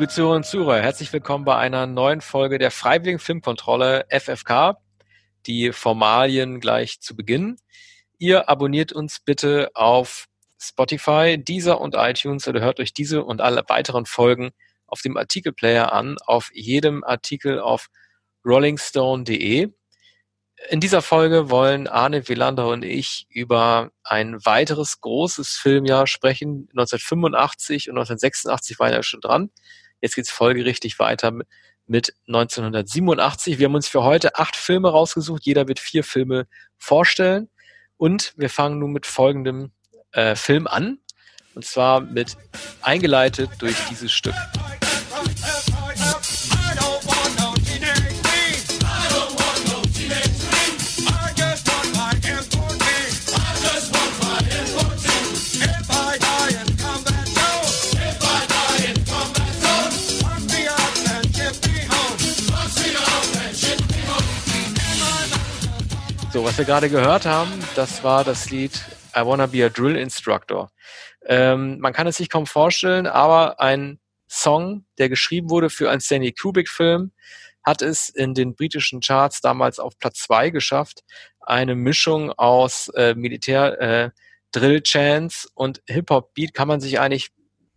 Liebe Zuhörer und Zuhörer, herzlich willkommen bei einer neuen Folge der Freiwilligen Filmkontrolle FFK. Die Formalien gleich zu Beginn. Ihr abonniert uns bitte auf Spotify, Deezer und iTunes oder hört euch diese und alle weiteren Folgen auf dem Artikelplayer an, auf jedem Artikel auf rollingstone.de. In dieser Folge wollen Arne Wielander und ich über ein weiteres großes Filmjahr sprechen. 1985 und 1986 waren ja schon dran. Jetzt geht's folgerichtig weiter mit 1987. Wir haben uns für heute acht Filme rausgesucht. Jeder wird vier Filme vorstellen. Und wir fangen nun mit folgendem äh, Film an. Und zwar mit eingeleitet durch dieses Stück. So, was wir gerade gehört haben, das war das Lied I Wanna Be a Drill Instructor. Ähm, man kann es sich kaum vorstellen, aber ein Song, der geschrieben wurde für einen Stanley Kubrick-Film, hat es in den britischen Charts damals auf Platz zwei geschafft. Eine Mischung aus äh, Militär, äh, und Hip-Hop-Beat kann man sich eigentlich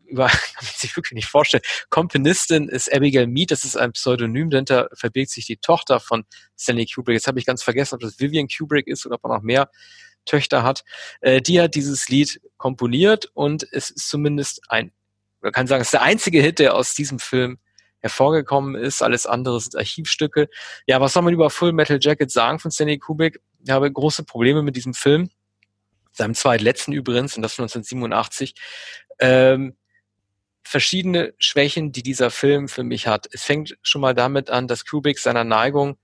über, kann man sich wirklich nicht vorstellen. Komponistin ist Abigail Mead, das ist ein Pseudonym, dahinter verbirgt sich die Tochter von Stanley Kubrick. Jetzt habe ich ganz vergessen, ob das Vivian Kubrick ist oder ob er noch mehr Töchter hat. Äh, die hat dieses Lied komponiert und es ist zumindest ein, man kann sagen, es ist der einzige Hit, der aus diesem Film hervorgekommen ist. Alles andere sind Archivstücke. Ja, was soll man über Full Metal Jacket sagen von Stanley Kubrick? Ich habe große Probleme mit diesem Film seinem zweitletzten übrigens, und das 1987. Ähm, verschiedene Schwächen, die dieser Film für mich hat. Es fängt schon mal damit an, dass Kubrick seiner Neigung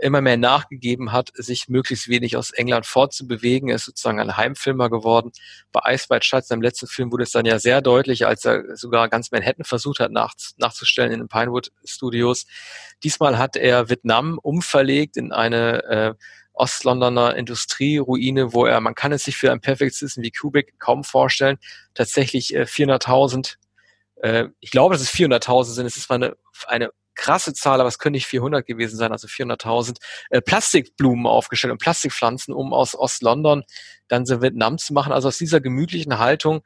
immer mehr nachgegeben hat, sich möglichst wenig aus England fortzubewegen. Er ist sozusagen ein Heimfilmer geworden. Bei Ice White Shut, seinem letzten Film, wurde es dann ja sehr deutlich, als er sogar ganz Manhattan versucht hat nach, nachzustellen in den Pinewood Studios. Diesmal hat er Vietnam umverlegt in eine äh, Ostlondoner Industrieruine, wo er, man kann es sich für ein Perfect Citizen wie Kubrick kaum vorstellen, tatsächlich äh, 400.000 äh, ich glaube, dass es 400.000 sind. Es ist mal eine, eine krasse Zahl, aber es können nicht 400 gewesen sein, also 400.000 äh, Plastikblumen aufgestellt und Plastikpflanzen, um aus Ost-London dann so Vietnam zu machen. Also aus dieser gemütlichen Haltung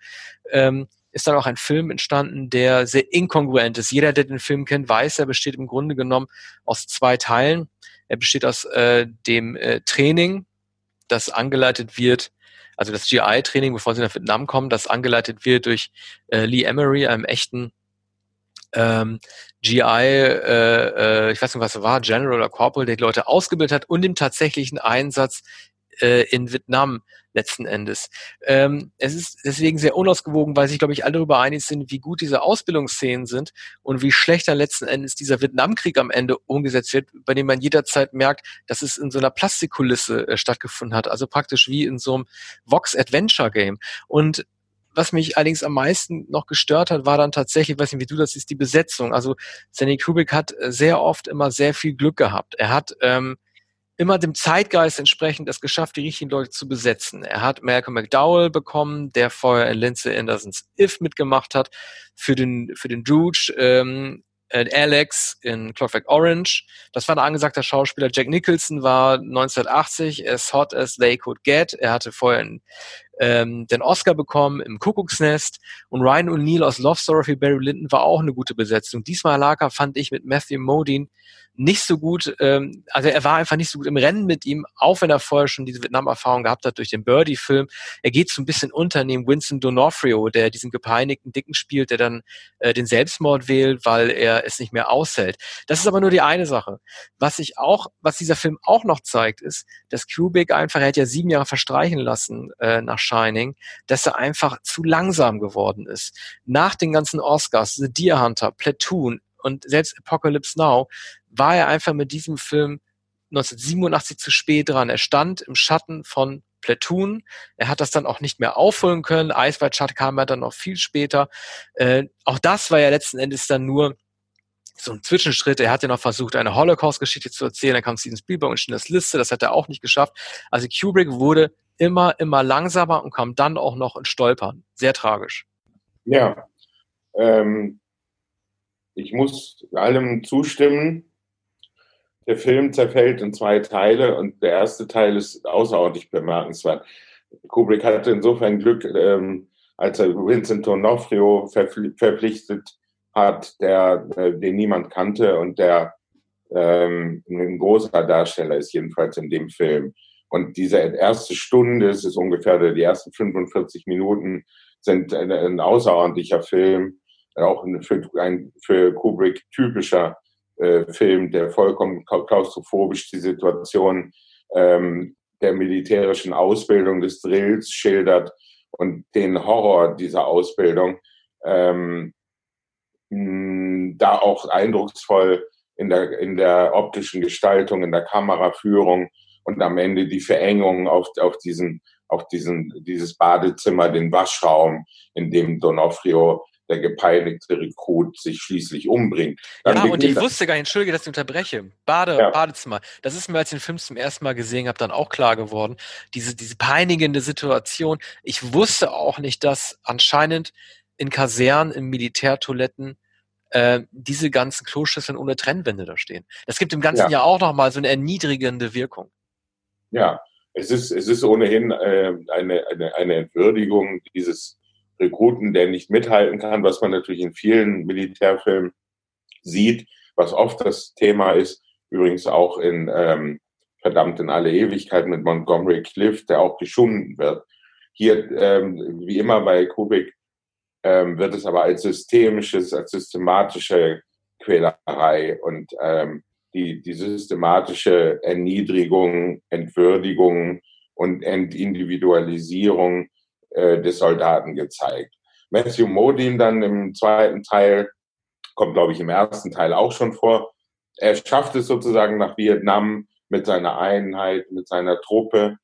ähm, ist dann auch ein Film entstanden, der sehr inkongruent ist. Jeder, der den Film kennt, weiß, er besteht im Grunde genommen aus zwei Teilen. Er besteht aus äh, dem äh, Training, das angeleitet wird also das GI-Training, bevor sie nach Vietnam kommen, das angeleitet wird durch äh, Lee Emery, einem echten ähm, GI, äh, äh, ich weiß nicht, was er war, General oder Corporal, der die Leute ausgebildet hat und im tatsächlichen Einsatz äh, in Vietnam letzten Endes. Ähm, es ist deswegen sehr unausgewogen, weil sich, glaube ich, alle darüber einig sind, wie gut diese Ausbildungsszenen sind und wie schlecht dann letzten Endes dieser Vietnamkrieg am Ende umgesetzt wird, bei dem man jederzeit merkt, dass es in so einer Plastikkulisse äh, stattgefunden hat, also praktisch wie in so einem Vox Adventure Game. Und was mich allerdings am meisten noch gestört hat, war dann tatsächlich, weiß nicht, wie du das siehst, die Besetzung. Also Stanley Kubrick hat sehr oft immer sehr viel Glück gehabt. Er hat ähm, immer dem Zeitgeist entsprechend es geschafft, die richtigen Leute zu besetzen. Er hat Malcolm McDowell bekommen, der vorher in Lindsay Andersons If mitgemacht hat, für den, für den Drooge, ähm, Alex in Clockwork Orange. Das war ein angesagter Schauspieler. Jack Nicholson war 1980 as hot as they could get. Er hatte vorher einen, ähm, den Oscar bekommen im Kuckucksnest. Und Ryan O'Neill aus Love Story für Barry Lyndon war auch eine gute Besetzung. Diesmal er, fand ich, mit Matthew Modine nicht so gut, ähm, also er war einfach nicht so gut im Rennen mit ihm, auch wenn er vorher schon diese Vietnam-Erfahrung gehabt hat durch den Birdie-Film. Er geht so ein bisschen unter neben Winston D'Onofrio, der diesen gepeinigten Dicken spielt, der dann äh, den Selbstmord wählt, weil er es nicht mehr aushält. Das ist aber nur die eine Sache. Was ich auch, was dieser Film auch noch zeigt, ist, dass Kubrick einfach, er hat ja sieben Jahre verstreichen lassen äh, nach Shining, dass er einfach zu langsam geworden ist. Nach den ganzen Oscars, The Deer Hunter, Platoon, und selbst Apocalypse Now war er einfach mit diesem Film 1987 zu spät dran. Er stand im Schatten von Platoon. Er hat das dann auch nicht mehr aufholen können. White Shut kam ja dann noch viel später. Äh, auch das war ja letzten Endes dann nur so ein Zwischenschritt. Er hat ja noch versucht, eine Holocaust-Geschichte zu erzählen. Dann kam Steven Spielberg und das Liste. Das hat er auch nicht geschafft. Also Kubrick wurde immer, immer langsamer und kam dann auch noch in Stolpern. Sehr tragisch. Ja, ähm, ich muss allem zustimmen. Der Film zerfällt in zwei Teile und der erste Teil ist außerordentlich bemerkenswert. Kubrick hatte insofern Glück, ähm, als er Vincent D'Onofrio verpflichtet hat, der, äh, den niemand kannte und der ähm, ein großer Darsteller ist, jedenfalls in dem Film. Und diese erste Stunde, es ist ungefähr die ersten 45 Minuten, sind ein, ein außerordentlicher Film, auch für, ein für Kubrick typischer äh, Film, der vollkommen klaustrophobisch die Situation ähm, der militärischen Ausbildung des Drills schildert und den Horror dieser Ausbildung ähm, da auch eindrucksvoll in der, in der optischen Gestaltung, in der Kameraführung und am Ende die Verengung auf, auf diesen, auf diesen, dieses Badezimmer, den Waschraum, in dem Donofrio der gepeinigte Rekrut sich schließlich umbringt. Dann ja, und ich wusste gar nicht, entschuldige, dass ich unterbreche. Bade, ja. Badezimmer. Das ist mir, als ich den Film zum ersten Mal gesehen habe, dann auch klar geworden. Diese, diese peinigende Situation. Ich wusste auch nicht, dass anscheinend in Kasernen, in Militärtoiletten äh, diese ganzen Kloschüsseln ohne Trennwände da stehen. Das gibt im Ganzen ja, ja auch nochmal so eine erniedrigende Wirkung. Ja, es ist, es ist ohnehin äh, eine, eine, eine Entwürdigung dieses Rekruten, der nicht mithalten kann, was man natürlich in vielen Militärfilmen sieht, was oft das Thema ist, übrigens auch in ähm, Verdammt in alle Ewigkeit mit Montgomery Cliff, der auch geschunden wird. Hier, ähm, wie immer bei Kubik, ähm, wird es aber als systemisches, als systematische Quälerei und ähm, die, die systematische Erniedrigung, Entwürdigung und Entindividualisierung äh, des Soldaten gezeigt. Matthew Modin dann im zweiten Teil, kommt glaube ich im ersten Teil auch schon vor, er schafft es sozusagen nach Vietnam mit seiner Einheit, mit seiner Truppe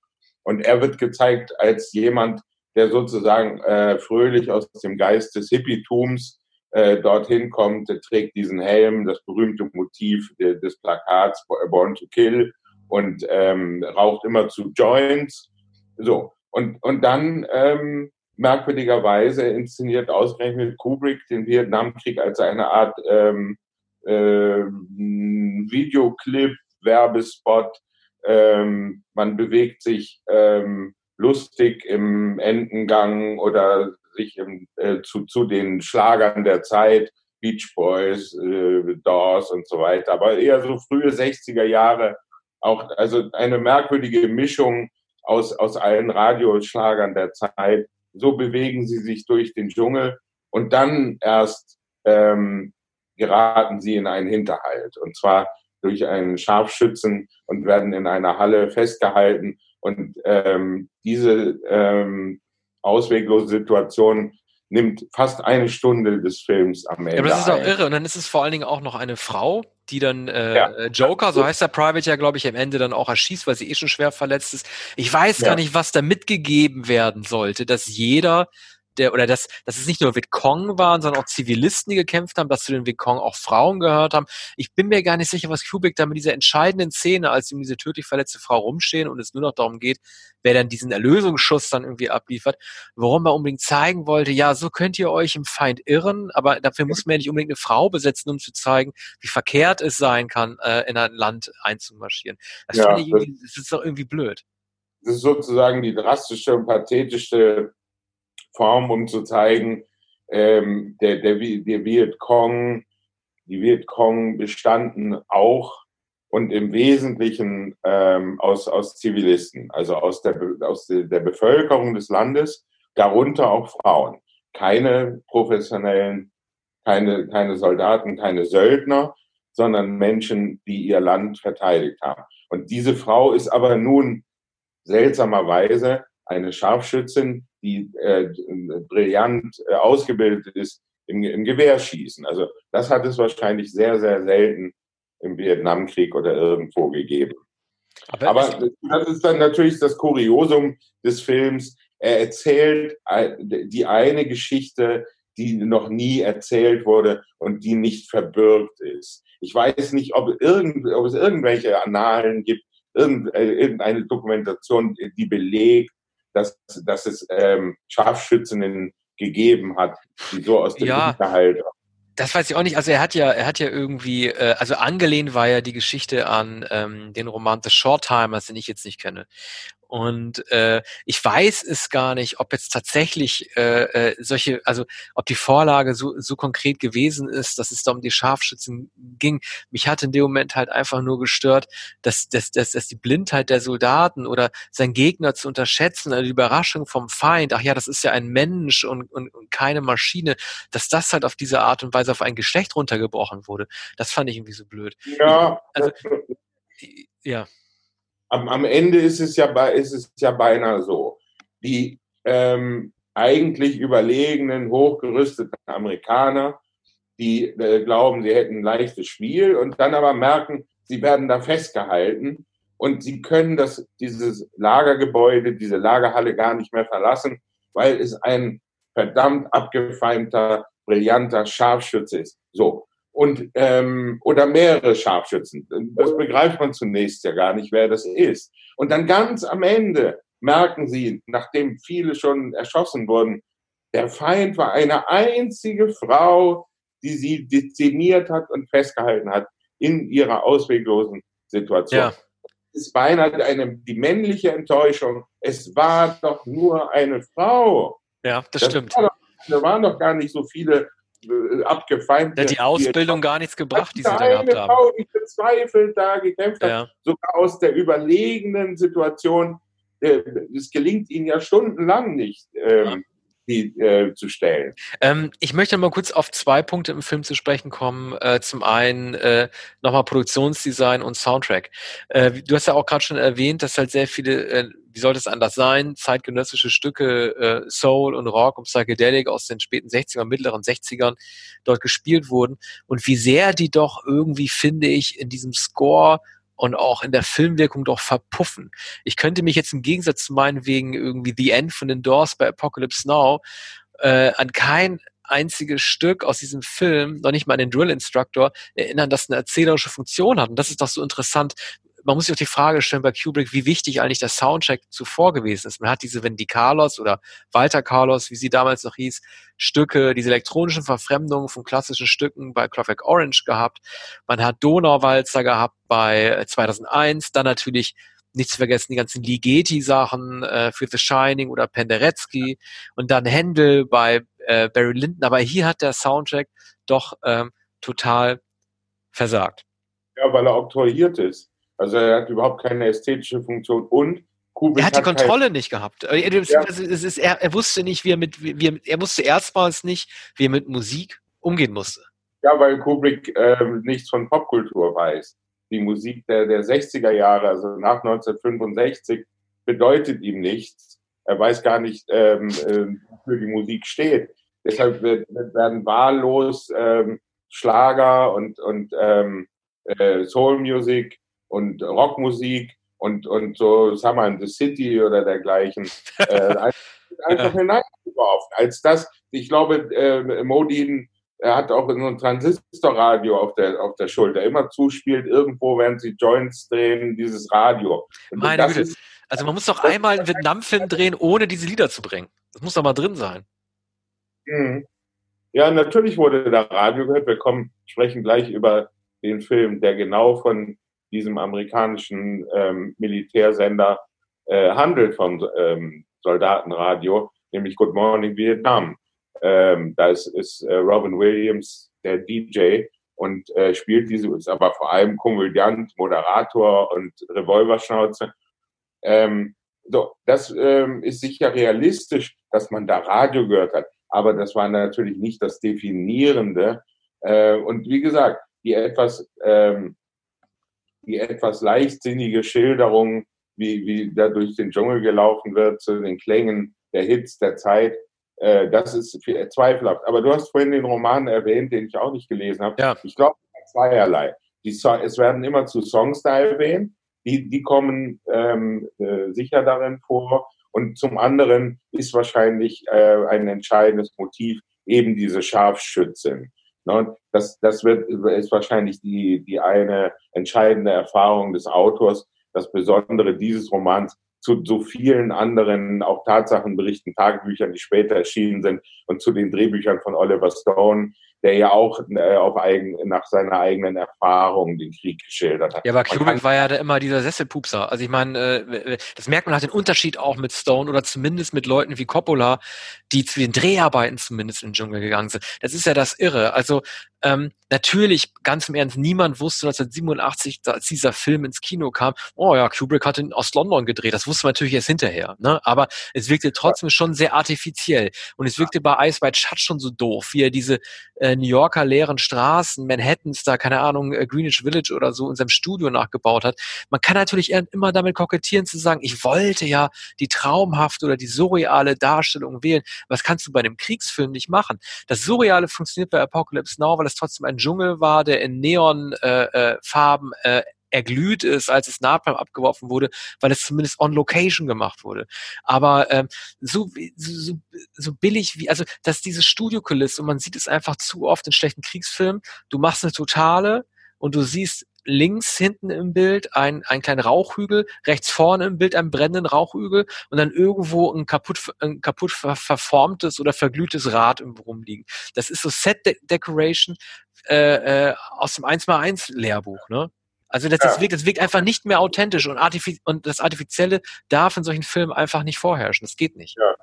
und er wird gezeigt als jemand, der sozusagen äh, fröhlich aus dem Geist des Hippietums äh, dorthin kommt, trägt diesen Helm, das berühmte Motiv des Plakats Born to Kill und ähm, raucht immer zu Joints. So, und, und dann ähm, merkwürdigerweise inszeniert ausgerechnet Kubrick den Vietnamkrieg als eine Art ähm, äh, Videoclip, Werbespot. Ähm, man bewegt sich ähm, lustig im Endengang oder sich im, äh, zu, zu den Schlagern der Zeit, Beach Boys, äh, Doors und so weiter, aber eher so frühe 60er Jahre auch, also eine merkwürdige Mischung aus, aus allen Radioschlagern der Zeit. So bewegen sie sich durch den Dschungel und dann erst ähm, geraten sie in einen Hinterhalt und zwar durch einen Scharfschützen und werden in einer Halle festgehalten und ähm, diese ähm, ausweglose Situation nimmt fast eine Stunde des Films am Ende. Ja, aber das ist auch irre. Und dann ist es vor allen Dingen auch noch eine Frau, die dann äh, ja. Joker, so heißt der Private ja, glaube ich, am Ende dann auch erschießt, weil sie eh schon schwer verletzt ist. Ich weiß ja. gar nicht, was da mitgegeben werden sollte, dass jeder der, oder dass, dass es nicht nur Vietcong waren, sondern auch Zivilisten, die gekämpft haben, dass zu den Vietcong auch Frauen gehört haben. Ich bin mir gar nicht sicher, was Kubrick da mit dieser entscheidenden Szene, als ihm diese tödlich verletzte Frau rumstehen und es nur noch darum geht, wer dann diesen Erlösungsschuss dann irgendwie abliefert, warum er unbedingt zeigen wollte, ja, so könnt ihr euch im Feind irren, aber dafür muss man ja nicht unbedingt eine Frau besetzen, um zu zeigen, wie verkehrt es sein kann, äh, in ein Land einzumarschieren. Das, ja, ich das, das ist doch irgendwie blöd. Das ist sozusagen die drastische und pathetische Form, um zu zeigen, ähm, der, der, der Vietcong, die Vietcong bestanden auch und im Wesentlichen ähm, aus, aus Zivilisten, also aus, der, aus der Bevölkerung des Landes, darunter auch Frauen. Keine professionellen, keine, keine Soldaten, keine Söldner, sondern Menschen, die ihr Land verteidigt haben. Und diese Frau ist aber nun seltsamerweise eine Scharfschützin, die äh, brillant äh, ausgebildet ist im, im Gewehrschießen. Also das hat es wahrscheinlich sehr, sehr selten im Vietnamkrieg oder irgendwo gegeben. Aber, Aber das ist dann natürlich das Kuriosum des Films. Er erzählt die eine Geschichte, die noch nie erzählt wurde und die nicht verbürgt ist. Ich weiß nicht, ob, irgend, ob es irgendwelche Annalen gibt, äh, irgendeine Dokumentation, die belegt, dass, dass es ähm, Scharfschützinnen gegeben hat, die so aus dem ja. Hinterhalt Das weiß ich auch nicht. Also er hat ja, er hat ja irgendwie, äh, also angelehnt war ja die Geschichte an ähm, den Roman The Short Timers, den ich jetzt nicht kenne. Und äh, ich weiß es gar nicht, ob jetzt tatsächlich äh, äh, solche, also ob die Vorlage so, so konkret gewesen ist, dass es da um die Scharfschützen ging. Mich hat in dem Moment halt einfach nur gestört, dass, dass, dass, dass die Blindheit der Soldaten oder sein Gegner zu unterschätzen, also die Überraschung vom Feind, ach ja, das ist ja ein Mensch und, und, und keine Maschine, dass das halt auf diese Art und Weise auf ein Geschlecht runtergebrochen wurde. Das fand ich irgendwie so blöd. Ja, ich, also, ja am, am Ende ist es, ja, ist es ja beinahe so. Die ähm, eigentlich überlegenen, hochgerüsteten Amerikaner, die äh, glauben, sie hätten ein leichtes Spiel und dann aber merken, sie werden da festgehalten und sie können das, dieses Lagergebäude, diese Lagerhalle gar nicht mehr verlassen, weil es ein verdammt abgefeimter, brillanter Scharfschütze ist. So und ähm, oder mehrere Scharfschützen. Das begreift man zunächst ja gar nicht, wer das ist. Und dann ganz am Ende merken sie, nachdem viele schon erschossen wurden, der Feind war eine einzige Frau, die sie dezimiert hat und festgehalten hat in ihrer ausweglosen Situation. Ja. Es beinahe eine, die männliche Enttäuschung. Es war doch nur eine Frau. Ja, das, das stimmt. War doch, da waren doch gar nicht so viele äh, abgefeimt. Hat die Ausbildung gar nichts gebracht, die sie da gehabt haben. Frau, die verzweifelt da gekämpft ja. hat, sogar aus der überlegenen Situation. Äh, es gelingt ihnen ja stundenlang nicht. Ähm, ja. Die, äh, zu stellen. Ähm, ich möchte mal kurz auf zwei Punkte im Film zu sprechen kommen. Äh, zum einen äh, nochmal Produktionsdesign und Soundtrack. Äh, du hast ja auch gerade schon erwähnt, dass halt sehr viele äh, wie sollte es anders sein, zeitgenössische Stücke, äh, Soul und Rock und Psychedelic aus den späten 60er, mittleren 60ern dort gespielt wurden und wie sehr die doch irgendwie, finde ich, in diesem Score und auch in der Filmwirkung doch verpuffen. Ich könnte mich jetzt im Gegensatz zu meinen wegen irgendwie The End von den Doors bei Apocalypse Now äh, an kein einziges Stück aus diesem Film, noch nicht mal an den Drill Instructor, erinnern, das eine erzählerische Funktion hat. Und das ist doch so interessant, man muss sich auch die Frage stellen bei Kubrick, wie wichtig eigentlich der Soundtrack zuvor gewesen ist. Man hat diese Wendy Carlos oder Walter Carlos, wie sie damals noch hieß, Stücke, diese elektronischen Verfremdungen von klassischen Stücken bei Clockwork Orange gehabt. Man hat Donauwalzer gehabt bei 2001, äh, dann natürlich nicht zu vergessen die ganzen Ligeti-Sachen äh, für The Shining oder Penderecki und dann Händel bei äh, Barry Lyndon. Aber hier hat der Soundtrack doch ähm, total versagt. Ja, weil er oktroyiert ist. Also er hat überhaupt keine ästhetische Funktion und Kubrick er hat die Kontrolle halt, nicht gehabt. Er, ja. ist, er, er, wusste nicht, wie er mit, wie er, er wusste erstmals nicht, wie er mit Musik umgehen musste. Ja, weil Kubrick äh, nichts von Popkultur weiß. Die Musik der, der 60er Jahre, also nach 1965, bedeutet ihm nichts. Er weiß gar nicht, ähm, äh, wofür die Musik steht. Deshalb wird, werden wahllos ähm, Schlager und, und ähm, äh, Soul Music und Rockmusik und, und so, sagen wir mal, The City oder dergleichen, äh, einfach hineingeworfen. Als das, ich glaube, äh, Modin er hat auch so ein Transistorradio auf der, auf der Schulter, immer zuspielt, irgendwo, während sie Joints drehen, dieses Radio. Und Meine Güte. Ist, also man muss doch einmal einen Vietnam-Film drehen, ohne diese Lieder zu bringen. Das muss doch mal drin sein. Mhm. Ja, natürlich wurde da Radio gehört. Wir kommen, sprechen gleich über den Film, der genau von diesem amerikanischen ähm, Militärsender äh, handelt vom ähm, Soldatenradio, nämlich Good Morning Vietnam. Ähm, da ist, ist äh, Robin Williams der DJ und äh, spielt diese, ist aber vor allem Komödiant, Moderator und Revolverschnauze. Ähm, so, das ähm, ist sicher realistisch, dass man da Radio gehört hat, aber das war natürlich nicht das Definierende. Äh, und wie gesagt, die etwas ähm, die etwas leichtsinnige Schilderung, wie, wie da durch den Dschungel gelaufen wird, zu den Klängen der Hits der Zeit, äh, das ist zweifelhaft. Aber du hast vorhin den Roman erwähnt, den ich auch nicht gelesen habe. Ja. Ich glaube, zweierlei. Die so es werden immer zu Songs da erwähnt, die, die kommen ähm, äh, sicher darin vor. Und zum anderen ist wahrscheinlich äh, ein entscheidendes Motiv eben diese Scharfschützin. Ne? Das, das wird, ist wahrscheinlich die, die eine entscheidende Erfahrung des Autors, das Besondere dieses Romans zu so vielen anderen auch Tatsachenberichten, Tagebüchern, die später erschienen sind und zu den Drehbüchern von Oliver Stone, der ja auch äh, auf eigen, nach seiner eigenen Erfahrung den Krieg geschildert hat. Ja, aber Kubrick war ja da immer dieser Sesselpupser. Also ich meine, äh, das merkt man halt den Unterschied auch mit Stone oder zumindest mit Leuten wie Coppola, die zu den Dreharbeiten zumindest in den Dschungel gegangen sind. Das ist ja das Irre. Also ähm, natürlich, ganz im Ernst, niemand wusste 1987, als dieser Film ins Kino kam, oh ja, Kubrick hat in Ost-London gedreht. Das wusste man natürlich erst hinterher. Ne? Aber es wirkte trotzdem ja. schon sehr artifiziell. Und es wirkte bei Ice White Shut schon so doof, wie er diese äh, New Yorker leeren Straßen, Manhattans, da, keine Ahnung, äh, Greenwich Village oder so in seinem Studio nachgebaut hat. Man kann natürlich immer damit kokettieren zu sagen, ich wollte ja die traumhafte oder die surreale Darstellung wählen. Was kannst du bei einem Kriegsfilm nicht machen? Das Surreale funktioniert bei Apocalypse Now, weil es trotzdem ein Dschungel war, der in Neonfarben äh, äh, erglüht ist, als es Napalm abgeworfen wurde, weil es zumindest on Location gemacht wurde. Aber ähm, so, so, so billig wie, also dass diese Studiokulisse und man sieht es einfach zu oft in schlechten Kriegsfilmen. Du machst eine totale und du siehst links hinten im Bild ein, ein kleiner Rauchhügel, rechts vorne im Bild ein brennenden Rauchhügel und dann irgendwo ein kaputt, ein kaputt verformtes oder verglühtes Rad im rumliegen. Das ist so Set De Decoration äh, äh, aus dem 1x1 Lehrbuch, ne? Also das, ja. wirkt, das wirkt einfach nicht mehr authentisch und, artifiz und das Artifizielle darf in solchen Filmen einfach nicht vorherrschen. Das geht nicht. Ja.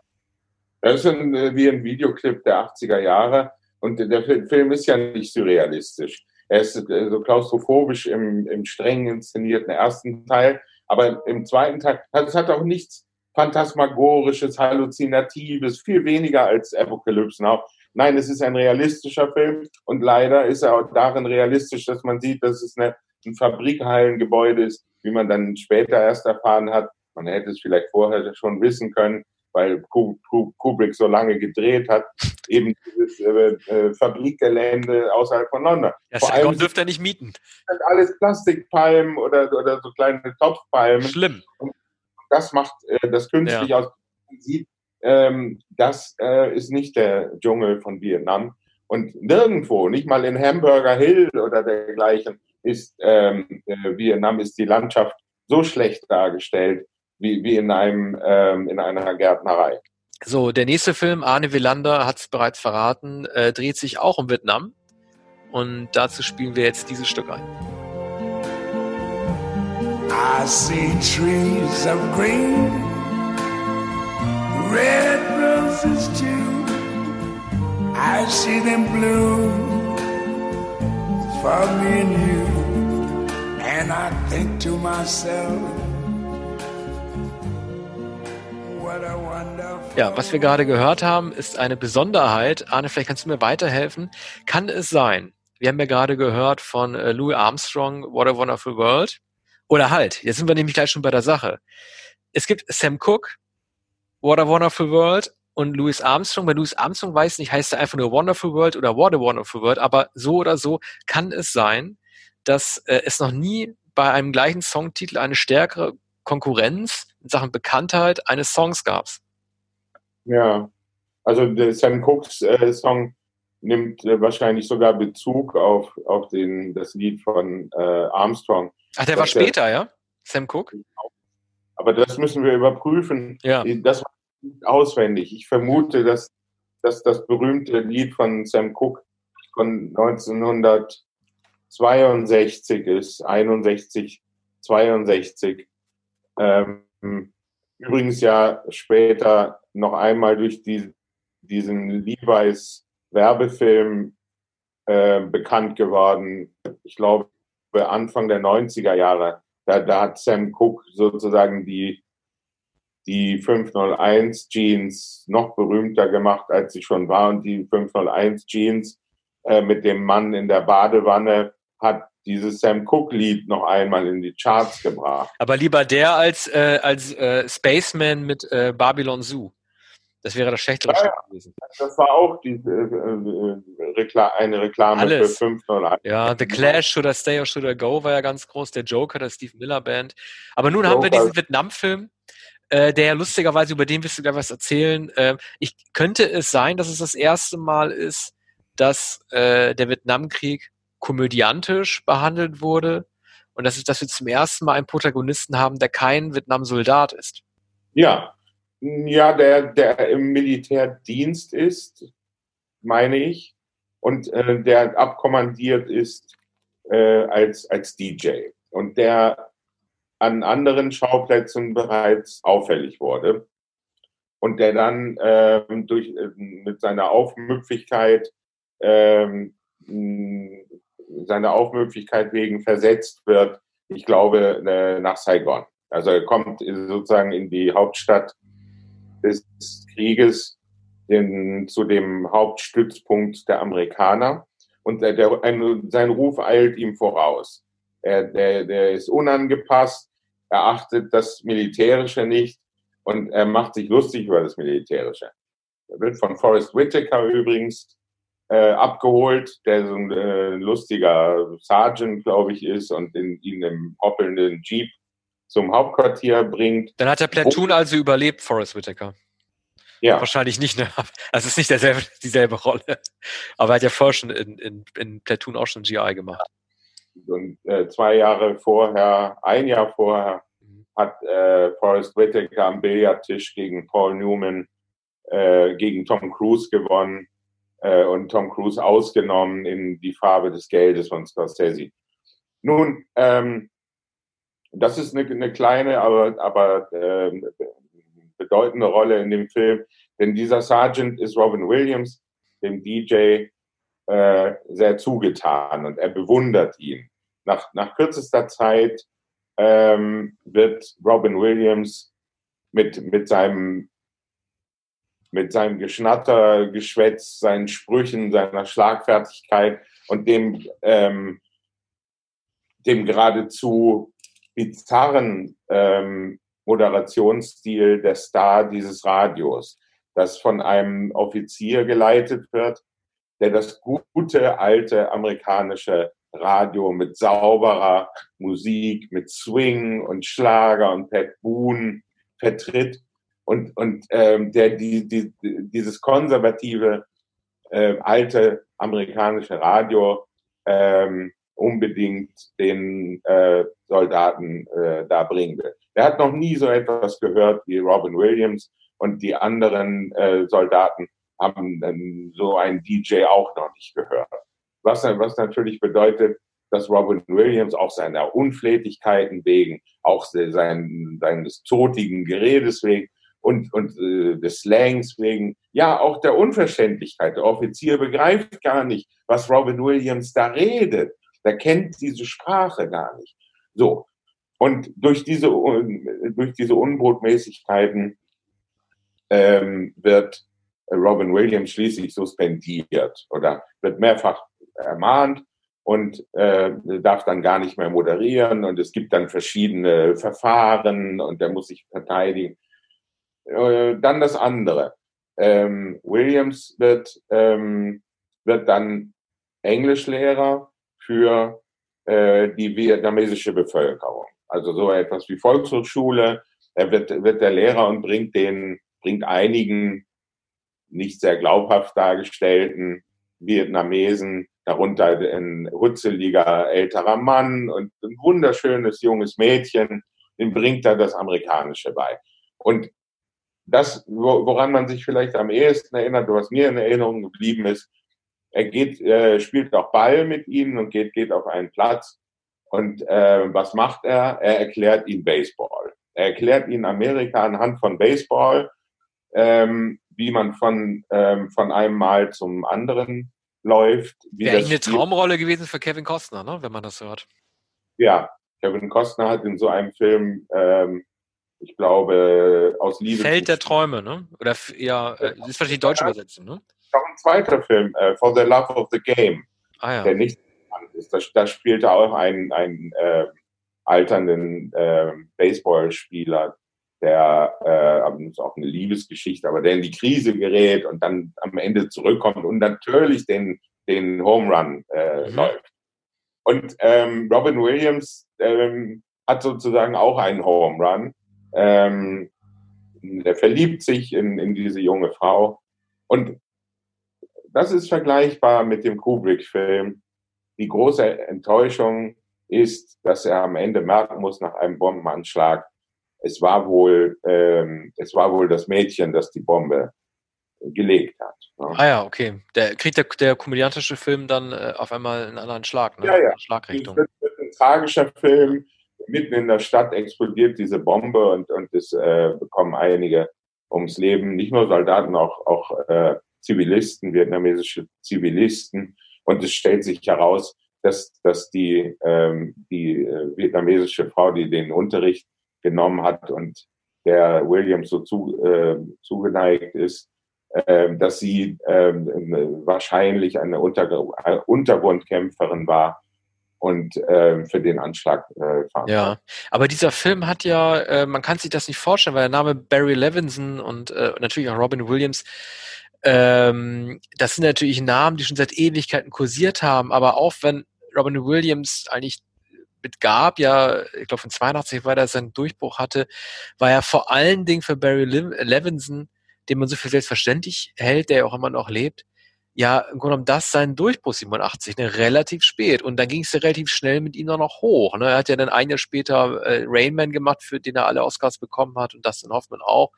Das ist ein, äh, wie ein Videoclip der 80er Jahre und der Film ist ja nicht surrealistisch. Er ist äh, so klaustrophobisch im, im streng inszenierten ersten Teil, aber im zweiten Teil, es hat auch nichts Phantasmagorisches, Halluzinatives, viel weniger als Apocalypse Now. Nein, es ist ein realistischer Film und leider ist er auch darin realistisch, dass man sieht, dass es eine, ein Fabrikhallengebäude ist, wie man dann später erst erfahren hat. Man hätte es vielleicht vorher schon wissen können weil Kubrick so lange gedreht hat, eben dieses äh, äh, Fabrikgelände außerhalb von London. Ja, Vor allem dürfte er nicht mieten. Sind alles Plastikpalmen oder, oder so kleine Topfpalmen. Schlimm. Und das macht äh, das künstlich ja. aus. Man sieht, ähm, das äh, ist nicht der Dschungel von Vietnam. Und nirgendwo, nicht mal in Hamburger Hill oder dergleichen, ist ähm, äh, Vietnam ist die Landschaft so schlecht dargestellt, wie, wie in einem ähm, in einer Gärtnerei. So, der nächste Film, Arne Wielander hat es bereits verraten, äh, dreht sich auch um Vietnam. Und dazu spielen wir jetzt dieses Stück ein. I see trees of green, red roses too. I see them bloom for me and you. And I think to myself, Ja, was wir gerade gehört haben, ist eine Besonderheit. Arne, vielleicht kannst du mir weiterhelfen. Kann es sein, wir haben ja gerade gehört von äh, Louis Armstrong, What a Wonderful World. Oder halt, jetzt sind wir nämlich gleich schon bei der Sache. Es gibt Sam Cooke, What a Wonderful World und Louis Armstrong. Bei Louis Armstrong weiß nicht, heißt er einfach nur Wonderful World oder What a Wonderful World, aber so oder so kann es sein, dass äh, es noch nie bei einem gleichen Songtitel eine stärkere Konkurrenz in Sachen Bekanntheit eines Songs gab. Ja, also der Sam Cooks äh, Song nimmt äh, wahrscheinlich sogar Bezug auf, auf den, das Lied von äh, Armstrong. Ach, der war später, der, ja? Sam Cooke? Aber das müssen wir überprüfen. Ja. Das war auswendig. Ich vermute, dass, dass das berühmte Lied von Sam Cooke von 1962 ist, 61, 62. Ähm, übrigens ja später noch einmal durch die, diesen Levi's Werbefilm äh, bekannt geworden. Ich glaube, Anfang der 90er Jahre. Da, da hat Sam Cook sozusagen die, die 501 Jeans noch berühmter gemacht, als sie schon war. Und die 501 Jeans äh, mit dem Mann in der Badewanne hat dieses Sam Cooke-Lied noch einmal in die Charts gebracht. Aber lieber der als, äh, als äh, Spaceman mit äh, Babylon Zoo. Das wäre das schlechtere ja, gewesen. Das war auch die, äh, äh, Rekla eine Reklame Alles. für 501. Ja, The Clash, Should I Stay or Should I Go war ja ganz groß. Der Joker, der Steve Miller Band. Aber nun Joker. haben wir diesen Vietnam-Film. Äh, der lustigerweise, über den wirst du gleich was erzählen. Äh, ich könnte es sein, dass es das erste Mal ist, dass äh, der Vietnamkrieg komödiantisch behandelt wurde und das dass wir zum ersten Mal einen Protagonisten haben, der kein Vietnam-Soldat ist. Ja, ja, der, der im Militärdienst ist, meine ich. und äh, der abkommandiert ist äh, als, als DJ und der an anderen Schauplätzen bereits auffällig wurde und der dann ähm, durch, äh, mit seiner Aufmüpfigkeit ähm, seiner Aufmüpfigkeit wegen versetzt wird, ich glaube, äh, nach Saigon. Also er kommt sozusagen in die Hauptstadt des Krieges, in, zu dem Hauptstützpunkt der Amerikaner. Und der, der, ein, sein Ruf eilt ihm voraus. Er, der, der ist unangepasst, er achtet das Militärische nicht und er macht sich lustig über das Militärische. Er wird von Forrest Whitaker übrigens äh, abgeholt, der so ein äh, lustiger Sergeant, glaube ich, ist und in, ihn im hoppelnden Jeep zum Hauptquartier bringt. Dann hat der Platoon also überlebt, Forrest Whitaker. Ja. Wahrscheinlich nicht, ne? Also es ist nicht derselbe, dieselbe Rolle. Aber er hat ja vorher schon in, in, in Platoon auch schon GI gemacht. Und äh, zwei Jahre vorher, ein Jahr vorher, mhm. hat äh, Forrest Whitaker am Billardtisch gegen Paul Newman, äh, gegen Tom Cruise gewonnen äh, und Tom Cruise ausgenommen in die Farbe des Geldes von Scorsese. Nun, ähm, das ist eine, eine kleine, aber, aber äh, bedeutende Rolle in dem Film, denn dieser Sergeant ist Robin Williams, dem DJ, äh, sehr zugetan und er bewundert ihn. Nach, nach kürzester Zeit ähm, wird Robin Williams mit, mit seinem mit seinem Geschnatter, Geschwätz, seinen Sprüchen, seiner Schlagfertigkeit und dem, ähm, dem geradezu bizarren ähm, Moderationsstil der Star dieses Radios, das von einem Offizier geleitet wird, der das gute alte amerikanische Radio mit sauberer Musik, mit Swing und Schlager und Pat Boone vertritt und, und ähm, der die, die, dieses konservative äh, alte amerikanische Radio ähm, unbedingt den äh, Soldaten äh, da bringen will. Er hat noch nie so etwas gehört wie Robin Williams und die anderen äh, Soldaten haben dann so einen DJ auch noch nicht gehört. Was, was natürlich bedeutet, dass Robin Williams auch seiner Unflätigkeiten wegen, auch sein, seines zotigen Geredes wegen und, und äh, des Slangs wegen, ja, auch der Unverständlichkeit. Der Offizier begreift gar nicht, was Robin Williams da redet. Der kennt diese Sprache gar nicht. So. Und durch diese, durch diese Unbotmäßigkeiten ähm, wird Robin Williams schließlich suspendiert oder wird mehrfach ermahnt und äh, darf dann gar nicht mehr moderieren und es gibt dann verschiedene Verfahren und er muss sich verteidigen. Äh, dann das andere. Ähm, Williams wird, ähm, wird dann Englischlehrer für äh, die vietnamesische Bevölkerung. Also so etwas wie Volkshochschule. Er wird, wird der Lehrer und bringt den, bringt einigen nicht sehr glaubhaft dargestellten Vietnamesen, darunter ein hutzeliger älterer Mann und ein wunderschönes junges Mädchen, dem bringt er das Amerikanische bei. Und das, woran man sich vielleicht am ehesten erinnert, was mir in Erinnerung geblieben ist, er geht, äh, spielt auch Ball mit ihnen und geht, geht auf einen Platz. Und äh, was macht er? Er erklärt ihnen Baseball. Er erklärt ihnen Amerika anhand von Baseball, ähm, wie man von, ähm, von einem Mal zum anderen läuft. Wäre eine Traumrolle gewesen für Kevin Costner, ne? wenn man das hört. Ja, Kevin Costner hat in so einem Film ähm, ich glaube, aus Liebe. Feld der Träume, ne? Oder ja, äh, ist wahrscheinlich die deutsche Übersetzung, ne? Noch ein zweiter Film, äh, For the Love of the Game, ah, ja. der nicht bekannt ist. Da, da spielte auch ein, ein äh, alternden äh, Baseballspieler, der äh, ist auch eine Liebesgeschichte, aber der in die Krise gerät und dann am Ende zurückkommt und natürlich den, den Home Run äh, mhm. läuft. Und ähm, Robin Williams ähm, hat sozusagen auch einen Home Run ähm, der verliebt sich in, in diese junge Frau. Und das ist vergleichbar mit dem Kubrick-Film. Die große Enttäuschung ist, dass er am Ende merken muss nach einem Bombenanschlag, es war wohl, ähm, es war wohl das Mädchen, das die Bombe gelegt hat. Ne? Ah ja, okay. Der kriegt der, der komödiantische Film dann äh, auf einmal einen anderen Schlag, ne? Ja, ja. Schlagrichtung. Das wird ein tragischer Film. Mitten in der Stadt explodiert diese Bombe und, und es äh, bekommen einige ums Leben. Nicht nur Soldaten, auch, auch äh, Zivilisten, vietnamesische Zivilisten. Und es stellt sich heraus, dass, dass die, ähm, die äh, vietnamesische Frau, die den Unterricht genommen hat und der Williams so zu, äh, zugeneigt ist, äh, dass sie äh, wahrscheinlich eine Unter Untergrundkämpferin war und äh, für den Anschlag äh, fahren. Ja, aber dieser Film hat ja, äh, man kann sich das nicht vorstellen, weil der Name Barry Levinson und äh, natürlich auch Robin Williams, ähm, das sind natürlich Namen, die schon seit Ewigkeiten kursiert haben, aber auch wenn Robin Williams eigentlich mit Gab ja, ich glaube von 82 war er seinen Durchbruch hatte, war ja vor allen Dingen für Barry Levinson, den man so viel selbstverständlich hält, der ja auch immer noch lebt, ja, im Grunde genommen das sein Durchbruch 87, ne, relativ spät. Und dann ging es ja relativ schnell mit ihm dann noch hoch. Ne? Er hat ja dann ein Jahr später äh, Rainman gemacht, für den er alle Oscars bekommen hat und Dustin Hoffman auch.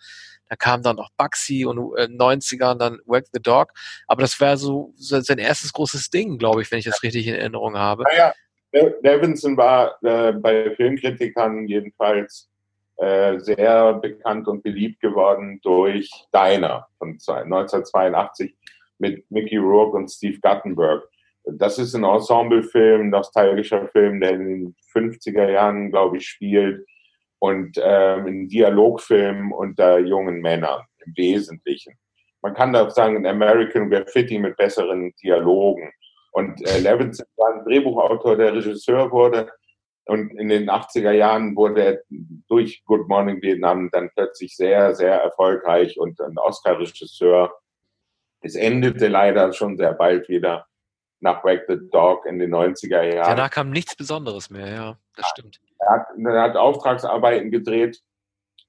Da kam dann noch Bugsy und äh, 90ern dann Work the Dog. Aber das war so, so sein erstes großes Ding, glaube ich, wenn ich das richtig in Erinnerung habe. Naja, Levinson war äh, bei Filmkritikern jedenfalls äh, sehr bekannt und beliebt geworden durch Diner von 1982 mit Mickey Rourke und Steve Guttenberg. Das ist ein Ensemblefilm, nostalgischer Film, der in den 50er Jahren, glaube ich, spielt und ähm, ein Dialogfilm unter jungen Männern im Wesentlichen. Man kann da sagen, ein American Graffiti mit besseren Dialogen. Und äh, Levinson war ein Drehbuchautor, der Regisseur wurde. Und in den 80er Jahren wurde er durch Good Morning Vietnam dann plötzlich sehr, sehr erfolgreich und ein Oscar-Regisseur es endete leider schon sehr bald wieder nach Wake the Dog in den 90er Jahren. Danach kam nichts Besonderes mehr, ja, das stimmt. Er hat, er hat Auftragsarbeiten gedreht.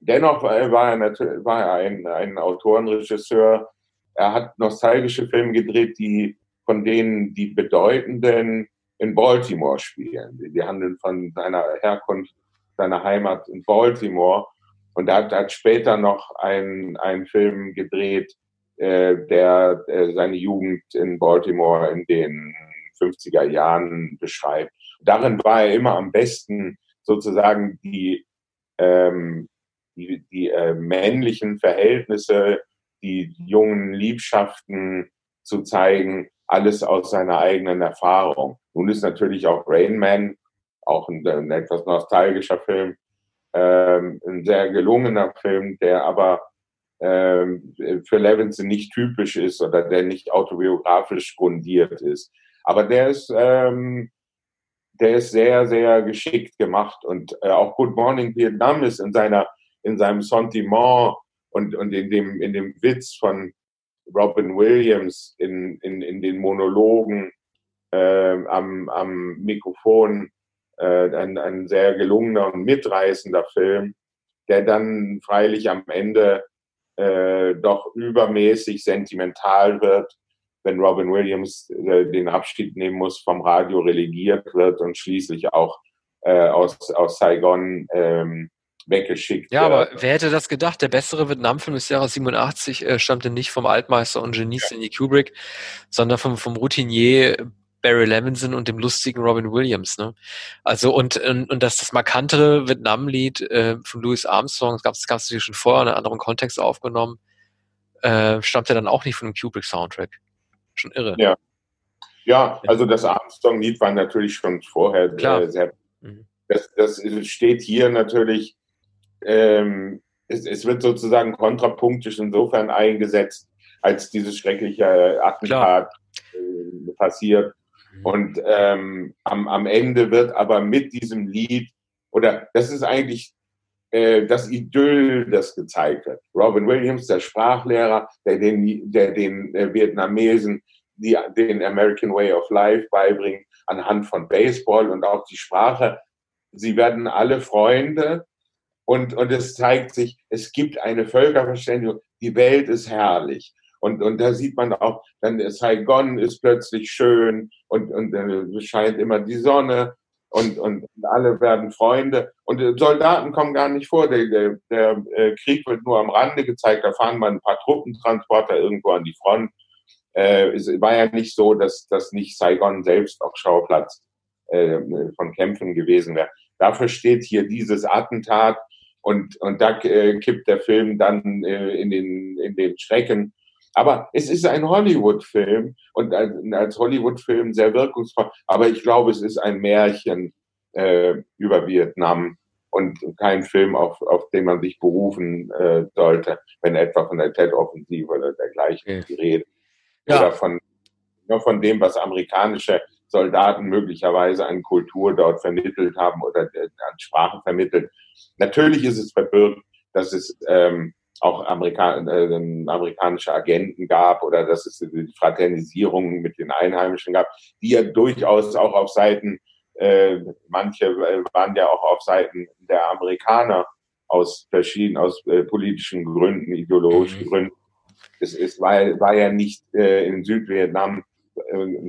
Dennoch war er, war er ein, ein Autorenregisseur. Er hat nostalgische Filme gedreht, die von denen die bedeutenden in Baltimore spielen. Die handeln von seiner Herkunft, seiner Heimat in Baltimore. Und er hat, hat später noch einen, einen Film gedreht, äh, der äh, seine Jugend in Baltimore in den 50er Jahren beschreibt. Darin war er immer am besten sozusagen die, ähm, die, die äh, männlichen Verhältnisse, die jungen Liebschaften zu zeigen, alles aus seiner eigenen Erfahrung. Nun ist natürlich auch Rain Man, auch ein, ein etwas nostalgischer Film, ähm, ein sehr gelungener Film, der aber ähm, für Levinson nicht typisch ist oder der nicht autobiografisch grundiert ist. Aber der ist, ähm, der ist sehr, sehr geschickt gemacht und äh, auch Good Morning Vietnam ist in seiner, in seinem Sentiment und, und in dem, in dem Witz von Robin Williams in, in, in den Monologen äh, am, am Mikrofon äh, ein, ein sehr gelungener und mitreißender Film, der dann freilich am Ende äh, doch übermäßig sentimental wird, wenn Robin Williams äh, den Abschied nehmen muss, vom Radio relegiert wird und schließlich auch äh, aus, aus Saigon ähm, weggeschickt. Ja, aber wer hätte das gedacht? Der bessere Vietnamfilm des Jahres 87 äh, stammte nicht vom Altmeister und Genie ja. Stanley Kubrick, sondern vom, vom Routinier Barry Levinson und dem lustigen Robin Williams. Ne? Also und, und, und das, das markantere Vietnam-Lied äh, von Louis Armstrong, das gab es natürlich schon vorher in einem anderen Kontext aufgenommen, äh, stammte dann auch nicht von dem Kubrick-Soundtrack. Schon irre. Ja. Ja, also das Armstrong-Lied war natürlich schon vorher Klar. Sehr. Mhm. Das, das steht hier natürlich, ähm, es, es wird sozusagen kontrapunktisch insofern eingesetzt, als dieses schreckliche Attentat äh, passiert Mhm. Und ähm, am, am Ende wird aber mit diesem Lied, oder das ist eigentlich äh, das Idyll, das gezeigt wird. Robin Williams, der Sprachlehrer, der den, der den äh, Vietnamesen die, den American Way of Life beibringt, anhand von Baseball und auch die Sprache. Sie werden alle Freunde und, und es zeigt sich, es gibt eine Völkerverständigung, die Welt ist herrlich. Und, und da sieht man auch, dann Saigon ist plötzlich schön und, und äh, scheint immer die Sonne. und, und alle werden Freunde. Und Soldaten kommen gar nicht vor. Der, der, der äh, Krieg wird nur am Rande gezeigt. Da fahren mal ein paar Truppentransporter irgendwo an die Front. Äh, es war ja nicht so, dass, dass nicht Saigon selbst auch Schauplatz äh, von Kämpfen gewesen wäre. Dafür steht hier dieses Attentat und, und da äh, kippt der Film dann äh, in, den, in den Schrecken. Aber es ist ein Hollywood-Film und als, als Hollywood-Film sehr wirkungsvoll. Aber ich glaube, es ist ein Märchen äh, über Vietnam und kein Film, auf, auf den man sich berufen äh, sollte, wenn etwa von der Tet-Offensive oder dergleichen okay. die Rede. Ja. Oder von, nur von dem, was amerikanische Soldaten möglicherweise an Kultur dort vermittelt haben oder an Sprachen vermittelt. Natürlich ist es verbirgt, dass es ähm, auch Amerika äh, amerikanische Agenten gab oder dass es die Fraternisierung mit den Einheimischen gab, die ja durchaus auch auf Seiten, äh, manche äh, waren ja auch auf Seiten der Amerikaner aus verschiedenen, aus äh, politischen Gründen, ideologischen mhm. Gründen. Es, es war, war ja nicht äh, in Südvietnam,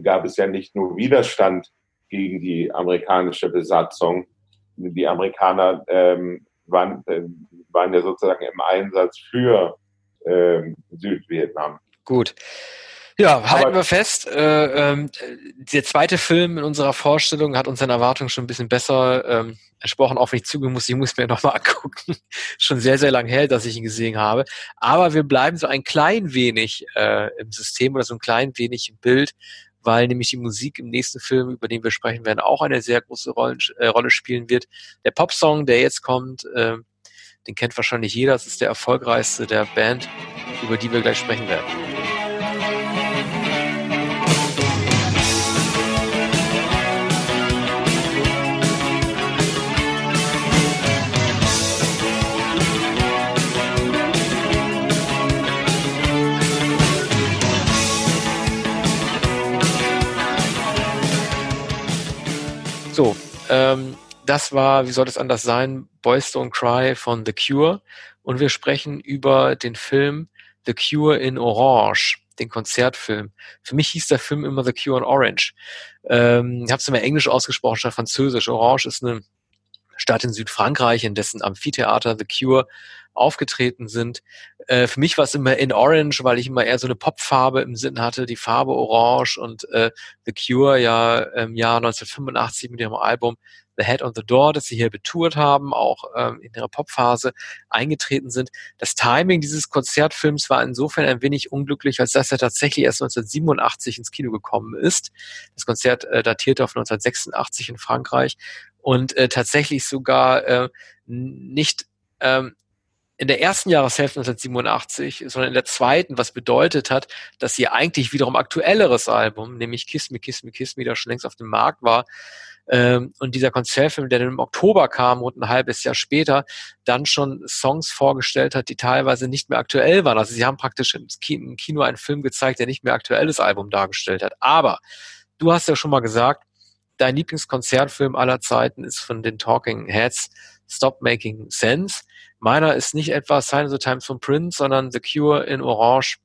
gab es ja nicht nur Widerstand gegen die amerikanische Besatzung. Die Amerikaner ähm, waren, äh, waren ja sozusagen im Einsatz für äh, Südvietnam. Gut. Ja, halten Aber, wir fest. Äh, äh, der zweite Film in unserer Vorstellung hat unseren Erwartungen schon ein bisschen besser ähm, entsprochen, auch wenn ich zugeben muss, ich muss mir nochmal angucken. schon sehr, sehr lang her, dass ich ihn gesehen habe. Aber wir bleiben so ein klein wenig äh, im System oder so ein klein wenig im Bild, weil nämlich die Musik im nächsten Film, über den wir sprechen werden, auch eine sehr große Rolle, äh, Rolle spielen wird. Der Popsong, der jetzt kommt, äh, den kennt wahrscheinlich jeder. Das ist der erfolgreichste der Band, über die wir gleich sprechen werden. So, ähm, das war, wie soll das anders sein, Boys Don't Cry von The Cure. Und wir sprechen über den Film The Cure in Orange, den Konzertfilm. Für mich hieß der Film immer The Cure in Orange. Ähm, ich habe es immer Englisch ausgesprochen statt Französisch. Orange ist eine Stadt in Südfrankreich, in dessen Amphitheater The Cure aufgetreten sind. Äh, für mich war es immer in Orange, weil ich immer eher so eine Popfarbe im Sinn hatte, die Farbe Orange und äh, The Cure ja im Jahr 1985 mit ihrem Album The Head on the Door, das sie hier betourt haben, auch ähm, in ihrer Popphase eingetreten sind. Das Timing dieses Konzertfilms war insofern ein wenig unglücklich, als dass er tatsächlich erst 1987 ins Kino gekommen ist. Das Konzert äh, datierte auf 1986 in Frankreich und äh, tatsächlich sogar äh, nicht ähm, in der ersten Jahreshälfte 1987, sondern in der zweiten, was bedeutet hat, dass ihr eigentlich wiederum aktuelleres Album, nämlich Kiss Me, Kiss Me, Kiss Me, das schon längst auf dem Markt war, ähm, und dieser Konzertfilm, der dann im Oktober kam, rund ein halbes Jahr später, dann schon Songs vorgestellt hat, die teilweise nicht mehr aktuell waren. Also sie haben praktisch im Kino einen Film gezeigt, der nicht mehr aktuelles Album dargestellt hat. Aber du hast ja schon mal gesagt, dein Lieblingskonzertfilm aller Zeiten ist von den Talking Heads Stop Making Sense. Meiner ist nicht etwa Sign of the Times von Prince, sondern The Cure in Orange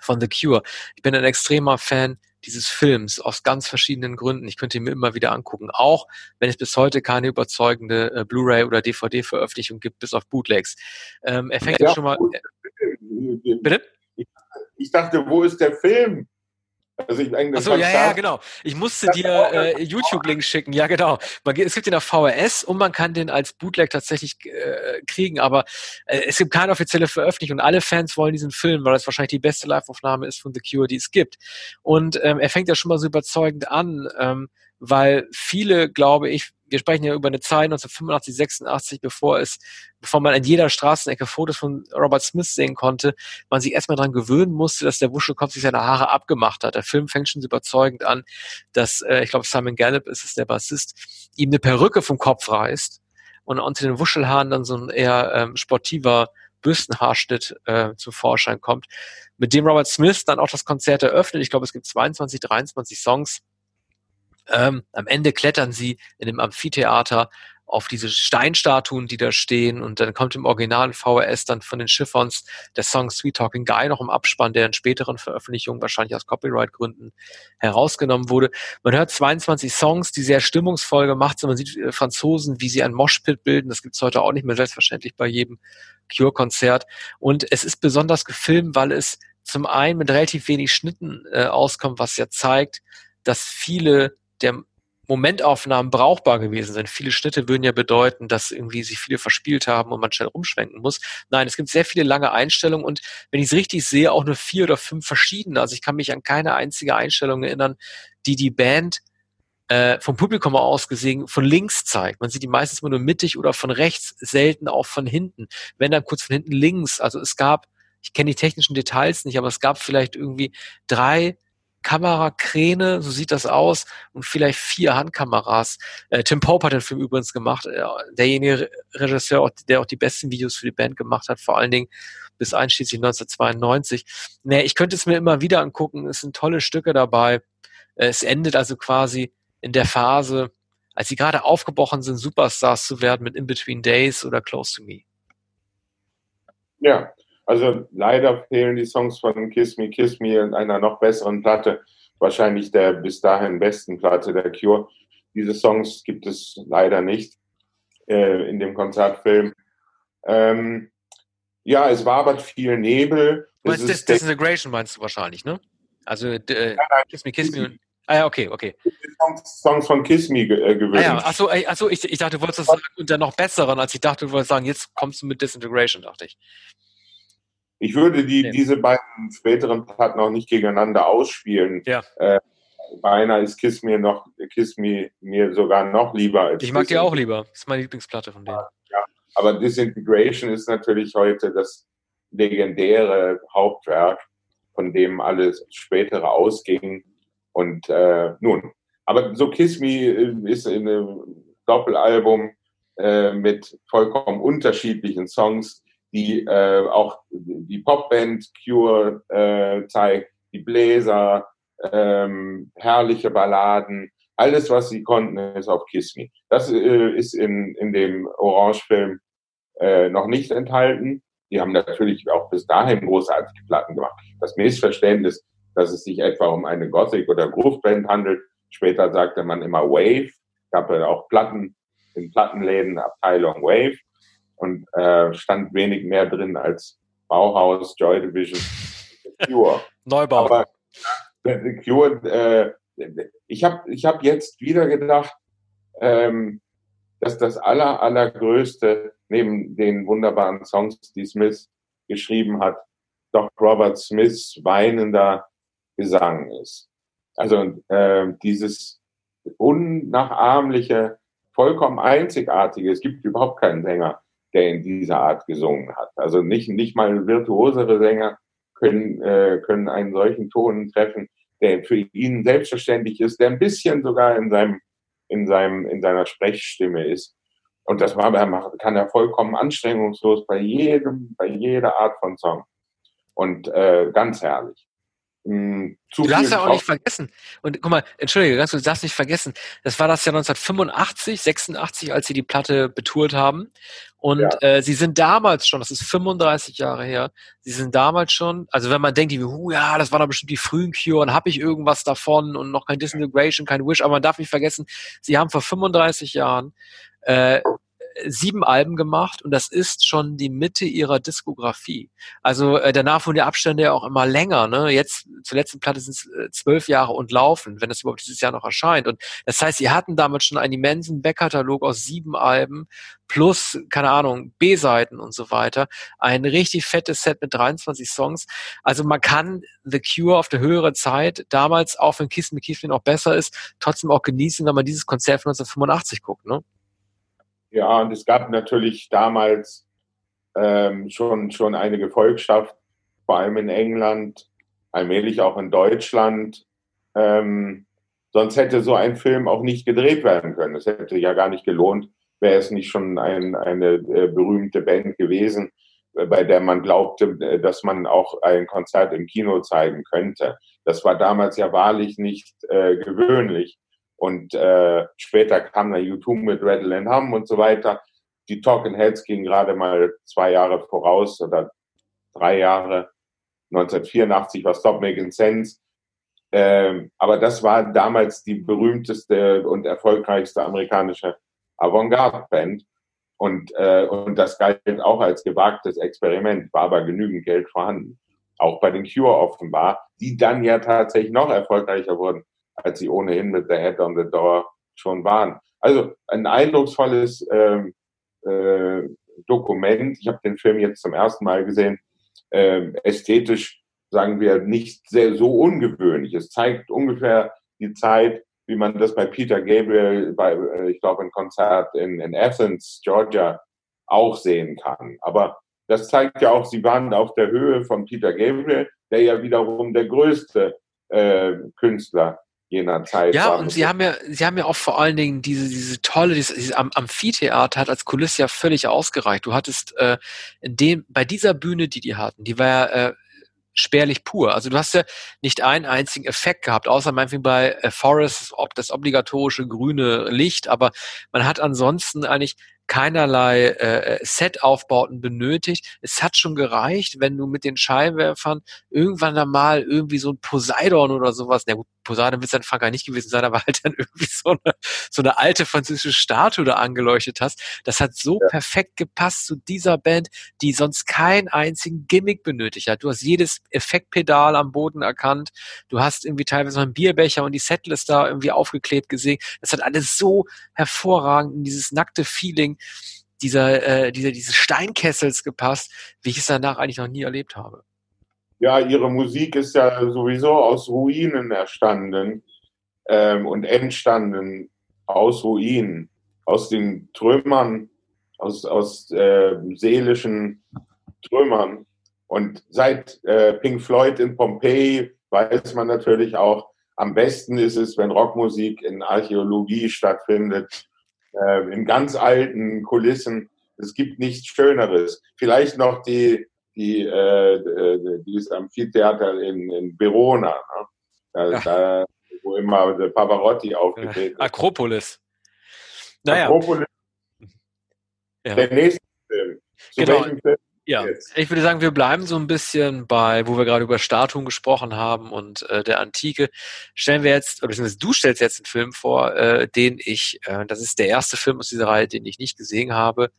von The Cure. Ich bin ein extremer Fan dieses Films aus ganz verschiedenen Gründen. Ich könnte ihn mir immer wieder angucken, auch wenn es bis heute keine überzeugende äh, Blu-ray oder DVD-Veröffentlichung gibt, bis auf Bootlegs. Ähm, er fängt ja, schon mal. Äh, bitte? Ich dachte, wo ist der Film? Also ich eigentlich Achso, ja, ja, genau. Ich musste dir äh, YouTube-Links schicken. Ja, genau. Man, es gibt den auf VHS und man kann den als Bootleg tatsächlich äh, kriegen, aber äh, es gibt keine offizielle Veröffentlichung und alle Fans wollen diesen Film, weil das wahrscheinlich die beste Live-Aufnahme ist von The Cure, die es gibt. Und ähm, er fängt ja schon mal so überzeugend an, ähm, weil viele, glaube ich, wir sprechen ja über eine Zeit 1985, 86, bevor es, bevor man an jeder Straßenecke Fotos von Robert Smith sehen konnte, man sich erstmal daran gewöhnen musste, dass der Wuschelkopf sich seine Haare abgemacht hat. Der Film fängt schon überzeugend an, dass, äh, ich glaube, Simon Gallup ist es, der Bassist, ihm eine Perücke vom Kopf reißt und unter den Wuschelhaaren dann so ein eher ähm, sportiver Bürstenhaarschnitt äh, zum Vorschein kommt, mit dem Robert Smith dann auch das Konzert eröffnet. Ich glaube, es gibt 22, 23 Songs ähm, am Ende klettern sie in dem Amphitheater auf diese Steinstatuen, die da stehen. Und dann kommt im originalen VHS dann von den Chiffons der Song Sweet Talking Guy noch im Abspann, der in späteren Veröffentlichungen wahrscheinlich aus Copyright-Gründen herausgenommen wurde. Man hört 22 Songs, die sehr stimmungsvoll gemacht sind. Man sieht äh, Franzosen, wie sie ein Moshpit bilden. Das gibt's heute auch nicht mehr selbstverständlich bei jedem Cure-Konzert. Und es ist besonders gefilmt, weil es zum einen mit relativ wenig Schnitten äh, auskommt, was ja zeigt, dass viele der Momentaufnahmen brauchbar gewesen sind. Viele Schnitte würden ja bedeuten, dass irgendwie sich viele verspielt haben und man schnell umschwenken muss. Nein, es gibt sehr viele lange Einstellungen und wenn ich es richtig sehe, auch nur vier oder fünf verschiedene. Also ich kann mich an keine einzige Einstellung erinnern, die die Band äh, vom Publikum aus gesehen von links zeigt. Man sieht die meistens immer nur mittig oder von rechts, selten auch von hinten. Wenn dann kurz von hinten links. Also es gab, ich kenne die technischen Details nicht, aber es gab vielleicht irgendwie drei Kamerakräne, so sieht das aus, und vielleicht vier Handkameras. Äh, Tim Pope hat den Film übrigens gemacht, äh, derjenige Regisseur, der auch die besten Videos für die Band gemacht hat, vor allen Dingen bis einschließlich 1992. Nee, ich könnte es mir immer wieder angucken, es sind tolle Stücke dabei. Äh, es endet also quasi in der Phase, als sie gerade aufgebrochen sind, Superstars zu werden mit In Between Days oder Close to Me. Ja, also leider fehlen die Songs von Kiss Me, Kiss Me in einer noch besseren Platte, wahrscheinlich der bis dahin besten Platte der Cure. Diese Songs gibt es leider nicht äh, in dem Konzertfilm. Ähm, ja, es wabert viel Nebel. Du meinst Dis Disintegration meinst du wahrscheinlich, ne? Also äh, Kiss Me, Kiss Me. Ah ja, okay, okay. Songs, Songs von Kiss Me äh, gewünscht. Ah, ja. Achso, achso ich, ich dachte, du wolltest das sagen unter noch besseren, als ich dachte, du wolltest sagen, jetzt kommst du mit Disintegration, dachte ich. Ich würde die, ja. diese beiden späteren Platten auch nicht gegeneinander ausspielen. Ja. Äh, beinahe ist Kiss Me noch, Kiss Me mir sogar noch lieber als. Ich mag die auch lieber. Das ist meine Lieblingsplatte von denen. Ja, aber Disintegration ist natürlich heute das legendäre Hauptwerk, von dem alles spätere ausging. Und äh, nun, aber so Kiss Me äh, ist ein Doppelalbum äh, mit vollkommen unterschiedlichen Songs die äh, auch die Popband Cure äh, zeigt, die Bläser, ähm, herrliche Balladen, alles, was sie konnten, ist auf Kiss Me. Das äh, ist in, in dem Orange-Film äh, noch nicht enthalten. Die haben natürlich auch bis dahin großartige Platten gemacht. Das Missverständnis, dass es sich etwa um eine Gothic- oder Groove-Band handelt, später sagte man immer Wave, gab ja auch Platten in Plattenläden Abteilung Wave und äh, stand wenig mehr drin als Bauhaus, Joy Division, Cure. Neubau. Aber äh, Cure, äh, ich habe ich hab jetzt wieder gedacht, ähm, dass das aller, allergrößte neben den wunderbaren Songs, die Smith geschrieben hat, doch Robert Smiths weinender Gesang ist. Also äh, dieses unnachahmliche, vollkommen einzigartige, es gibt überhaupt keinen Sänger, der in dieser Art gesungen hat. Also nicht, nicht mal virtuosere Sänger können, äh, können einen solchen Ton treffen, der für ihn selbstverständlich ist, der ein bisschen sogar in seinem, in seinem, in seiner Sprechstimme ist. Und das war, kann er vollkommen anstrengungslos bei jedem, bei jeder Art von Song. Und äh, ganz herrlich. Hm, du darfst ja auch nicht vergessen. Und guck mal, entschuldige, ganz kurz, du darfst nicht vergessen. Das war das Jahr 1985, 86, als sie die Platte betourt haben. Und ja. äh, sie sind damals schon, das ist 35 Jahre her, sie sind damals schon, also wenn man denkt, uh, ja, das waren doch bestimmt die frühen Cure und habe ich irgendwas davon und noch kein Disintegration, kein Wish, aber man darf nicht vergessen, sie haben vor 35 Jahren äh, sieben Alben gemacht und das ist schon die Mitte ihrer Diskografie. Also äh, danach wurden die Abstände ja auch immer länger. Ne? Jetzt zur letzten Platte sind es äh, zwölf Jahre und laufen, wenn das überhaupt dieses Jahr noch erscheint. Und das heißt, sie hatten damals schon einen immensen Backkatalog aus sieben Alben plus, keine Ahnung, B-Seiten und so weiter. Ein richtig fettes Set mit 23 Songs. Also man kann The Cure auf der höhere Zeit damals, auch wenn Kiss Kiss auch besser ist, trotzdem auch genießen, wenn man dieses Konzert von 1985 guckt. Ne? Ja, und es gab natürlich damals ähm, schon, schon eine Gefolgschaft, vor allem in England, allmählich auch in Deutschland. Ähm, sonst hätte so ein Film auch nicht gedreht werden können. Es hätte ja gar nicht gelohnt, wäre es nicht schon ein, eine äh, berühmte Band gewesen, äh, bei der man glaubte, äh, dass man auch ein Konzert im Kino zeigen könnte. Das war damals ja wahrlich nicht äh, gewöhnlich. Und äh, später kam dann U2 mit Rattle and Hum und so weiter. Die Talking Heads gingen gerade mal zwei Jahre voraus oder drei Jahre. 1984 war Stop Making Sense. Ähm, aber das war damals die berühmteste und erfolgreichste amerikanische Avantgarde-Band. Und, äh, und das galt auch als gewagtes Experiment, war aber genügend Geld vorhanden. Auch bei den Cure offenbar, die dann ja tatsächlich noch erfolgreicher wurden, als sie ohnehin mit The Head on the Door schon waren. Also ein eindrucksvolles ähm, äh, Dokument. Ich habe den Film jetzt zum ersten Mal gesehen. Ähm, ästhetisch sagen wir nicht sehr so ungewöhnlich. Es zeigt ungefähr die Zeit, wie man das bei Peter Gabriel, bei, äh, ich glaube, ein Konzert in, in Athens, Georgia, auch sehen kann. Aber das zeigt ja auch, sie waren auf der Höhe von Peter Gabriel, der ja wiederum der größte äh, Künstler jener Zeit ja, und sie haben ja, sie haben ja auch vor allen Dingen diese, diese tolle, dieses, dieses Amphitheater hat als Kulisse ja völlig ausgereicht. Du hattest äh, in dem, bei dieser Bühne, die die hatten, die war ja äh, spärlich pur. Also du hast ja nicht einen einzigen Effekt gehabt, außer meinetwegen bei äh, Forest, ob das obligatorische grüne Licht, aber man hat ansonsten eigentlich keinerlei äh, Set-Aufbauten benötigt. Es hat schon gereicht, wenn du mit den Scheinwerfern irgendwann einmal irgendwie so ein Poseidon oder sowas, na gut, Poseidon wird es dann Frankreich nicht gewesen sein, aber halt dann irgendwie so eine, so eine alte französische Statue da angeleuchtet hast. Das hat so ja. perfekt gepasst zu dieser Band, die sonst keinen einzigen Gimmick benötigt hat. Du hast jedes Effektpedal am Boden erkannt. Du hast irgendwie teilweise noch einen Bierbecher und die Setlist da irgendwie aufgeklebt gesehen. Das hat alles so hervorragend in dieses nackte Feeling dieser, äh, dieser, dieses Steinkessels gepasst, wie ich es danach eigentlich noch nie erlebt habe. Ja, ihre Musik ist ja sowieso aus Ruinen erstanden ähm, und entstanden aus Ruinen, aus den Trümmern, aus, aus äh, seelischen Trümmern. Und seit äh, Pink Floyd in Pompeji weiß man natürlich auch, am besten ist es, wenn Rockmusik in Archäologie stattfindet, äh, in ganz alten Kulissen. Es gibt nichts Schöneres. Vielleicht noch die die, äh, äh, dieses Amphitheater in, in Verona, ne? da, da, wo immer der Pavarotti aufgetreten ist. Akropolis. Naja. Akropolis. Ja. Der nächste Film. Zu genau. welchem Film ja, ich würde sagen, wir bleiben so ein bisschen bei, wo wir gerade über Statuen gesprochen haben und äh, der Antike. Stellen wir jetzt, oder beziehungsweise du stellst jetzt einen Film vor, äh, den ich, äh, das ist der erste Film aus dieser Reihe, den ich nicht gesehen habe.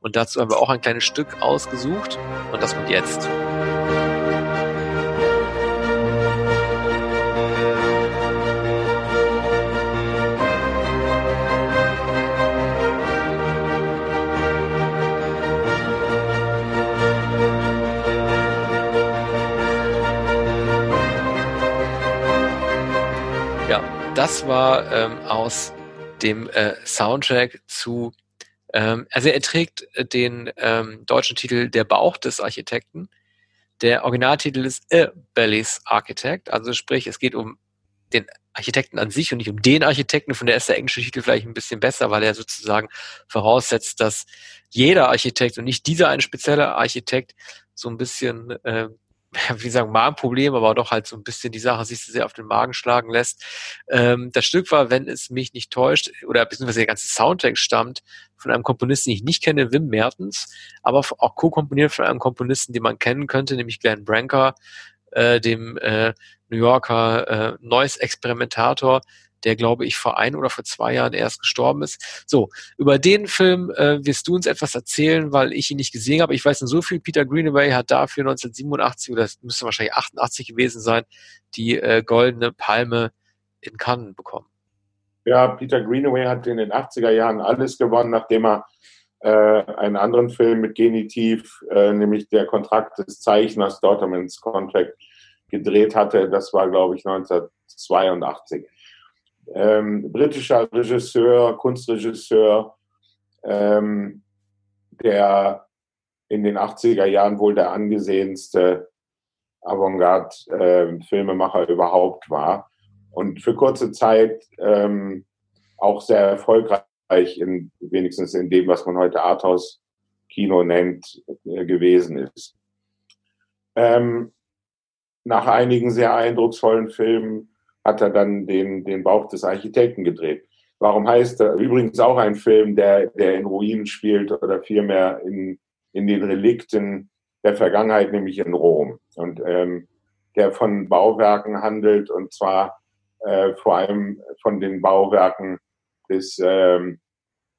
Und dazu haben wir auch ein kleines Stück ausgesucht und das kommt jetzt. Das war ähm, aus dem äh, Soundtrack zu, ähm, also er trägt äh, den ähm, deutschen Titel Der Bauch des Architekten. Der Originaltitel ist A Belly's Architect, also sprich, es geht um den Architekten an sich und nicht um den Architekten. Von der ist der englische Titel vielleicht ein bisschen besser, weil er sozusagen voraussetzt, dass jeder Architekt und nicht dieser ein spezieller Architekt so ein bisschen äh, wie sagen, Magenproblem, aber doch halt so ein bisschen die Sache sich sehr auf den Magen schlagen lässt. Ähm, das Stück war, wenn es mich nicht täuscht, oder beziehungsweise der ganze Soundtrack stammt von einem Komponisten, den ich nicht kenne, Wim Mertens, aber auch co-komponiert von einem Komponisten, den man kennen könnte, nämlich Glenn Branker, äh, dem äh, New Yorker äh, Noise-Experimentator, der, glaube ich, vor ein oder vor zwei Jahren erst gestorben ist. So, über den Film äh, wirst du uns etwas erzählen, weil ich ihn nicht gesehen habe. Ich weiß nur so viel, Peter Greenaway hat dafür 1987, oder das müsste wahrscheinlich 88 gewesen sein, die äh, Goldene Palme in Cannes bekommen. Ja, Peter Greenaway hat in den 80er Jahren alles gewonnen, nachdem er äh, einen anderen Film mit Genitiv, äh, nämlich der Kontrakt des Zeichners, Daughtermans Contract, gedreht hatte. Das war, glaube ich, 1982 ähm, britischer Regisseur, Kunstregisseur, ähm, der in den 80er Jahren wohl der angesehenste Avantgarde-Filmemacher äh, überhaupt war und für kurze Zeit ähm, auch sehr erfolgreich, in, wenigstens in dem, was man heute Arthouse-Kino nennt, äh, gewesen ist. Ähm, nach einigen sehr eindrucksvollen Filmen hat er dann den, den Bauch des Architekten gedreht. Warum heißt er übrigens auch ein Film, der, der in Ruinen spielt oder vielmehr in, in den Relikten der Vergangenheit, nämlich in Rom. Und ähm, der von Bauwerken handelt und zwar äh, vor allem von den Bauwerken des, äh,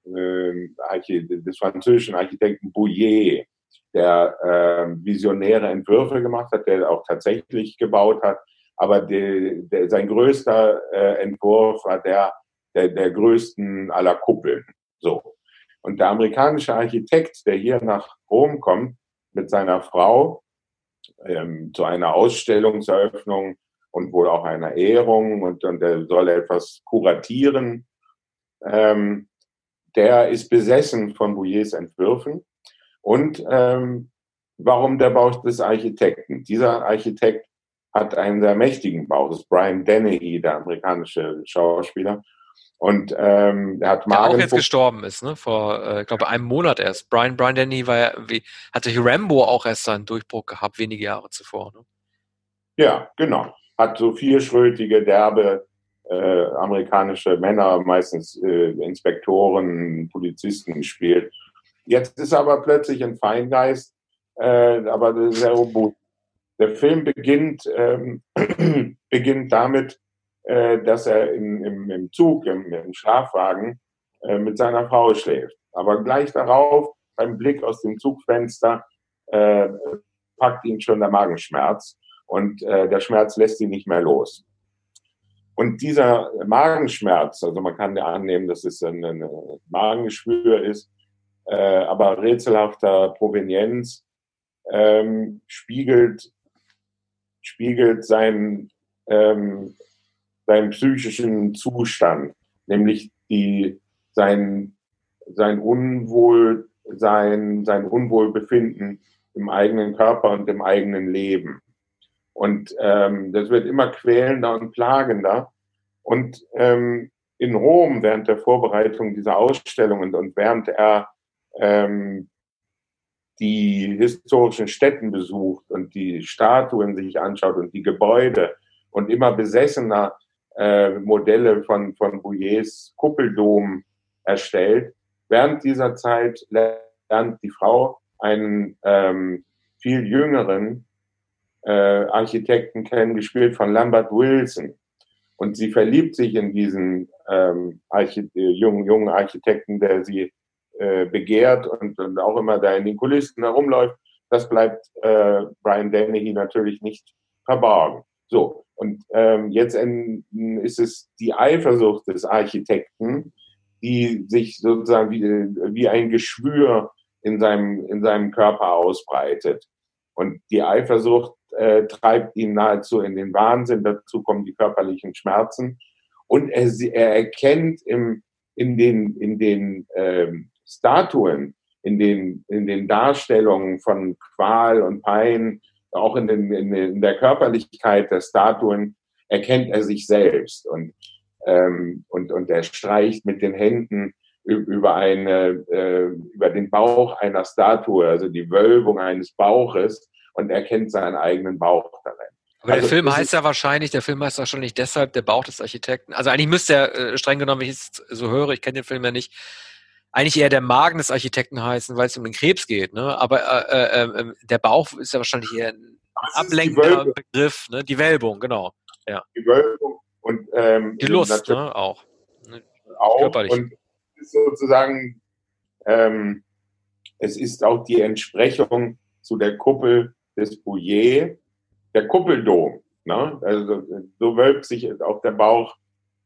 des französischen Architekten Bouillet, der äh, visionäre Entwürfe gemacht hat, der auch tatsächlich gebaut hat. Aber die, der, sein größter äh, Entwurf war der, der der größten aller Kuppeln. So. Und der amerikanische Architekt, der hier nach Rom kommt mit seiner Frau ähm, zu einer Ausstellungseröffnung und wohl auch einer Ehrung und, und er soll etwas kuratieren, ähm, der ist besessen von Bouillets Entwürfen. Und ähm, warum der Bauch des Architekten? Dieser Architekt hat einen sehr mächtigen Bauch. Das ist Brian Dennehy, der amerikanische Schauspieler. Und ähm, er hat Der auch jetzt gestorben ist, ne? Vor, äh, ich glaube, einem Monat erst. Brian, Brian Denny war ja, wie, hatte Rambo auch erst seinen Durchbruch gehabt, wenige Jahre zuvor. Ne? Ja, genau. Hat so vierschrötige, derbe äh, amerikanische Männer, meistens äh, Inspektoren, Polizisten gespielt. Jetzt ist er aber plötzlich ein Feingeist, äh, aber sehr robust. Der Film beginnt, ähm, beginnt damit, äh, dass er im, im, im Zug, im, im Schlafwagen äh, mit seiner Frau schläft. Aber gleich darauf, beim Blick aus dem Zugfenster, äh, packt ihn schon der Magenschmerz und äh, der Schmerz lässt ihn nicht mehr los. Und dieser Magenschmerz, also man kann ja annehmen, dass es ein, ein Magengeschwür ist, äh, aber rätselhafter Provenienz, ähm, spiegelt, spiegelt seinen ähm, seinen psychischen Zustand, nämlich die, sein, sein Unwohl, sein, Unwohlbefinden im eigenen Körper und im eigenen Leben. Und ähm, das wird immer quälender und plagender. Und ähm, in Rom während der Vorbereitung dieser Ausstellung und, und während er ähm, die historischen Stätten besucht und die Statuen sich anschaut und die Gebäude und immer besessener äh, Modelle von, von Bouillets Kuppeldom erstellt. Während dieser Zeit lernt die Frau einen ähm, viel jüngeren äh, Architekten kennen, gespielt von Lambert Wilson. Und sie verliebt sich in diesen ähm, Archite jungen, jungen Architekten, der sie äh, begehrt und, und auch immer da in den Kulissen herumläuft. Das bleibt äh, Brian Dennehy natürlich nicht verborgen. So, und ähm, jetzt ist es die Eifersucht des Architekten, die sich sozusagen wie, wie ein Geschwür in seinem, in seinem Körper ausbreitet. Und die Eifersucht äh, treibt ihn nahezu in den Wahnsinn. Dazu kommen die körperlichen Schmerzen. Und er, er erkennt im, in den, in den ähm, Statuen, in den, in den Darstellungen von Qual und Pein, auch in, den, in, in der Körperlichkeit der Statuen erkennt er sich selbst und, ähm, und, und er streicht mit den Händen über eine, äh, über den Bauch einer Statue, also die Wölbung eines Bauches und erkennt seinen eigenen Bauch darin. Aber also, der Film heißt ja wahrscheinlich, der Film heißt wahrscheinlich deshalb der Bauch des Architekten. Also eigentlich müsste er, äh, streng genommen, wenn ich es so höre, ich kenne den Film ja nicht, eigentlich eher der Magen des Architekten heißen, weil es um den Krebs geht. Ne? Aber äh, äh, äh, der Bauch ist ja wahrscheinlich eher ein ablenkender Begriff, ne? Die Wölbung, genau. Ja. Die Wölbung und ähm, die Lust, ne? Auch. Ne? Auch Körperlich. und ist sozusagen ähm, es ist auch die Entsprechung zu der Kuppel des Bouillet, der Kuppeldom. Ne? Also so wölbt sich auch der Bauch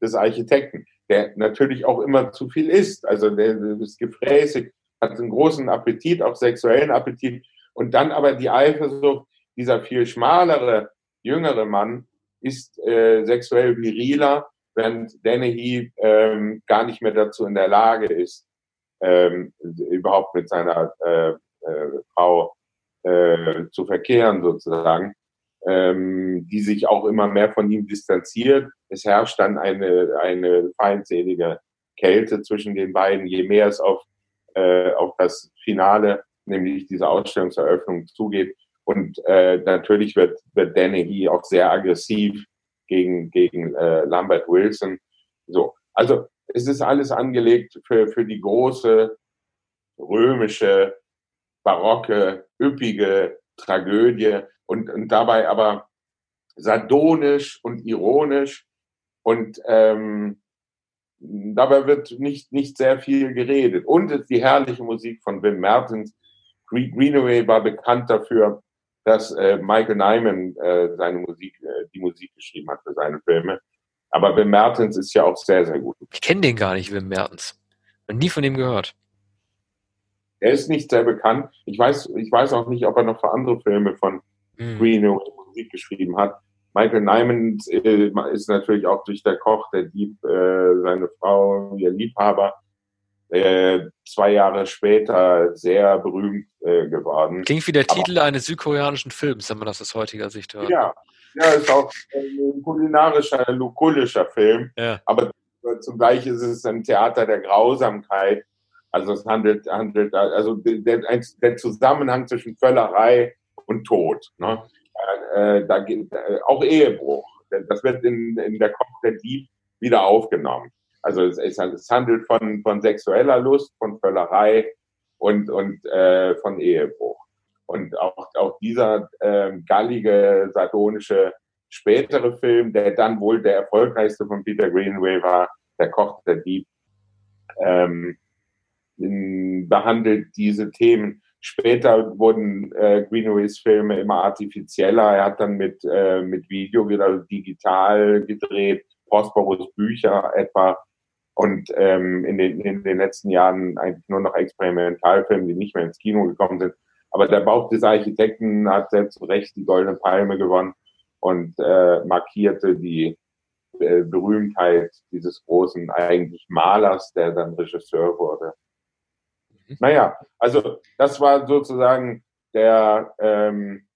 des Architekten der natürlich auch immer zu viel isst. Also der, ist gefräßig, hat einen großen Appetit, auch sexuellen Appetit. Und dann aber die Eifersucht, dieser viel schmalere, jüngere Mann ist äh, sexuell viriler, während Dennehy ähm, gar nicht mehr dazu in der Lage ist, ähm, überhaupt mit seiner äh, äh, Frau äh, zu verkehren sozusagen ähm, die sich auch immer mehr von ihm distanziert. Es herrscht dann eine, eine feindselige Kälte zwischen den beiden, je mehr es auf, äh, auf das Finale, nämlich diese Ausstellungseröffnung zugeht. Und äh, natürlich wird, wird Dennehy auch sehr aggressiv gegen, gegen äh, Lambert Wilson. So, also es ist alles angelegt für, für die große römische, barocke, üppige Tragödie und, und dabei aber sardonisch und ironisch und ähm, dabei wird nicht, nicht sehr viel geredet. Und die herrliche Musik von Wim Mertens. Greenaway war bekannt dafür, dass äh, Michael Nyman äh, seine Musik, äh, die Musik geschrieben hat für seine Filme. Aber Wim Mertens ist ja auch sehr, sehr gut. Ich kenne den gar nicht, Wim Mertens. Hab nie von ihm gehört. Er ist nicht sehr bekannt. Ich weiß, ich weiß auch nicht, ob er noch für andere Filme von hm. Greenaway Musik geschrieben hat. Michael Nyman äh, ist natürlich auch durch der Koch, der Dieb, äh, seine Frau, ihr Liebhaber, äh, zwei Jahre später sehr berühmt äh, geworden. Klingt wie der Aber, Titel eines südkoreanischen Films, wenn man das aus heutiger Sicht hört. Ja, ja ist auch ein kulinarischer, lukulischer Film. Ja. Aber zugleich ist es ein Theater der Grausamkeit. Also es handelt, handelt also der, der Zusammenhang zwischen Völlerei und Tod. Ne? Äh, da geht äh, auch Ehebruch. Das wird in, in der Dieb wieder aufgenommen. Also es, es, handelt von, von sexueller Lust, von Völlerei und, und äh, von Ehebruch. Und auch, auch dieser äh, gallige, sardonische spätere Film, der dann wohl der erfolgreichste von Peter Greenway war, der Koch, der Dieb, ähm, behandelt diese Themen. Später wurden äh, Greenways Filme immer artifizieller. Er hat dann mit, äh, mit Video, also digital gedreht, Prosperus Bücher etwa und ähm, in, den, in den letzten Jahren eigentlich nur noch Experimentalfilme, die nicht mehr ins Kino gekommen sind. Aber der Bauch des Architekten hat sehr zu Recht die Goldene Palme gewonnen und äh, markierte die äh, Berühmtheit dieses großen eigentlich Malers, der dann Regisseur wurde. Mhm. Naja, also das war sozusagen der, ähm,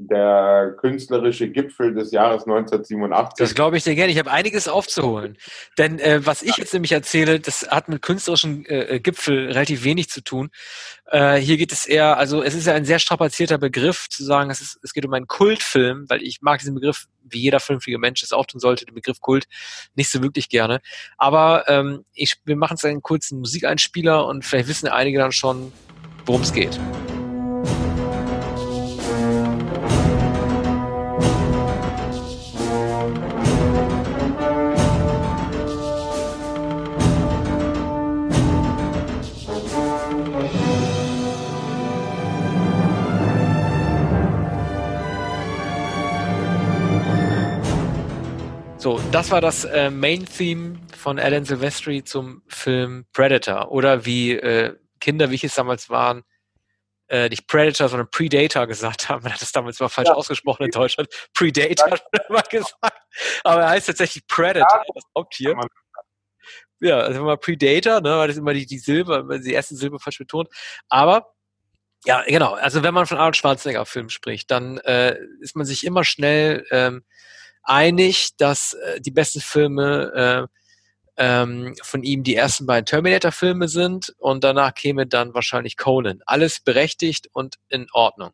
der künstlerische Gipfel des Jahres 1987. Das glaube ich sehr gerne. Ich habe einiges aufzuholen. Denn äh, was ich jetzt nämlich erzähle, das hat mit künstlerischen äh, Gipfel relativ wenig zu tun. Äh, hier geht es eher, also es ist ja ein sehr strapazierter Begriff, zu sagen, es, ist, es geht um einen Kultfilm, weil ich mag diesen Begriff, wie jeder vernünftige Mensch es auch tun sollte, den Begriff Kult nicht so wirklich gerne. Aber ähm, ich, wir machen es einen kurzen Musikeinspieler und vielleicht wissen einige dann schon, worum es geht. So, das war das äh, Main-Theme von Alan Silvestri zum Film Predator. Oder wie äh, Kinder, wie ich es damals waren, äh, nicht Predator, sondern Predator gesagt haben. Man hat das damals mal falsch ja. ausgesprochen in Deutschland. Predator hat man immer gesagt. Aber er heißt tatsächlich Predator, ja. das Haupttier. Ja, also immer Predator, ne, weil das immer die, die Silbe, die erste Silbe falsch betont. Aber ja, genau. Also wenn man von Arnold Schwarzenegger Filmen spricht, dann äh, ist man sich immer schnell ähm, einig, dass äh, die besten Filme äh, ähm, von ihm die ersten beiden Terminator-Filme sind und danach käme dann wahrscheinlich Conan. Alles berechtigt und in Ordnung.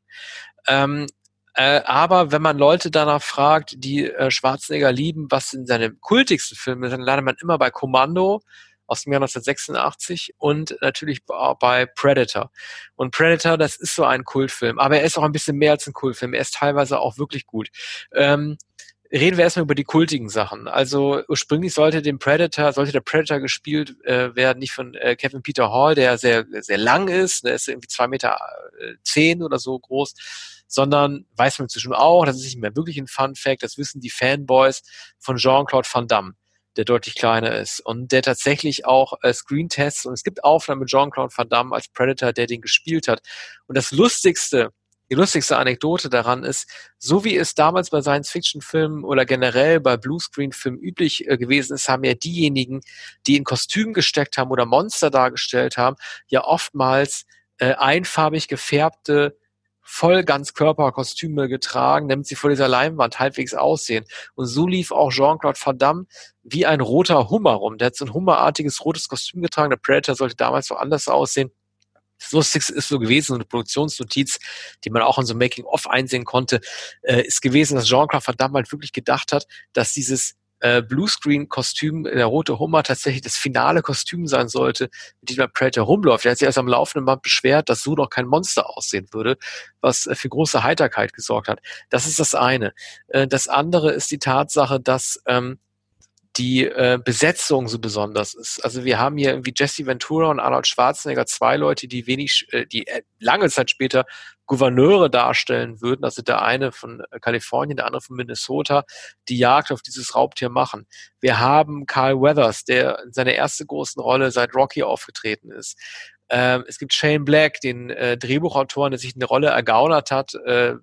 Ähm, äh, aber wenn man Leute danach fragt, die äh, Schwarzenegger lieben, was sind seine kultigsten Filme, dann landet man immer bei Kommando aus dem Jahr 1986 und natürlich bei Predator. Und Predator, das ist so ein Kultfilm, aber er ist auch ein bisschen mehr als ein Kultfilm. Er ist teilweise auch wirklich gut. Ähm, reden wir erstmal über die kultigen Sachen. Also ursprünglich sollte dem Predator, sollte der Predator gespielt äh, werden, nicht von äh, Kevin Peter Hall, der sehr, sehr lang ist, der ist irgendwie zwei Meter äh, zehn oder so groß, sondern weiß man inzwischen auch, das ist nicht mehr wirklich ein Fun Fact, das wissen die Fanboys von Jean-Claude Van Damme der deutlich kleiner ist und der tatsächlich auch äh, Screen-Tests und es gibt Aufnahmen mit Jean-Claude Van Damme als Predator, der den gespielt hat. Und das Lustigste, die lustigste Anekdote daran ist, so wie es damals bei Science-Fiction-Filmen oder generell bei Bluescreen-Filmen üblich äh, gewesen ist, haben ja diejenigen, die in Kostüm gesteckt haben oder Monster dargestellt haben, ja oftmals äh, einfarbig gefärbte voll Ganzkörperkostüme getragen, damit sie vor dieser Leinwand halbwegs aussehen. Und so lief auch Jean-Claude Van Damme wie ein roter Hummer rum. Der hat so ein hummerartiges rotes Kostüm getragen. Der Predator sollte damals so anders aussehen. Das Lustigste ist so gewesen, so eine Produktionsnotiz, die man auch in so Making-of einsehen konnte, äh, ist gewesen, dass Jean-Claude Van Damme halt wirklich gedacht hat, dass dieses äh, Bluescreen-Kostüm, der rote Hummer, tatsächlich das finale Kostüm sein sollte, mit dem Predator rumläuft. Er hat sich erst am laufenden Band beschwert, dass so doch kein Monster aussehen würde, was äh, für große Heiterkeit gesorgt hat. Das ist das eine. Äh, das andere ist die Tatsache, dass ähm, die äh, Besetzung so besonders ist. Also wir haben hier irgendwie Jesse Ventura und Arnold Schwarzenegger, zwei Leute, die wenig, äh, die äh, lange Zeit später Gouverneure darstellen würden. Also der eine von äh, Kalifornien, der andere von Minnesota, die Jagd auf dieses Raubtier machen. Wir haben Carl Weathers, der in seiner ersten großen Rolle seit Rocky aufgetreten ist. Ähm, es gibt Shane Black, den äh, Drehbuchautoren, der sich eine Rolle ergaunert hat, äh,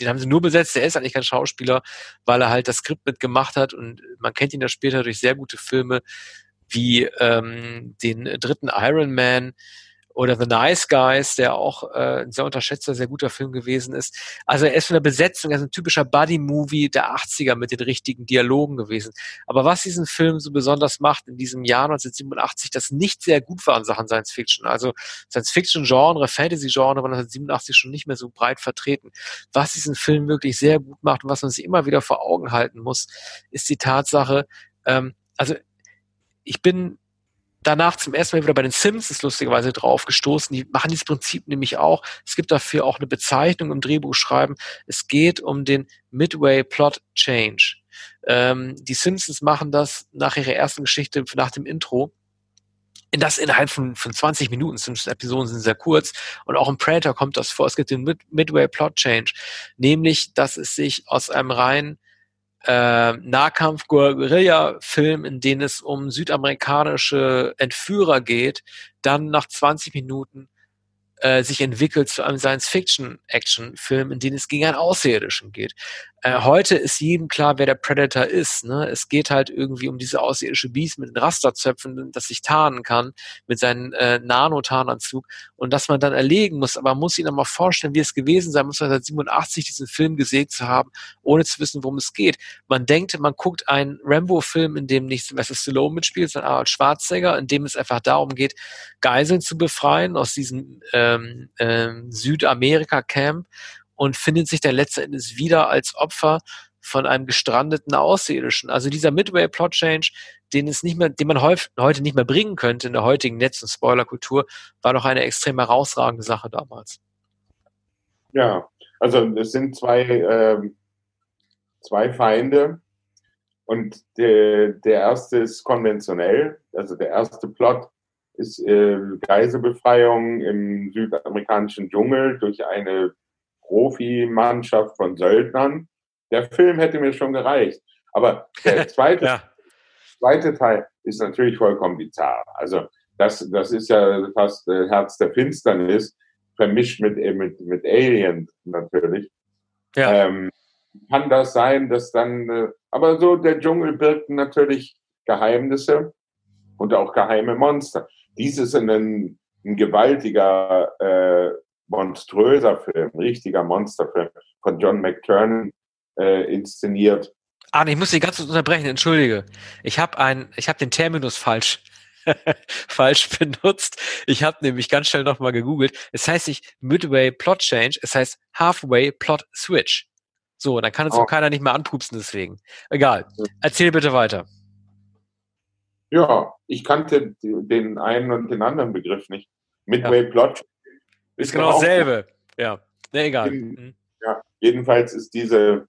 den haben sie nur besetzt, der ist eigentlich kein Schauspieler, weil er halt das Skript mitgemacht hat. Und man kennt ihn ja später durch sehr gute Filme wie ähm, den dritten Iron Man, oder The Nice Guys, der auch äh, ein sehr unterschätzter, sehr guter Film gewesen ist. Also er ist von der Besetzung, er ist ein typischer Buddy-Movie der 80er mit den richtigen Dialogen gewesen. Aber was diesen Film so besonders macht in diesem Jahr 1987, das nicht sehr gut war in Sachen Science Fiction. Also Science Fiction-Genre, Fantasy-Genre war 1987 schon nicht mehr so breit vertreten. Was diesen Film wirklich sehr gut macht und was man sich immer wieder vor Augen halten muss, ist die Tatsache, ähm, also ich bin danach zum ersten Mal wieder bei den Simpsons lustigerweise drauf gestoßen. Die machen dieses Prinzip nämlich auch. Es gibt dafür auch eine Bezeichnung im Drehbuchschreiben. Es geht um den Midway Plot Change. Ähm, die Simpsons machen das nach ihrer ersten Geschichte, nach dem Intro. In das innerhalb von, von 20 Minuten, Simpsons-Episoden sind sehr kurz. Und auch im Predator kommt das vor. Es gibt den Mid Midway Plot Change. Nämlich, dass es sich aus einem rein äh, Nahkampf-Guerilla-Film, in dem es um südamerikanische Entführer geht, dann nach 20 Minuten äh, sich entwickelt zu einem Science-Fiction-Action-Film, in dem es gegen einen Außerirdischen geht. Äh, heute ist jedem klar, wer der Predator ist. Ne? Es geht halt irgendwie um diese außerirdische Biest mit den Rasterzöpfen, das sich tarnen kann mit seinem äh, Nanotarnanzug und dass man dann erlegen muss. Aber man muss sich mal vorstellen, wie es gewesen sein muss, 1987 diesen Film gesehen zu haben, ohne zu wissen, worum es geht. Man denkt, man guckt einen Rambo-Film, in dem nicht Sylvester Stallone mitspielt, sondern Arnold Schwarzenegger, in dem es einfach darum geht, Geiseln zu befreien aus diesem ähm, ähm, Südamerika-Camp und findet sich dann letztendlich wieder als Opfer von einem gestrandeten Außerirdischen. Also dieser Midway Plot Change, den es nicht mehr, den man heute nicht mehr bringen könnte in der heutigen Netz- und Spoilerkultur, war doch eine extrem herausragende Sache damals. Ja, also es sind zwei, äh, zwei Feinde und der, der erste ist konventionell, also der erste Plot ist äh, Geiselbefreiung im südamerikanischen Dschungel durch eine Profimannschaft von Söldnern. Der Film hätte mir schon gereicht. Aber der zweite, ja. zweite Teil ist natürlich vollkommen bizarr. Also das, das ist ja fast äh, Herz der Finsternis, vermischt mit, äh, mit, mit Alien natürlich. Ja. Ähm, kann das sein, dass dann, äh, aber so der Dschungel birgt natürlich Geheimnisse und auch geheime Monster. Dies ist ein, ein gewaltiger äh, monströser Film, richtiger Monsterfilm von John McTurnan äh, inszeniert. Ah, ich muss Sie ganz kurz unterbrechen, entschuldige. Ich habe habe den Terminus falsch falsch benutzt. Ich habe nämlich ganz schnell nochmal gegoogelt. Es heißt nicht Midway Plot Change, es heißt Halfway Plot Switch. So, dann kann es oh. auch keiner nicht mehr anpupsen deswegen. Egal. Erzähl bitte weiter. Ja, ich kannte den einen und den anderen Begriff nicht. Midway ja. Plot ist genau dasselbe. Ja, nee, egal. Mhm. Ja, jedenfalls ist diese,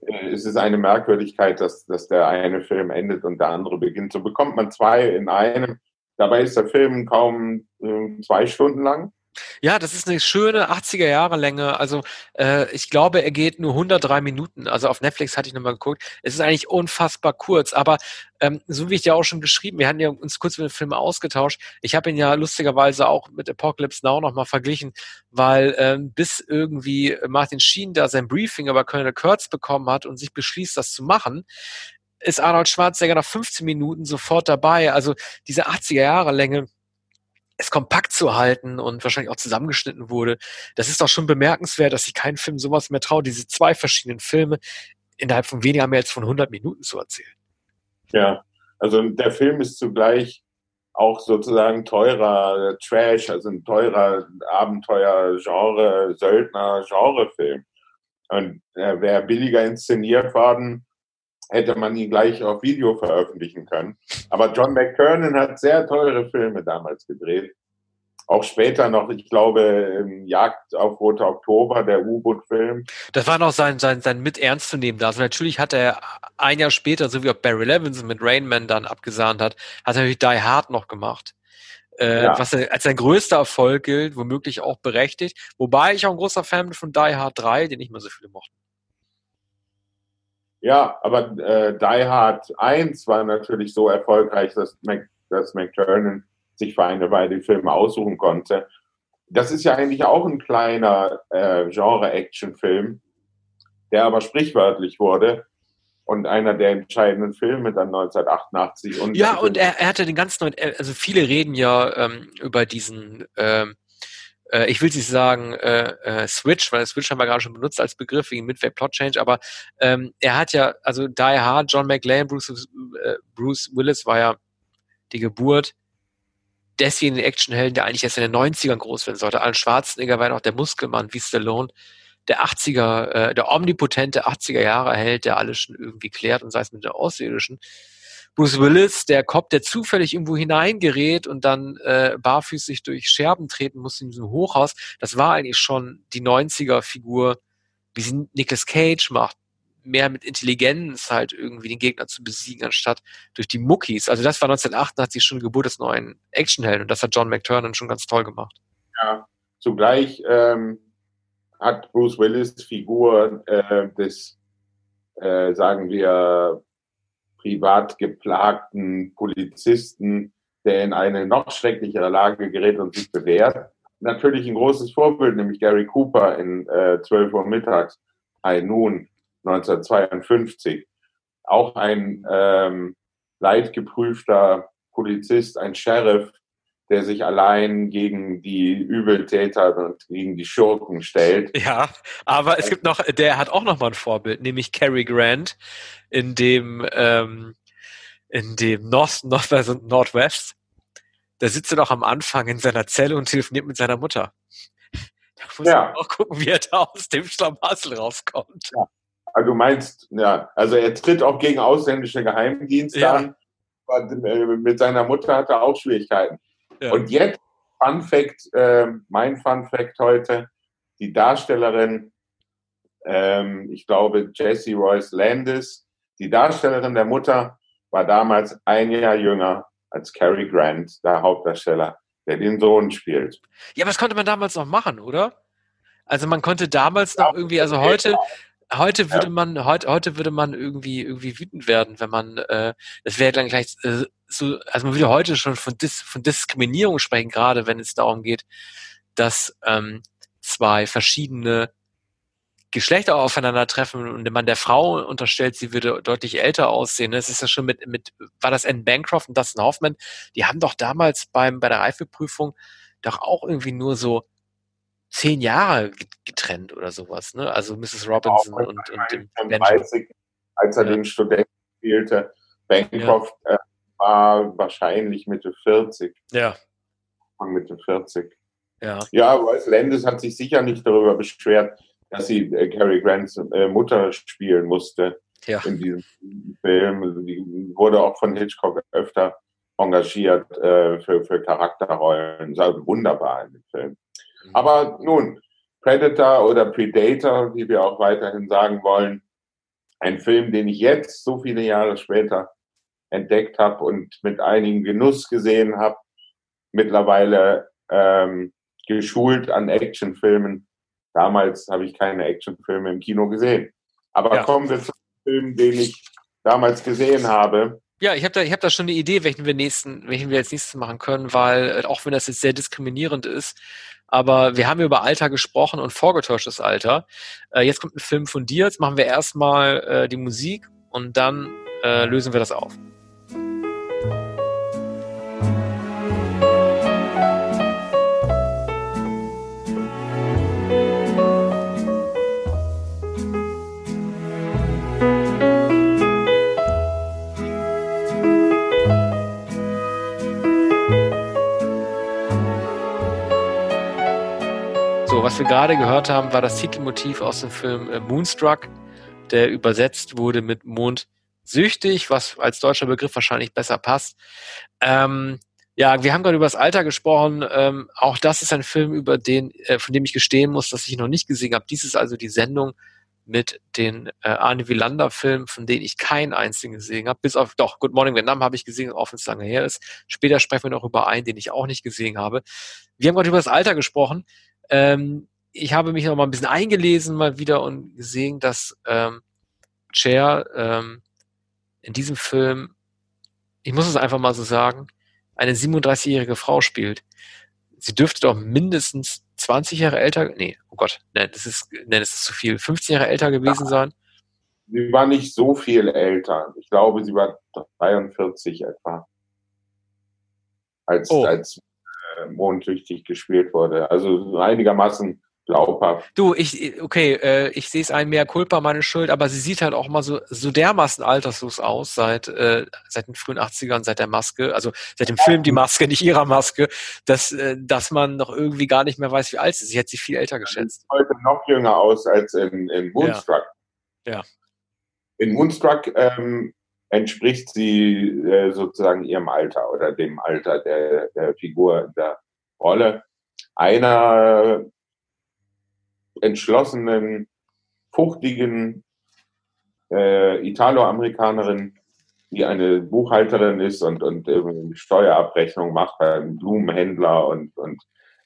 äh, es ist eine Merkwürdigkeit, dass, dass der eine Film endet und der andere beginnt. So bekommt man zwei in einem. Dabei ist der Film kaum äh, zwei Stunden lang. Ja, das ist eine schöne 80er Jahre Länge. Also äh, ich glaube, er geht nur 103 Minuten. Also auf Netflix hatte ich nochmal geguckt. Es ist eigentlich unfassbar kurz. Aber ähm, so wie ich dir auch schon geschrieben, wir hatten ja uns kurz mit dem Film ausgetauscht. Ich habe ihn ja lustigerweise auch mit Apocalypse Now nochmal verglichen, weil ähm, bis irgendwie Martin Sheen da sein Briefing über Colonel Kurtz bekommen hat und sich beschließt, das zu machen, ist Arnold Schwarzenegger nach 15 Minuten sofort dabei. Also diese 80er Jahre Länge es kompakt zu halten und wahrscheinlich auch zusammengeschnitten wurde. Das ist doch schon bemerkenswert, dass sich kein Film sowas mehr traut, diese zwei verschiedenen Filme innerhalb von weniger mehr als von 100 Minuten zu erzählen. Ja, also der Film ist zugleich auch sozusagen teurer Trash, also ein teurer Abenteuer-Genre, Söldner-Genre-Film. Und äh, wäre billiger inszeniert worden, hätte man ihn gleich auf Video veröffentlichen können. Aber John McTernan hat sehr teure Filme damals gedreht. Auch später noch, ich glaube, Jagd auf Rote Oktober, der U-Boot-Film. Das war noch sein, sein, sein mit ernst zu nehmen. Also natürlich hat er ein Jahr später, so wie auch Barry Levinson mit Rainman dann abgesahnt hat, hat er natürlich Die Hard noch gemacht. Äh, ja. Was als sein größter Erfolg gilt, womöglich auch berechtigt. Wobei ich auch ein großer Fan bin von Die Hard 3, den nicht mehr so viele mochten. Ja, aber äh, Die Hard 1 war natürlich so erfolgreich, dass, Mac, dass McTurnan sich für eine Weile die Filme aussuchen konnte. Das ist ja eigentlich auch ein kleiner äh, Genre-Action-Film, der aber sprichwörtlich wurde und einer der entscheidenden Filme dann 1988. Und ja, und er, er hatte den ganz neuen, also viele reden ja ähm, über diesen ähm, äh, ich will nicht sagen äh, äh, Switch, weil Switch haben wir gerade schon benutzt als Begriff wegen Midway Plot Change, aber ähm, er hat ja, also Die Hard, John McLean, Bruce, äh, Bruce Willis war ja die Geburt deswegen den Actionhelden, der eigentlich erst in den 90ern groß werden sollte. Alan Schwarzenegger war ja noch der Muskelmann wie Stallone, der 80er, äh, der omnipotente 80er Jahre Held, der alles schon irgendwie klärt und sei es mit der Außerirdischen. Bruce Willis, der Cop, der zufällig irgendwo hineingerät und dann äh, barfüßig durch Scherben treten muss in diesem Hochhaus, das war eigentlich schon die 90er-Figur, wie sie Nicolas Cage macht. Mehr mit Intelligenz halt irgendwie den Gegner zu besiegen, anstatt durch die Muckis. Also das war 1988 schon Geburt des neuen Actionhelden und das hat John McTurnan schon ganz toll gemacht. Ja, zugleich ähm, hat Bruce Willis Figur äh, des, äh, sagen wir, privat geplagten Polizisten, der in eine noch schrecklichere Lage gerät und sich bewährt. Natürlich ein großes Vorbild, nämlich Gary Cooper in äh, 12 Uhr mittags, High Noon 1952. Auch ein ähm, leidgeprüfter Polizist, ein Sheriff, der sich allein gegen die Übeltäter und gegen die Schurken stellt. Ja, aber es gibt noch, der hat auch noch mal ein Vorbild, nämlich Cary Grant in dem ähm, in dem North, Northwest und Northwest. Da sitzt er doch am Anfang in seiner Zelle und telefoniert mit seiner Mutter. Da muss ja. man auch gucken, wie er da aus dem Schlamassel rauskommt. Ja. Also du meinst, ja, also er tritt auch gegen ausländische Geheimdienste ja. an. Äh, mit seiner Mutter hat er auch Schwierigkeiten. Ja. Und jetzt, Fun Fact, äh, mein Fun Fact heute, die Darstellerin, ähm, ich glaube Jessie Royce Landis, die Darstellerin der Mutter war damals ein Jahr jünger als Cary Grant, der Hauptdarsteller, der den Sohn spielt. Ja, aber das konnte man damals noch machen, oder? Also man konnte damals noch irgendwie, also heute, heute würde man, heute, heute würde man irgendwie, irgendwie wütend werden, wenn man, äh, das wäre dann gleich äh, so, also man würde heute schon von, Dis, von Diskriminierung sprechen, gerade wenn es darum geht, dass ähm, zwei verschiedene Geschlechter aufeinandertreffen und man der Frau unterstellt, sie würde deutlich älter aussehen. Das ist ja schon mit, mit war das Anne Bancroft und Dustin Hoffman, die haben doch damals beim, bei der Reifeprüfung doch auch irgendwie nur so zehn Jahre getrennt oder sowas, ne? Also Mrs. Robinson und, und, und dem 30, als er ja. den Studenten spielte. Bancroft ja. äh, war wahrscheinlich Mitte 40. Ja. Mitte 40. Ja. Ja, Royce Landis hat sich sicher nicht darüber beschwert, dass sie äh, Cary Grants äh, Mutter spielen musste ja. in diesem Film. Die wurde auch von Hitchcock öfter engagiert äh, für, für Charakterrollen. Das ist wunderbar in dem Film. Mhm. Aber nun, Predator oder Predator, wie wir auch weiterhin sagen wollen, ein Film, den ich jetzt so viele Jahre später entdeckt habe und mit einigen Genuss gesehen habe. Mittlerweile ähm, geschult an Actionfilmen. Damals habe ich keine Actionfilme im Kino gesehen. Aber ja. kommen wir zum Film, den ich damals gesehen habe. Ja, ich habe da, hab da schon eine Idee, welchen wir nächsten, welchen wir als nächstes machen können, weil äh, auch wenn das jetzt sehr diskriminierend ist, aber wir haben über Alter gesprochen und vorgetäuschtes Alter. Äh, jetzt kommt ein Film von dir. Jetzt machen wir erstmal äh, die Musik und dann äh, lösen wir das auf. Was wir gerade gehört haben, war das Titelmotiv aus dem Film äh, Moonstruck, der übersetzt wurde mit Mondsüchtig, was als deutscher Begriff wahrscheinlich besser passt. Ähm, ja, wir haben gerade über das Alter gesprochen. Ähm, auch das ist ein Film, über den, äh, von dem ich gestehen muss, dass ich noch nicht gesehen habe. Dies ist also die Sendung mit den äh, Arne Wielander-Filmen, von denen ich keinen einzigen gesehen habe. Bis auf, doch, Good Morning Vietnam habe ich gesehen, auch wenn es lange her ist. Später sprechen wir noch über einen, den ich auch nicht gesehen habe. Wir haben gerade über das Alter gesprochen. Ähm, ich habe mich noch mal ein bisschen eingelesen mal wieder und gesehen, dass ähm, Cher ähm, in diesem Film, ich muss es einfach mal so sagen, eine 37-jährige Frau spielt. Sie dürfte doch mindestens 20 Jahre älter, nee, oh Gott, nein, das ist, nein, das ist zu viel, 15 Jahre älter gewesen sein. Sie war nicht so viel älter. Ich glaube, sie war 43 etwa. Als, oh. als Mondtüchtig gespielt wurde. Also einigermaßen glaubhaft. Du, ich, okay, äh, ich sehe es ein, mehr Culpa, meine Schuld, aber sie sieht halt auch mal so, so dermaßen alterslos aus seit, äh, seit den frühen 80ern, seit der Maske, also seit dem Film Die Maske, nicht ihrer Maske, dass, äh, dass man noch irgendwie gar nicht mehr weiß, wie alt sie ist. Sie hat sich viel älter geschätzt. Sie sieht heute noch jünger aus als in, in Moonstruck. Ja. ja. In Moonstruck ähm, entspricht sie äh, sozusagen ihrem Alter oder dem Alter der, der Figur der Rolle. Einer entschlossenen, fuchtigen äh, Italo-Amerikanerin, die eine Buchhalterin ist und, und äh, Steuerabrechnung macht bei einem Blumenhändler und, und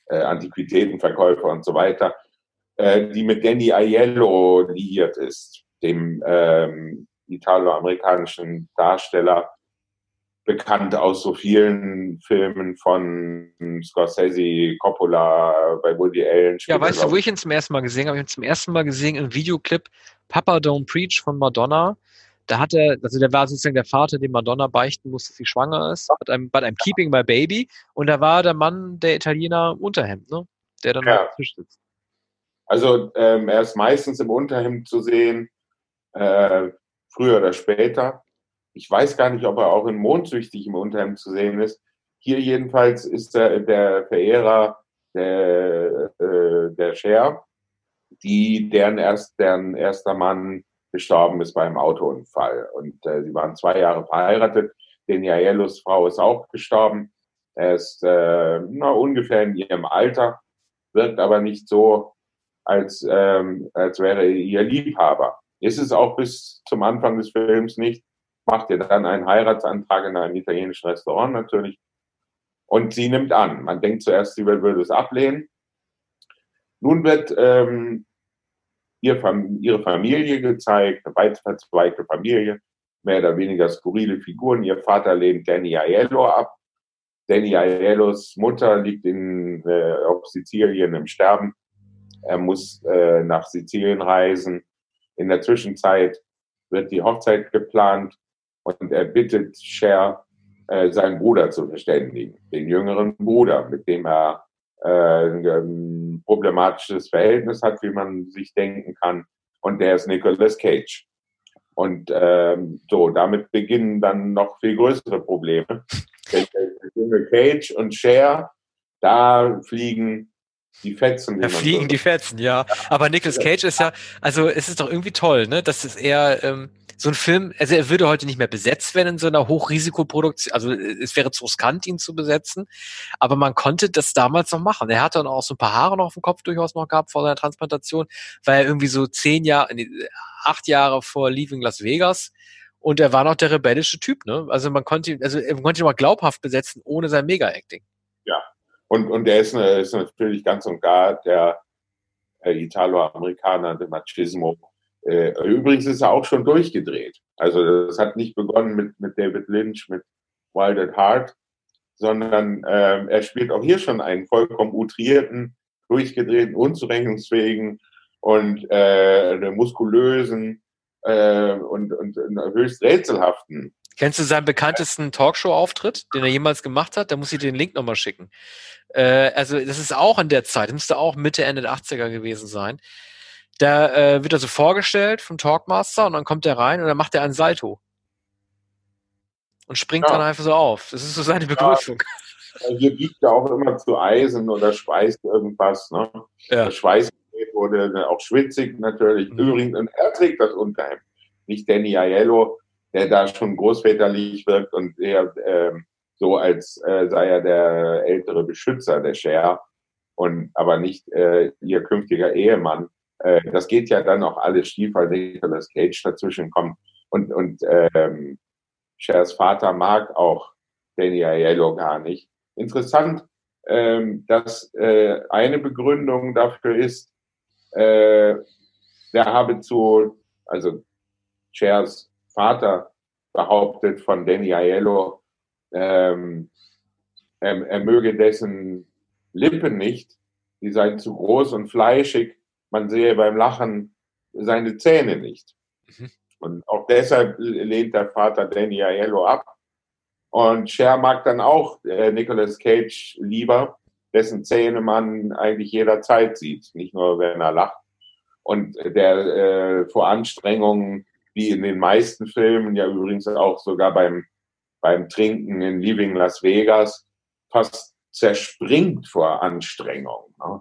äh, Antiquitätenverkäufer und so weiter, äh, die mit Danny Aiello liiert ist, dem ähm, italo-amerikanischen Darsteller, bekannt aus so vielen Filmen von Scorsese, Coppola, bei Woody Allen. Ja, weißt du, wo ich ihn zum ersten Mal gesehen habe? Ich habe ihn zum ersten Mal gesehen im Videoclip Papa Don't Preach von Madonna. Da hat er, also der war sozusagen der Vater, dem Madonna beichten musste, dass sie schwanger ist, bei einem, bei einem Keeping My Baby. Und da war der Mann, der Italiener im Unterhemd, ne? Der dann ja. am Tisch sitzt. Also ähm, er ist meistens im Unterhemd zu sehen, äh, früher oder später. Ich weiß gar nicht, ob er auch in Mondsüchtig im Unterhemd zu sehen ist. Hier jedenfalls ist er der Verehrer der, äh, der Cher, die, deren, erst, deren erster Mann gestorben ist beim Autounfall. Und äh, sie waren zwei Jahre verheiratet. Den Jaellos Frau ist auch gestorben. Er ist äh, na, ungefähr in ihrem Alter, wirkt aber nicht so, als, ähm, als wäre ihr Liebhaber. Ist es auch bis zum Anfang des Films nicht macht ihr dann einen Heiratsantrag in einem italienischen Restaurant natürlich. Und sie nimmt an. Man denkt zuerst, sie würde es ablehnen. Nun wird ähm, ihr, ihre Familie gezeigt, eine weit verzweigte Familie, mehr oder weniger skurrile Figuren. Ihr Vater lehnt Danny Aiello ab. Danny Aiellos Mutter liegt in, äh, auf Sizilien im Sterben. Er muss äh, nach Sizilien reisen. In der Zwischenzeit wird die Hochzeit geplant und er bittet Cher, äh, seinen Bruder zu verständigen, den jüngeren Bruder, mit dem er äh, ein problematisches Verhältnis hat, wie man sich denken kann. Und der ist Nicolas Cage. Und ähm, so, damit beginnen dann noch viel größere Probleme. Der junge Cage und Cher, da fliegen die Fetzen. Da fliegen so. die Fetzen, ja. Aber Nicolas Cage ist ja, also es ist doch irgendwie toll, ne? Das ist eher, ähm, so ein Film, also er würde heute nicht mehr besetzt werden in so einer Hochrisikoproduktion, also es wäre zu riskant, ihn zu besetzen, aber man konnte das damals noch machen. Er hatte dann auch so ein paar Haare noch auf dem Kopf durchaus noch gehabt vor seiner Transplantation, weil er irgendwie so zehn Jahre, acht Jahre vor Leaving Las Vegas und er war noch der rebellische Typ, ne? Also man konnte ihn, also man konnte ihn mal glaubhaft besetzen ohne sein Mega-Acting. Und, und er ist, ist natürlich ganz und gar der äh, Italo-Amerikaner, der Machismo, äh, übrigens ist er auch schon durchgedreht. Also das hat nicht begonnen mit, mit David Lynch, mit Wild at Heart, sondern äh, er spielt auch hier schon einen vollkommen utrierten, durchgedrehten, unzurechnungsfähigen und äh, muskulösen äh, und, und, und höchst rätselhaften. Kennst du seinen bekanntesten Talkshow-Auftritt, den er jemals gemacht hat? Da muss ich dir den Link nochmal schicken. Äh, also das ist auch in der Zeit, das müsste auch Mitte, Ende der 80er gewesen sein. Da äh, wird er so vorgestellt vom Talkmaster und dann kommt er rein und dann macht er einen Salto. Und springt ja. dann einfach so auf. Das ist so seine Begrüßung. Hier biegt er auch immer zu Eisen oder schweißt irgendwas. Ne? Ja. Der Schweiß wurde auch schwitzig natürlich. Mhm. Übrigens, und er trägt das Unterhemd. Nicht Danny Aiello, der da schon großväterlich wirkt und eher äh, so, als äh, sei er der ältere Beschützer der Cher und aber nicht äh, ihr künftiger Ehemann. Äh, das geht ja dann auch alles schief, weil Nicolas Cage dazwischen kommt. Und, und ähm, Chers Vater mag auch Danny Aiello gar nicht. Interessant, ähm, dass äh, eine Begründung dafür ist, äh, der habe zu, also Chers Vater behauptet von Danny Aiello, ähm, er, er möge dessen Lippen nicht, die seien zu groß und fleischig, man sehe beim Lachen seine Zähne nicht. Mhm. Und auch deshalb lehnt der Vater Danny Aiello ab. Und Cher mag dann auch äh, Nicolas Cage lieber, dessen Zähne man eigentlich jederzeit sieht, nicht nur wenn er lacht. Und der äh, vor Anstrengungen, wie in den meisten Filmen, ja übrigens auch sogar beim, beim Trinken in Leaving Las Vegas, fast zerspringt vor Anstrengung. Ne?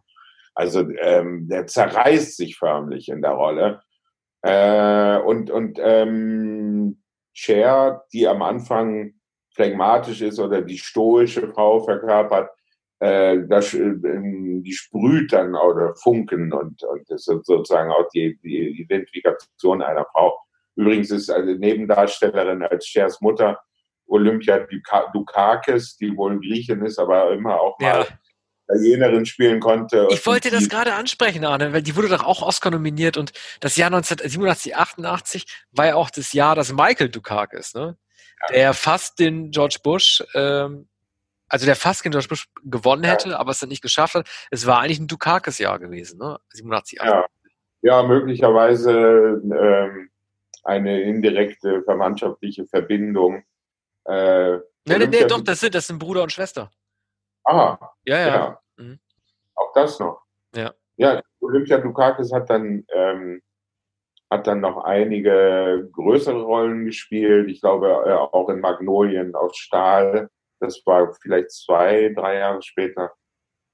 Also ähm, der zerreißt sich förmlich in der Rolle. Äh, und und ähm, Cher, die am Anfang phlegmatisch ist oder die stoische Frau verkörpert, äh, das, äh, die sprüht dann oder Funken und, und das ist sozusagen auch die, die Identifikation einer Frau. Übrigens ist eine Nebendarstellerin als Chers Mutter Olympia Dukakis, die wohl Griechin ist, aber immer auch mal ja. Italienerin spielen konnte. Ich wollte das gerade ansprechen, Arne, weil die wurde doch auch Oscar nominiert und das Jahr 1987, 88 war ja auch das Jahr, dass Michael Dukakis, ne? Ja. Der fast den George Bush, ähm, also der fast den George Bush gewonnen hätte, ja. aber es dann nicht geschafft hat. Es war eigentlich ein Dukakis-Jahr gewesen, ne? 87, 88. Ja, ja möglicherweise ähm, eine indirekte verwandtschaftliche Verbindung äh, nee, nee, nee, doch, das sind, das sind Bruder und Schwester. Aha. Ja, ja. ja. Mhm. Auch das noch. Ja. Ja, Olympia Dukakis hat dann, ähm, hat dann noch einige größere Rollen gespielt. Ich glaube, äh, auch in Magnolien aus Stahl. Das war vielleicht zwei, drei Jahre später.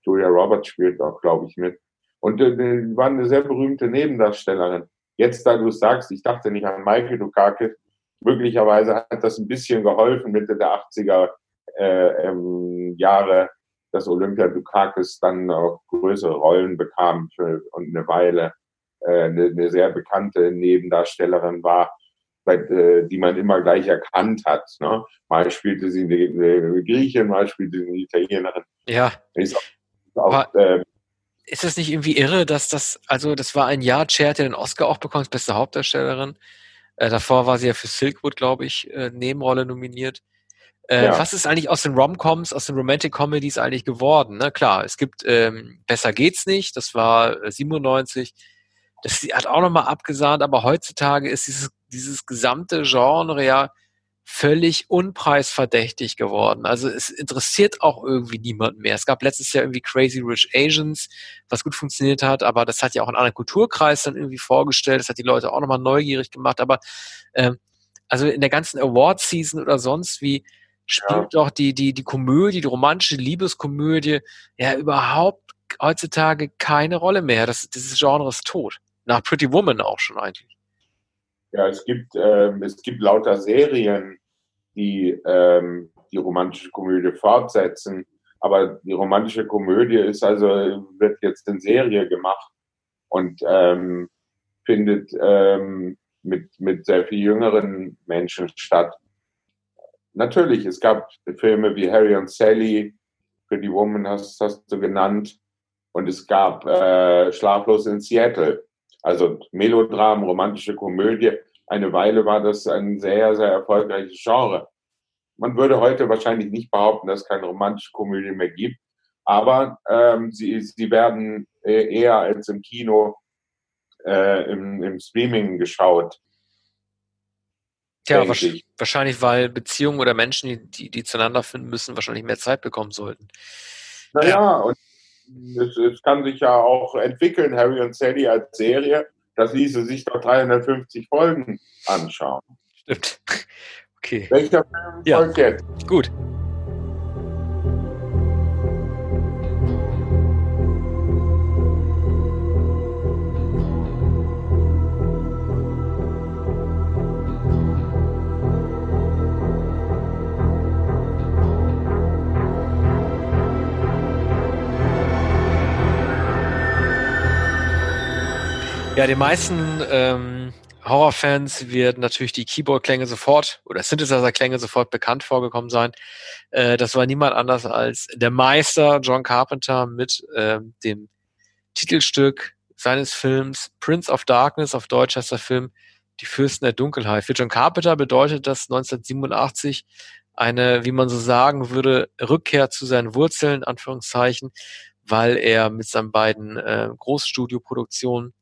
Julia Roberts spielt auch, glaube ich, mit. Und äh, war eine sehr berühmte Nebendarstellerin. Jetzt, da du es sagst, ich dachte nicht an Michael Dukakis, möglicherweise hat das ein bisschen geholfen, Mitte der 80er äh, ähm, Jahre, dass Olympia Dukakis dann auch größere Rollen bekam für, und eine Weile äh, eine, eine sehr bekannte Nebendarstellerin war, bei, äh, die man immer gleich erkannt hat. Ne? Mal spielte sie eine, eine Griechin, mal spielte sie eine Italienerin. Ja. Ist auch, auch, äh, ist das nicht irgendwie irre, dass das, also das war ein Jahr, Cher den Oscar auch bekommen, als beste Hauptdarstellerin. Äh, davor war sie ja für Silkwood, glaube ich, äh, Nebenrolle nominiert. Äh, ja. Was ist eigentlich aus den Rom-Coms, aus den Romantic Comedies eigentlich geworden? Ne? Klar, es gibt ähm, Besser geht's nicht, das war äh, 97. Das hat auch nochmal abgesahnt, aber heutzutage ist dieses, dieses gesamte Genre ja völlig unpreisverdächtig geworden. Also es interessiert auch irgendwie niemand mehr. Es gab letztes Jahr irgendwie Crazy Rich Asians, was gut funktioniert hat, aber das hat ja auch einen anderen Kulturkreis dann irgendwie vorgestellt. Das hat die Leute auch nochmal neugierig gemacht. Aber ähm, also in der ganzen Award-Season oder sonst wie spielt ja. doch die, die, die Komödie, die romantische Liebeskomödie ja überhaupt heutzutage keine Rolle mehr. Das, dieses Genre ist tot. Nach Pretty Woman auch schon eigentlich. Ja, es gibt, ähm, es gibt lauter Serien, die ähm, die romantische Komödie fortsetzen. Aber die romantische Komödie ist also, wird jetzt in Serie gemacht und ähm, findet ähm, mit, mit sehr viel jüngeren Menschen statt. Natürlich, es gab Filme wie Harry und Sally, für die Woman hast, hast du genannt. Und es gab äh, Schlaflos in Seattle. Also Melodram, romantische Komödie. Eine Weile war das ein sehr, sehr erfolgreiches Genre. Man würde heute wahrscheinlich nicht behaupten, dass es keine romantische Komödie mehr gibt. Aber ähm, sie, sie werden äh, eher als im Kino äh, im, im Streaming geschaut. Tja, wahrscheinlich, weil Beziehungen oder Menschen, die, die, die zueinander finden müssen, wahrscheinlich mehr Zeit bekommen sollten. Naja, ja. und es, es, kann sich ja auch entwickeln, Harry und Sally als Serie. Das ließe sich doch 350 Folgen anschauen. Stimmt. Okay. Welcher Film ja. folgt jetzt? Gut. Ja, die meisten ähm, Horrorfans wird natürlich die Keyboard-Klänge sofort oder Synthesizer-Klänge sofort bekannt vorgekommen sein. Äh, das war niemand anders als der Meister John Carpenter mit äh, dem Titelstück seines Films Prince of Darkness, auf Deutsch heißt der Film Die Fürsten der Dunkelheit. Für John Carpenter bedeutet das 1987 eine, wie man so sagen würde, Rückkehr zu seinen Wurzeln, Anführungszeichen, weil er mit seinen beiden äh, Großstudioproduktionen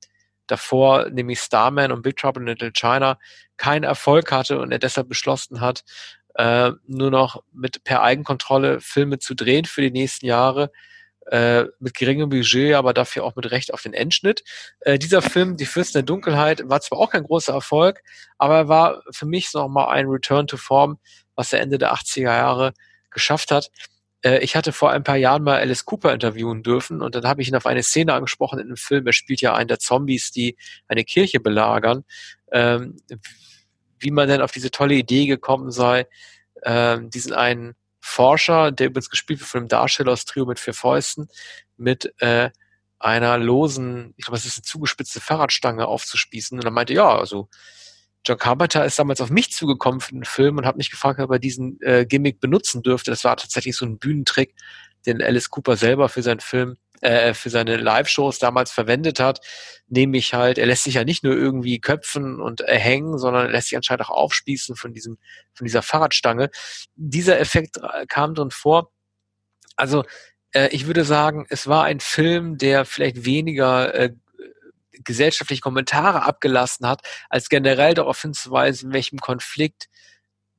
davor, nämlich Starman und Big Trouble in Little China, keinen Erfolg hatte und er deshalb beschlossen hat, äh, nur noch mit per Eigenkontrolle Filme zu drehen für die nächsten Jahre, äh, mit geringem Budget, aber dafür auch mit Recht auf den Endschnitt. Äh, dieser Film, Die Fürsten der Dunkelheit, war zwar auch kein großer Erfolg, aber er war für mich nochmal ein Return to Form, was er Ende der 80er Jahre geschafft hat ich hatte vor ein paar Jahren mal Alice Cooper interviewen dürfen und dann habe ich ihn auf eine Szene angesprochen in einem Film. Er spielt ja einen der Zombies, die eine Kirche belagern. Ähm, wie man denn auf diese tolle Idee gekommen sei, ähm, diesen einen Forscher, der übrigens gespielt wird von einem Darsteller aus Trio mit vier Fäusten, mit äh, einer losen, ich glaube, es ist eine zugespitzte Fahrradstange aufzuspießen. Und er meinte, ja, also John Carpenter ist damals auf mich zugekommen für den Film und hat mich gefragt, ob er diesen äh, Gimmick benutzen dürfte. Das war tatsächlich so ein Bühnentrick, den Alice Cooper selber für seinen Film, äh, für seine Live-Shows damals verwendet hat. Nämlich halt, er lässt sich ja nicht nur irgendwie köpfen und äh, hängen, sondern er lässt sich anscheinend auch aufspießen von diesem, von dieser Fahrradstange. Dieser Effekt äh, kam drin vor. Also, äh, ich würde sagen, es war ein Film, der vielleicht weniger äh, gesellschaftliche Kommentare abgelassen hat, als generell darauf hinzuweisen, in welchem Konflikt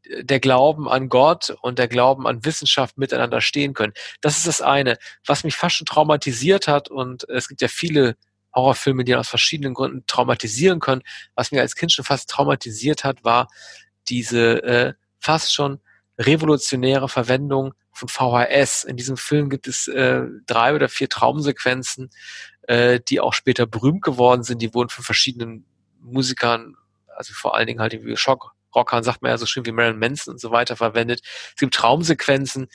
äh, der Glauben an Gott und der Glauben an Wissenschaft miteinander stehen können. Das ist das eine, was mich fast schon traumatisiert hat und es gibt ja viele Horrorfilme, die aus verschiedenen Gründen traumatisieren können. Was mich als Kind schon fast traumatisiert hat, war diese äh, fast schon revolutionäre Verwendung von VHS. In diesem Film gibt es äh, drei oder vier Traumsequenzen, äh, die auch später berühmt geworden sind. Die wurden von verschiedenen Musikern, also vor allen Dingen halt wie Schockrockern, sagt man ja so schön wie Marilyn Manson und so weiter verwendet. Es gibt Traumsequenzen,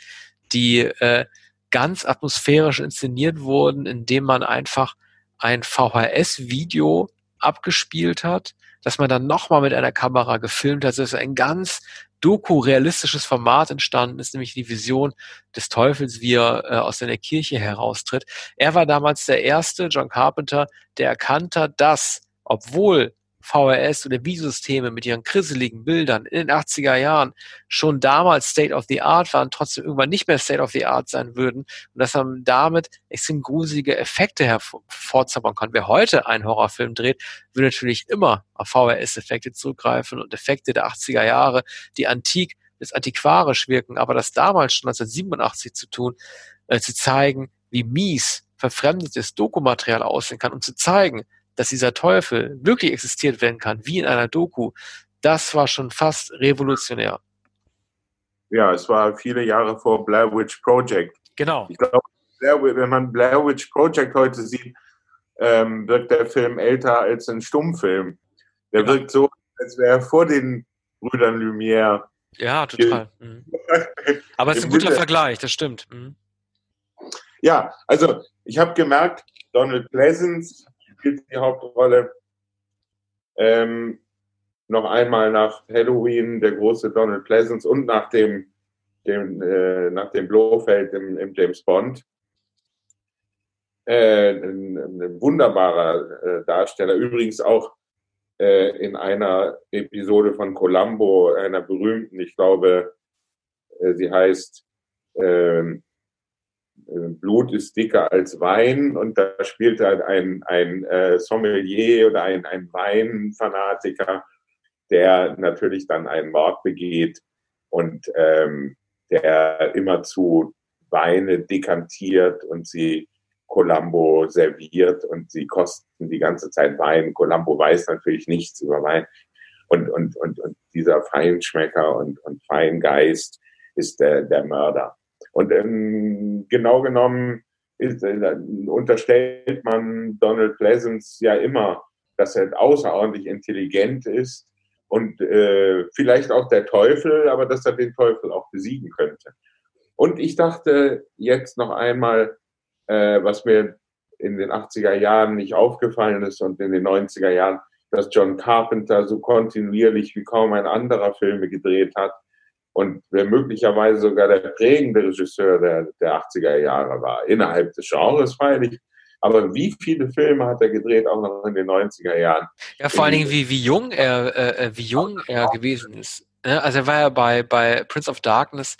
die äh, ganz atmosphärisch inszeniert wurden, indem man einfach ein VHS-Video abgespielt hat, dass man dann nochmal mit einer Kamera gefilmt hat. Das ist ein ganz doku-realistisches Format entstanden ist, nämlich die Vision des Teufels, wie er äh, aus seiner Kirche heraustritt. Er war damals der erste, John Carpenter, der erkannt hat, dass, obwohl VHS oder Videosysteme mit ihren krisseligen Bildern in den 80er Jahren schon damals State of the Art waren, trotzdem irgendwann nicht mehr State of the Art sein würden und dass man damit extrem gruselige Effekte hervorzaubern kann. Wer heute einen Horrorfilm dreht, will natürlich immer auf VHS-Effekte zurückgreifen und Effekte der 80er Jahre, die antik bis antiquarisch wirken, aber das damals schon 1987 zu tun, äh, zu zeigen, wie mies verfremdetes Dokumaterial aussehen kann und zu zeigen, dass dieser Teufel wirklich existiert werden kann, wie in einer Doku, das war schon fast revolutionär. Ja, es war viele Jahre vor Blair Witch Project. Genau. Ich glaube, wenn man Blair Witch Project heute sieht, ähm, wirkt der Film älter als ein Stummfilm. Der genau. wirkt so, als wäre er vor den Brüdern Lumière. Ja, total. Mhm. Aber es ist ein guter Vergleich, das stimmt. Mhm. Ja, also ich habe gemerkt, Donald Pleasance spielt die Hauptrolle. Ähm, noch einmal nach Halloween, der große Donald Pleasance und nach dem, dem, äh, nach dem Blofeld im, im James Bond. Äh, ein, ein, wunderbarer äh, Darsteller, übrigens auch äh, in einer Episode von Columbo, einer berühmten, ich glaube, äh, sie heißt ähm, äh, Blut ist dicker als Wein und da spielt halt ein, ein äh, Sommelier oder ein, ein Weinfanatiker, der natürlich dann einen Mord begeht und ähm, der immerzu Weine dekantiert und sie Columbo serviert und sie kosten die ganze Zeit Wein. Columbo weiß natürlich nichts über Wein. Und, und, und, und dieser Feinschmecker und, und Feingeist ist der, der Mörder. Und ähm, genau genommen ist, äh, unterstellt man Donald Pleasance ja immer, dass er außerordentlich intelligent ist und äh, vielleicht auch der Teufel, aber dass er den Teufel auch besiegen könnte. Und ich dachte jetzt noch einmal, äh, was mir in den 80er Jahren nicht aufgefallen ist und in den 90er Jahren, dass John Carpenter so kontinuierlich wie kaum ein anderer Filme gedreht hat und wer möglicherweise sogar der prägende Regisseur der, der 80er Jahre war, innerhalb des Genres freilich. Aber wie viele Filme hat er gedreht, auch noch in den 90er Jahren? Ja, vor allen Dingen, wie, wie jung er, äh, äh, wie jung er gewesen ist. Also er war ja bei, bei Prince of Darkness,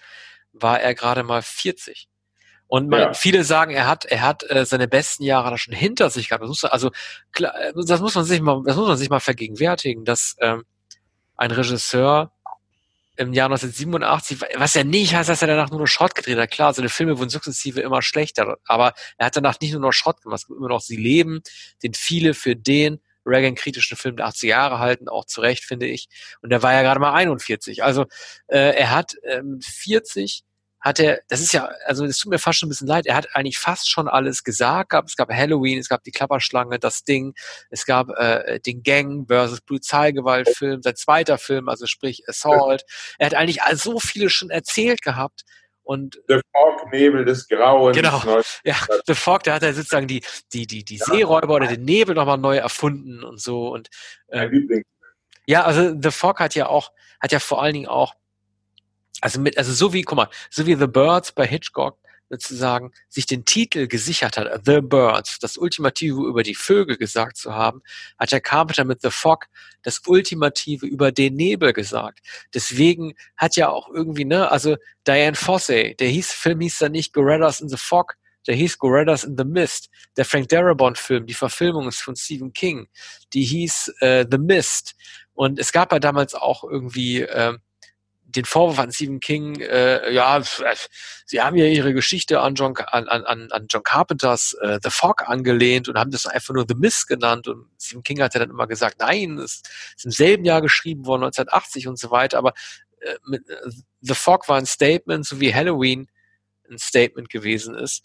war er gerade mal 40. Und man, ja. viele sagen, er hat, er hat äh, seine besten Jahre da schon hinter sich gehabt. Das muss, also klar, das muss man sich mal, das muss man sich mal vergegenwärtigen, dass ähm, ein Regisseur im Jahr 1987, was ja nicht heißt, dass er danach nur noch Schrott gedreht hat. Klar, seine Filme wurden sukzessive immer schlechter, aber er hat danach nicht nur noch Schrott gemacht, es gibt immer noch Sie leben, den viele für den Reagan-kritischen Film der 80er Jahre halten, auch zu Recht, finde ich. Und er war ja gerade mal 41. Also äh, er hat ähm, 40 hat er, das ist ja, also es tut mir fast schon ein bisschen leid, er hat eigentlich fast schon alles gesagt. Es gab Halloween, es gab die Klapperschlange, das Ding, es gab äh, den Gang versus Polizeigewaltfilm, sein zweiter Film, also sprich Assault. Er hat eigentlich so viele schon erzählt gehabt. Und The Fog, Nebel des Grauens. Genau. Ja, The Fog, da hat er sozusagen die, die, die, die ja. Seeräuber oder den Nebel nochmal neu erfunden und so. Und, ähm, ja, also The Fog hat ja auch, hat ja vor allen Dingen auch also mit, also so wie, guck mal, so wie The Birds bei Hitchcock sozusagen sich den Titel gesichert hat, The Birds, das Ultimative über die Vögel gesagt zu haben, hat der Carpenter mit The Fog das Ultimative über den Nebel gesagt. Deswegen hat ja auch irgendwie, ne, also Diane Fossey, der hieß, Film hieß dann nicht Gorillas in the Fog, der hieß Gorillas in the Mist. Der Frank Darabont-Film, die Verfilmung ist von Stephen King, die hieß äh, The Mist. Und es gab ja damals auch irgendwie äh, den Vorwurf an Stephen King, äh, ja, sie haben ja ihre Geschichte an John, an, an, an John Carpenters äh, The Fog angelehnt und haben das einfach nur The Mist genannt. Und Stephen King hat ja dann immer gesagt, nein, es ist im selben Jahr geschrieben worden, 1980 und so weiter. Aber äh, mit, äh, The Fog war ein Statement, so wie Halloween ein Statement gewesen ist.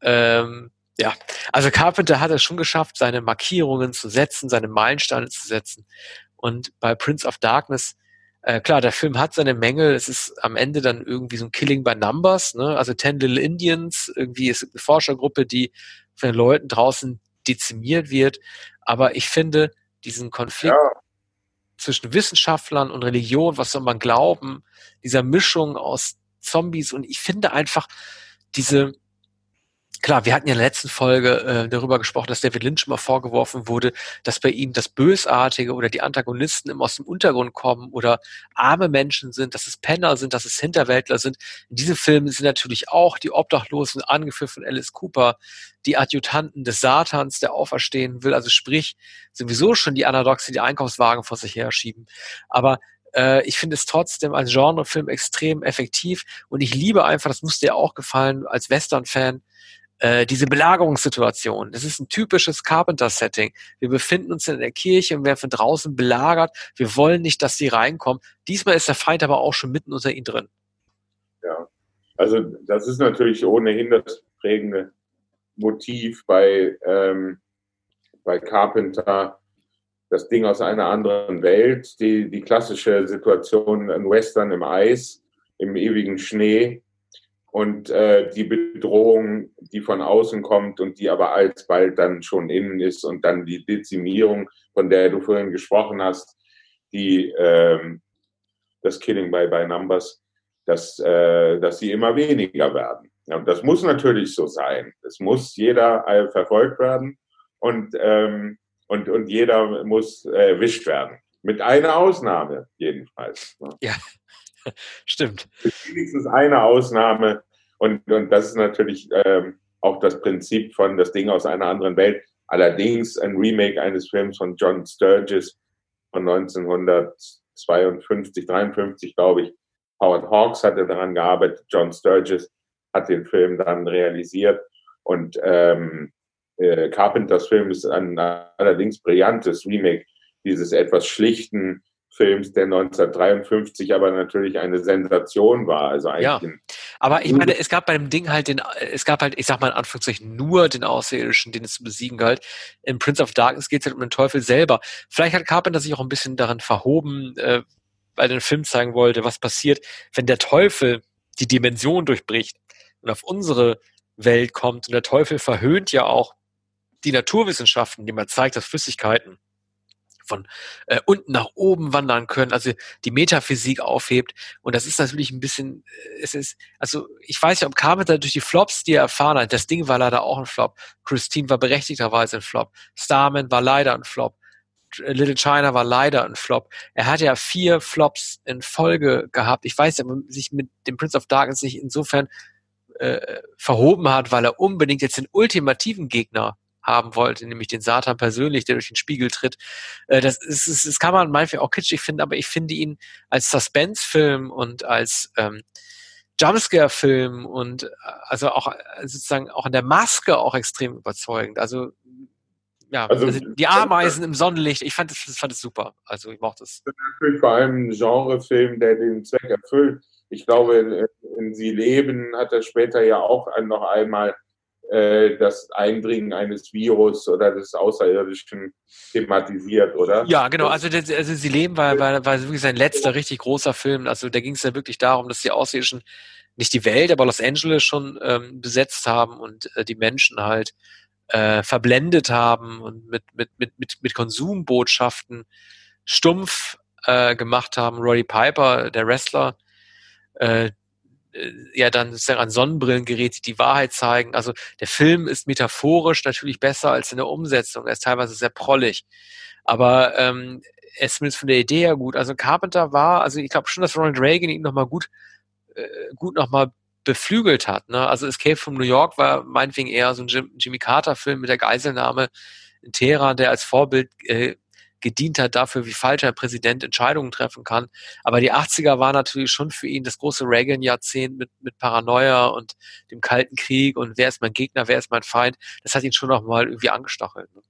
Ähm, ja, also Carpenter hat es schon geschafft, seine Markierungen zu setzen, seine Meilensteine zu setzen. Und bei Prince of Darkness äh, klar, der Film hat seine Mängel. Es ist am Ende dann irgendwie so ein Killing by Numbers. Ne? Also Ten Little Indians, irgendwie ist eine Forschergruppe, die von den Leuten draußen dezimiert wird. Aber ich finde diesen Konflikt ja. zwischen Wissenschaftlern und Religion, was soll man glauben, dieser Mischung aus Zombies und ich finde einfach diese Klar, wir hatten ja in der letzten Folge äh, darüber gesprochen, dass David Lynch immer vorgeworfen wurde, dass bei ihm das Bösartige oder die Antagonisten immer aus dem Untergrund kommen oder arme Menschen sind, dass es Penner sind, dass es Hinterwäldler sind. In diesem Film sind natürlich auch die Obdachlosen, angeführt von Alice Cooper, die Adjutanten des Satans, der auferstehen will, also sprich sowieso schon die Anadoxe, die Einkaufswagen vor sich her schieben. Aber äh, ich finde es trotzdem als Genrefilm extrem effektiv und ich liebe einfach, das muss dir auch gefallen als Western-Fan, äh, diese Belagerungssituation. Das ist ein typisches Carpenter-Setting. Wir befinden uns in der Kirche und werden von draußen belagert. Wir wollen nicht, dass sie reinkommen. Diesmal ist der Feind aber auch schon mitten unter ihnen drin. Ja, also das ist natürlich ohnehin das prägende Motiv bei, ähm, bei Carpenter, das Ding aus einer anderen Welt, die, die klassische Situation in Western im Eis, im ewigen Schnee, und äh, die Bedrohung, die von außen kommt und die aber alsbald dann schon innen ist und dann die Dezimierung, von der du vorhin gesprochen hast, die ähm, das Killing by, by Numbers, dass, äh, dass sie immer weniger werden. Ja, und das muss natürlich so sein. Es muss jeder äh, verfolgt werden und, ähm, und, und jeder muss äh, erwischt werden. Mit einer Ausnahme jedenfalls. Ne? Ja, Stimmt. Wenigstens eine Ausnahme. Und, und das ist natürlich ähm, auch das Prinzip von das Ding aus einer anderen Welt. Allerdings ein Remake eines Films von John Sturges von 1952, 53, glaube ich. Howard Hawks hatte daran gearbeitet. John Sturges hat den Film dann realisiert. Und ähm, äh, Carpenters Film ist ein allerdings brillantes Remake dieses etwas schlichten Films, der 1953 aber natürlich eine Sensation war. Also eigentlich ja, aber ich meine, es gab bei dem Ding halt den, es gab halt, ich sag mal in Anführungszeichen, nur den Außerirdischen, den es zu besiegen galt. Im Prince of Darkness geht es halt um den Teufel selber. Vielleicht hat Carpenter sich auch ein bisschen daran verhoben, äh, weil er den Film zeigen wollte, was passiert, wenn der Teufel die Dimension durchbricht und auf unsere Welt kommt. Und der Teufel verhöhnt ja auch die Naturwissenschaften, die man zeigt, dass Flüssigkeiten von äh, unten nach oben wandern können, also die Metaphysik aufhebt. Und das ist natürlich ein bisschen, äh, es ist, also ich weiß ja, ob Carpenter durch die Flops, die er erfahren hat, das Ding war leider auch ein Flop. Christine war berechtigterweise ein Flop. Starman war leider ein Flop. Little China war leider ein Flop. Er hat ja vier Flops in Folge gehabt. Ich weiß ja, sich mit dem Prince of Darkness sich insofern äh, verhoben hat, weil er unbedingt jetzt den ultimativen Gegner haben wollte, nämlich den Satan persönlich, der durch den Spiegel tritt. Äh, das, ist, das kann man manchmal auch kitschig finden, aber ich finde ihn als Suspense-Film und als ähm, Jumpscare-Film und äh, also auch äh, sozusagen auch in der Maske auch extrem überzeugend. Also ja, also, also die Ameisen im Sonnenlicht, ich fand das, fand das super. Also ich mochte es. Das ist natürlich vor allem ein Genrefilm, der den Zweck erfüllt. Ich glaube, in Sie leben hat er später ja auch noch einmal das Eindringen eines Virus oder des Außerirdischen thematisiert, oder? Ja, genau. Also, das, also Sie leben war, war, war wirklich sein letzter richtig großer Film. Also da ging es ja wirklich darum, dass die Außerirdischen nicht die Welt, aber Los Angeles schon ähm, besetzt haben und äh, die Menschen halt äh, verblendet haben und mit, mit, mit, mit, mit Konsumbotschaften stumpf äh, gemacht haben. Roddy Piper, der Wrestler, äh, ja dann sozusagen an Sonnenbrillengeräte die Wahrheit zeigen. Also der Film ist metaphorisch natürlich besser als in der Umsetzung. Er ist teilweise sehr prollig. Aber ähm, er ist zumindest von der Idee her gut. Also Carpenter war, also ich glaube schon, dass Ronald Reagan ihn nochmal gut, äh, gut nochmal beflügelt hat. Ne? Also Escape from New York war meinetwegen eher so ein Jim, Jimmy Carter-Film mit der Geiselnahme in Teheran, der als Vorbild äh, gedient hat dafür, wie falsch ein Präsident Entscheidungen treffen kann. Aber die 80er war natürlich schon für ihn das große Reagan-Jahrzehnt mit, mit Paranoia und dem Kalten Krieg und wer ist mein Gegner, wer ist mein Feind. Das hat ihn schon nochmal irgendwie angestachelt. Ne?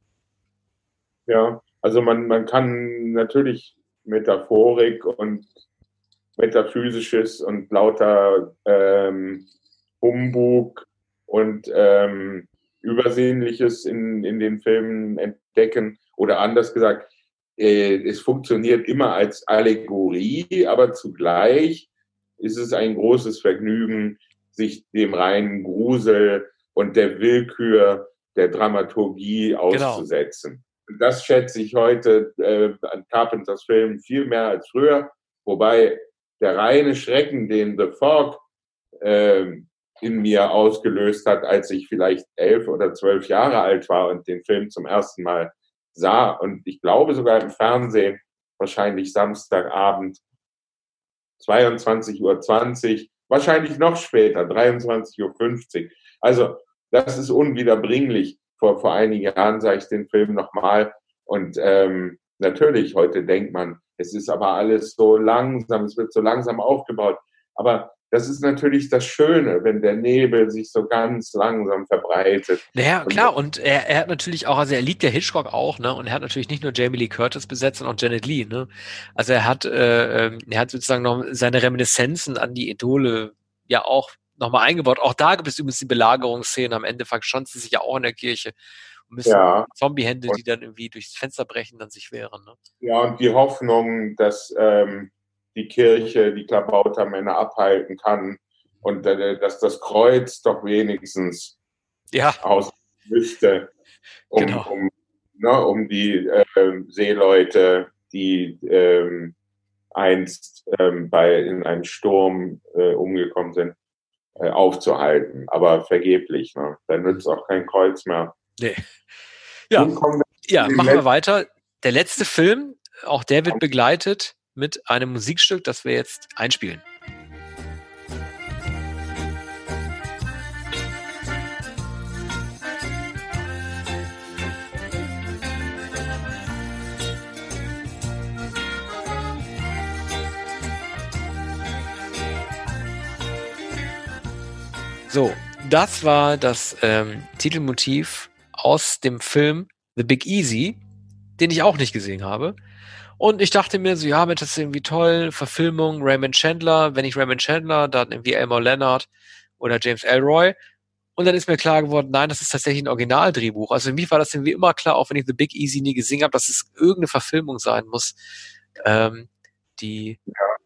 Ja, also man, man kann natürlich Metaphorik und Metaphysisches und lauter ähm, Humbug und ähm, Übersehnliches in, in den Filmen entdecken. Oder anders gesagt, es funktioniert immer als Allegorie, aber zugleich ist es ein großes Vergnügen, sich dem reinen Grusel und der Willkür der Dramaturgie genau. auszusetzen. Genau. Das schätze ich heute äh, an Carpenters Filmen viel mehr als früher, wobei der reine Schrecken, den The Fog äh, in mir ausgelöst hat, als ich vielleicht elf oder zwölf Jahre alt war und den Film zum ersten Mal sah und ich glaube sogar im Fernsehen, wahrscheinlich Samstagabend 22.20 Uhr, wahrscheinlich noch später, 23.50 Uhr. Also das ist unwiederbringlich. Vor, vor einigen Jahren sah ich den Film nochmal und ähm, natürlich, heute denkt man, es ist aber alles so langsam, es wird so langsam aufgebaut. Aber das ist natürlich das Schöne, wenn der Nebel sich so ganz langsam verbreitet. Naja, klar, und er, er hat natürlich auch, also er liebt ja Hitchcock auch, ne? Und er hat natürlich nicht nur Jamie Lee Curtis besetzt, sondern auch Janet Lee, ne? Also er hat, äh, ähm, er hat sozusagen noch seine Reminiszenzen an die Idole ja auch nochmal eingebaut. Auch da gibt es übrigens die Belagerungsszene. Am Ende verschanzen sie sich ja auch in der Kirche müssen ja. Zombiehände, die dann irgendwie durchs Fenster brechen, dann sich wehren. Ne? Ja, und die Hoffnung, dass ähm, die Kirche die Klabautermänner abhalten kann und äh, dass das Kreuz doch wenigstens ja. aus müsste, um, genau. um, ne, um die äh, Seeleute, die ähm, einst ähm, bei, in einem Sturm äh, umgekommen sind, äh, aufzuhalten. Aber vergeblich. Ne? Da nützt auch kein Kreuz mehr. Nee. Ja, ja machen wir weiter. Der letzte Film, auch der wird begleitet mit einem Musikstück, das wir jetzt einspielen. So, das war das ähm, Titelmotiv aus dem Film The Big Easy, den ich auch nicht gesehen habe. Und ich dachte mir so, ja, Mensch, das ist irgendwie toll, Verfilmung, Raymond Chandler, wenn nicht Raymond Chandler, dann irgendwie Elmore Leonard oder James Elroy. Und dann ist mir klar geworden, nein, das ist tatsächlich ein Originaldrehbuch. Also für mich war das irgendwie immer klar, auch wenn ich The Big Easy nie gesehen habe, dass es irgendeine Verfilmung sein muss, ähm, die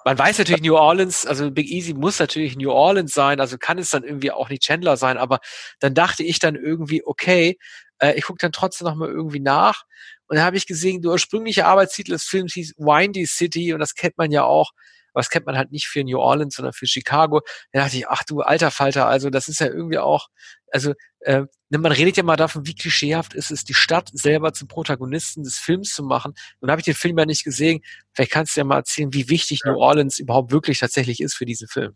man weiß natürlich New Orleans, also Big Easy muss natürlich New Orleans sein, also kann es dann irgendwie auch nicht Chandler sein, aber dann dachte ich dann irgendwie, okay, äh, ich gucke dann trotzdem nochmal irgendwie nach und dann habe ich gesehen, der ursprüngliche Arbeitstitel des Films hieß Windy City und das kennt man ja auch aber das kennt man halt nicht für New Orleans, sondern für Chicago. Da dachte ich, ach du alter Falter, also das ist ja irgendwie auch, also äh, man redet ja mal davon, wie klischeehaft ist es, die Stadt selber zum Protagonisten des Films zu machen. Nun habe ich den Film ja nicht gesehen. Vielleicht kannst du ja mal erzählen, wie wichtig ja. New Orleans überhaupt wirklich tatsächlich ist für diesen Film.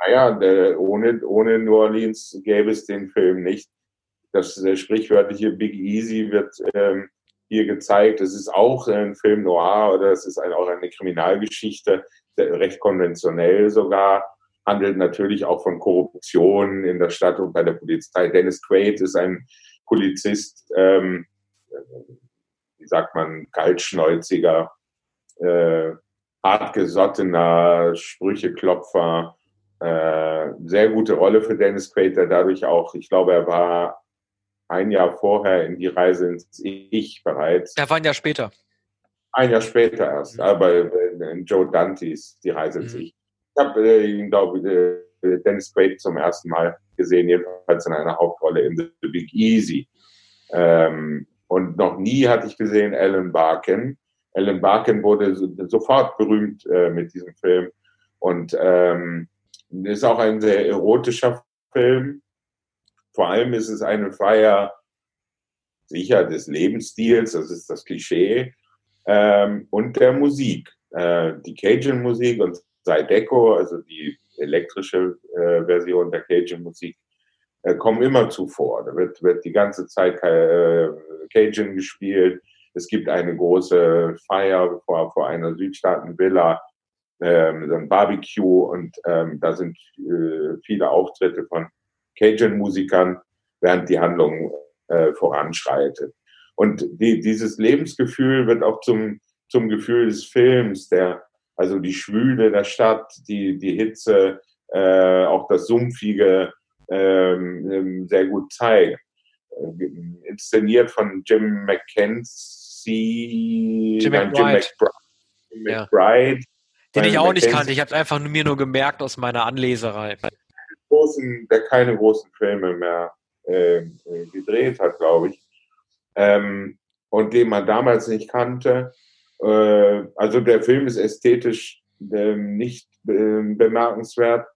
Naja, äh, ohne, ohne New Orleans gäbe es den Film nicht. Das äh, sprichwörtliche Big Easy wird ähm, hier gezeigt. Es ist auch ein Film noir oder es ist ein, auch eine Kriminalgeschichte recht konventionell sogar, handelt natürlich auch von Korruption in der Stadt und bei der Polizei. Dennis Quaid ist ein Polizist, ähm, wie sagt man, kaltschnäuziger, äh, hartgesottener Sprücheklopfer. Äh, sehr gute Rolle für Dennis Quaid, der dadurch auch, ich glaube, er war ein Jahr vorher in die Reise ins Ich bereits. Er war ein Jahr später. Ein Jahr später erst, mhm. aber äh, Joe Dantes, die Reise mhm. sich. Ich habe äh, ihn, glaube ich, äh, Dennis Quaid zum ersten Mal gesehen, jedenfalls in einer Hauptrolle in The Big Easy. Ähm, und noch nie hatte ich gesehen Alan Barkin. Alan Barkin wurde so, sofort berühmt äh, mit diesem Film und ähm, ist auch ein sehr erotischer Film. Vor allem ist es eine Feier sicher des Lebensstils, das ist das Klischee, ähm, und der Musik. Äh, die Cajun-Musik und Zydeco, also die elektrische äh, Version der Cajun-Musik, äh, kommen immer zuvor. Da wird, wird die ganze Zeit äh, Cajun gespielt. Es gibt eine große Feier vor, vor einer Südstaaten-Villa, ähm, so ein Barbecue und ähm, da sind äh, viele Auftritte von Cajun-Musikern, während die Handlung äh, voranschreitet. Und die, dieses Lebensgefühl wird auch zum, zum Gefühl des Films, der, also die Schwüle der Stadt, die, die Hitze, äh, auch das Sumpfige ähm, ähm sehr gut zeigen. Äh, inszeniert von Jim McKenzie, Jim McBride. Jim McBride. Jim McBride. Den ich auch nicht kannte, ich habe es einfach mir nur gemerkt aus meiner Anleserei. Großen, der keine großen Filme mehr äh, gedreht hat, glaube ich ähm, und den man damals nicht kannte. Äh, also der Film ist ästhetisch äh, nicht äh, bemerkenswert,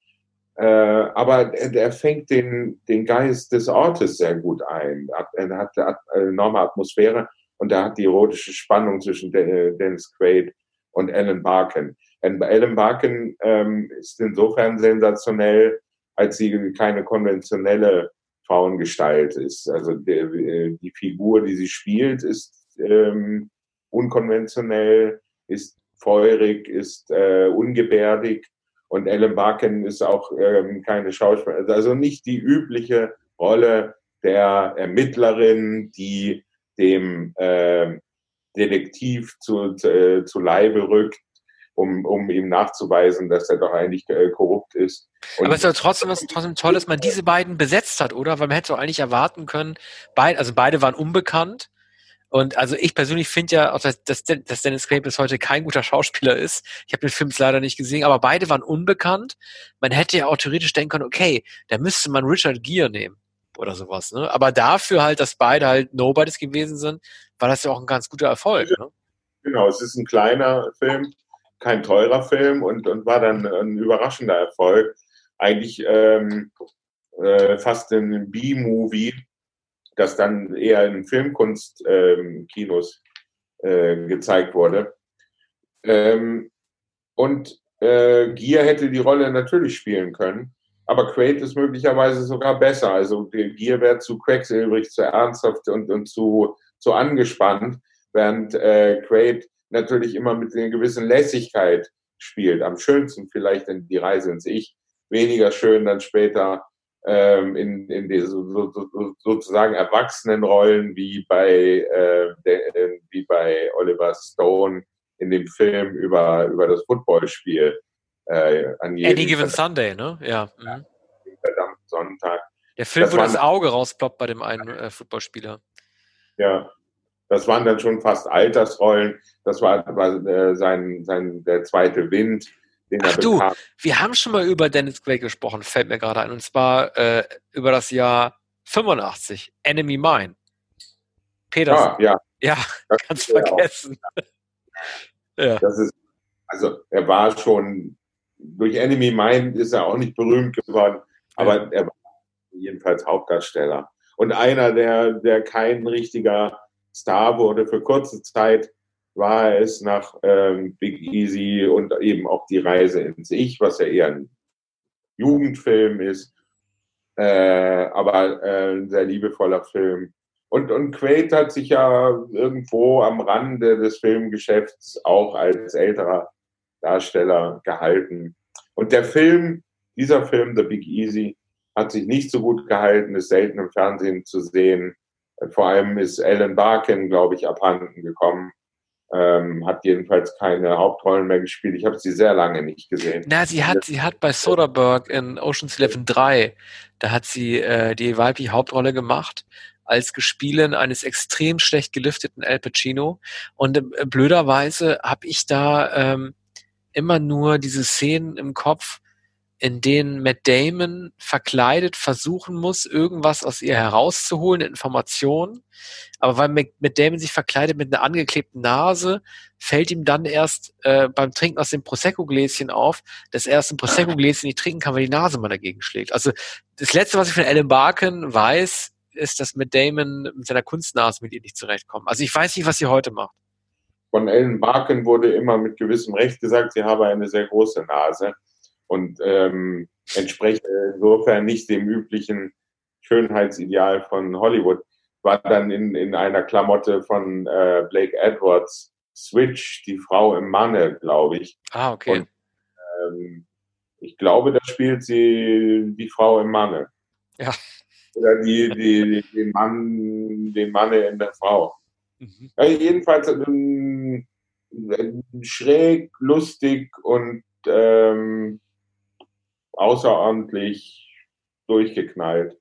äh, aber er, fängt den, den Geist des Ortes sehr gut ein. Er hat eine enorme Atmosphäre und er hat die erotische Spannung zwischen Dennis Quaid und Alan Barkin. Alan Barkin ähm, ist insofern sensationell, als sie keine konventionelle Frauengestalt ist. Also der, äh, die Figur, die sie spielt, ist ähm, unkonventionell, ist feurig, ist äh, ungebärdig und Ellen Barkin ist auch ähm, keine Schauspielerin, also nicht die übliche Rolle der Ermittlerin, die dem äh, Detektiv zu, zu, äh, zu Leibe rückt um, um ihm nachzuweisen, dass er doch eigentlich äh, korrupt ist. Und Aber es ist ja trotzdem, was, trotzdem toll, dass man diese beiden besetzt hat, oder? Weil man hätte doch eigentlich erwarten können, beid, also beide waren unbekannt. Und also ich persönlich finde ja auch, dass, dass, dass Dennis Quaid bis heute kein guter Schauspieler ist. Ich habe den Film leider nicht gesehen, aber beide waren unbekannt. Man hätte ja auch theoretisch denken können, okay, da müsste man Richard Gere nehmen oder sowas. Ne? Aber dafür halt, dass beide halt Nobodies gewesen sind, war das ja auch ein ganz guter Erfolg. Ne? Genau, es ist ein kleiner Film kein teurer Film und, und war dann ein überraschender Erfolg. Eigentlich ähm, äh, fast ein B-Movie, das dann eher in Filmkunst-Kinos ähm, äh, gezeigt wurde. Ähm, und äh, Gier hätte die Rolle natürlich spielen können, aber Quaid ist möglicherweise sogar besser. Also Gier wäre zu quecksilbrig, zu ernsthaft und, und zu, zu angespannt, während äh, Quaid natürlich immer mit einer gewissen Lässigkeit spielt. Am schönsten vielleicht in die Reise ins Ich, weniger schön dann später ähm, in, in die so, so, sozusagen Erwachsenenrollen wie bei, äh, der, äh, wie bei Oliver Stone in dem Film über, über das Footballspiel. Äh, an Any Given Sunday, ne? Ja. Mhm. Verdammt Sonntag. Der Film, das wo das Auge rausploppt bei dem einen äh, Footballspieler. Ja, das waren dann schon fast Altersrollen. Das war, war äh, sein, sein, der zweite Wind, Ach du, bekam. wir haben schon mal über Dennis Quaid gesprochen, fällt mir gerade ein, und zwar äh, über das Jahr 85, Enemy Mine. Petersen. Ah, ja. Ja, ganz vergessen. ja. Das ist, also er war schon, durch Enemy Mine ist er auch nicht berühmt geworden, aber ja. er war jedenfalls Hauptdarsteller. Und einer, der, der kein richtiger Star wurde für kurze Zeit, war es nach ähm, Big Easy und eben auch die Reise ins Ich, was ja eher ein Jugendfilm ist, äh, aber äh, ein sehr liebevoller Film. Und, und Quaid hat sich ja irgendwo am Rande des Filmgeschäfts auch als älterer Darsteller gehalten. Und der Film, dieser Film, The Big Easy, hat sich nicht so gut gehalten, ist selten im Fernsehen zu sehen. Vor allem ist Ellen Barkin, glaube ich, abhanden gekommen. Ähm, hat jedenfalls keine Hauptrollen mehr gespielt. Ich habe sie sehr lange nicht gesehen. Na, sie hat, sie hat bei Soderbergh in Ocean's Eleven 3, da hat sie äh, die weibliche Hauptrolle gemacht als Gespielin eines extrem schlecht gelifteten Al Pacino. Und äh, blöderweise habe ich da ähm, immer nur diese Szenen im Kopf, in denen Matt Damon verkleidet versuchen muss, irgendwas aus ihr herauszuholen, Informationen. Aber weil Matt Damon sich verkleidet mit einer angeklebten Nase, fällt ihm dann erst äh, beim Trinken aus dem Prosecco-Gläschen auf, dass er aus dem Prosecco-Gläschen nicht trinken kann, weil die Nase mal dagegen schlägt. Also das Letzte, was ich von Alan Barken weiß, ist, dass Matt Damon mit seiner Kunstnase mit ihr nicht zurechtkommt. Also ich weiß nicht, was sie heute macht. Von Ellen Barken wurde immer mit gewissem Recht gesagt, sie habe eine sehr große Nase und ähm, entspreche insofern nicht dem üblichen Schönheitsideal von Hollywood. War dann in, in einer Klamotte von äh, Blake Edwards, Switch, die Frau im Manne, glaube ich. Ah, okay. Und, ähm, ich glaube, da spielt sie die Frau im Manne. Ja. Oder die, die, den Mann, den Manne in der Frau. Mhm. Ja, jedenfalls ähm, schräg, lustig und ähm, außerordentlich durchgeknallt.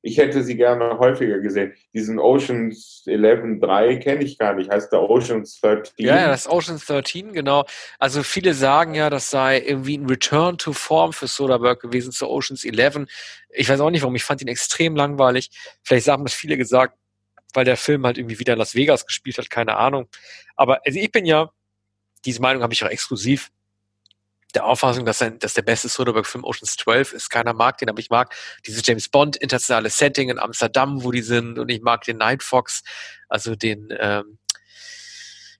Ich hätte sie gerne häufiger gesehen. Diesen Oceans 11 3 kenne ich gar nicht. Heißt der Oceans 13? Ja, das Oceans 13, genau. Also viele sagen ja, das sei irgendwie ein Return to Form für Soderbergh gewesen zu Oceans 11. Ich weiß auch nicht warum. Ich fand ihn extrem langweilig. Vielleicht haben das viele gesagt, weil der Film halt irgendwie wieder in Las Vegas gespielt hat. Keine Ahnung. Aber also ich bin ja, diese Meinung habe ich auch exklusiv der Auffassung, dass, ein, dass der beste Soderbergh-Film Ocean's 12 ist. Keiner mag den, aber ich mag dieses James Bond internationale Setting in Amsterdam, wo die sind, und ich mag den Night Fox, also den ähm,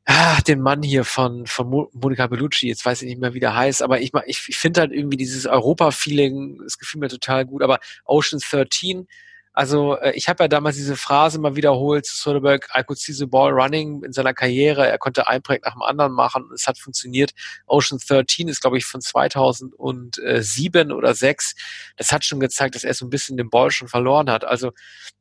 ah, den Mann hier von von Monica Bellucci. Jetzt weiß ich nicht mehr, wie der heißt, aber ich ich, ich finde halt irgendwie dieses Europa-Feeling, das gefühlt mir total gut. Aber Ocean's 13 also äh, ich habe ja damals diese Phrase mal wiederholt zu Soderbergh, I could see the ball running in seiner Karriere. Er konnte ein Projekt nach dem anderen machen. Es hat funktioniert. Ocean 13 ist, glaube ich, von 2007 oder 6. Das hat schon gezeigt, dass er so ein bisschen den Ball schon verloren hat. Also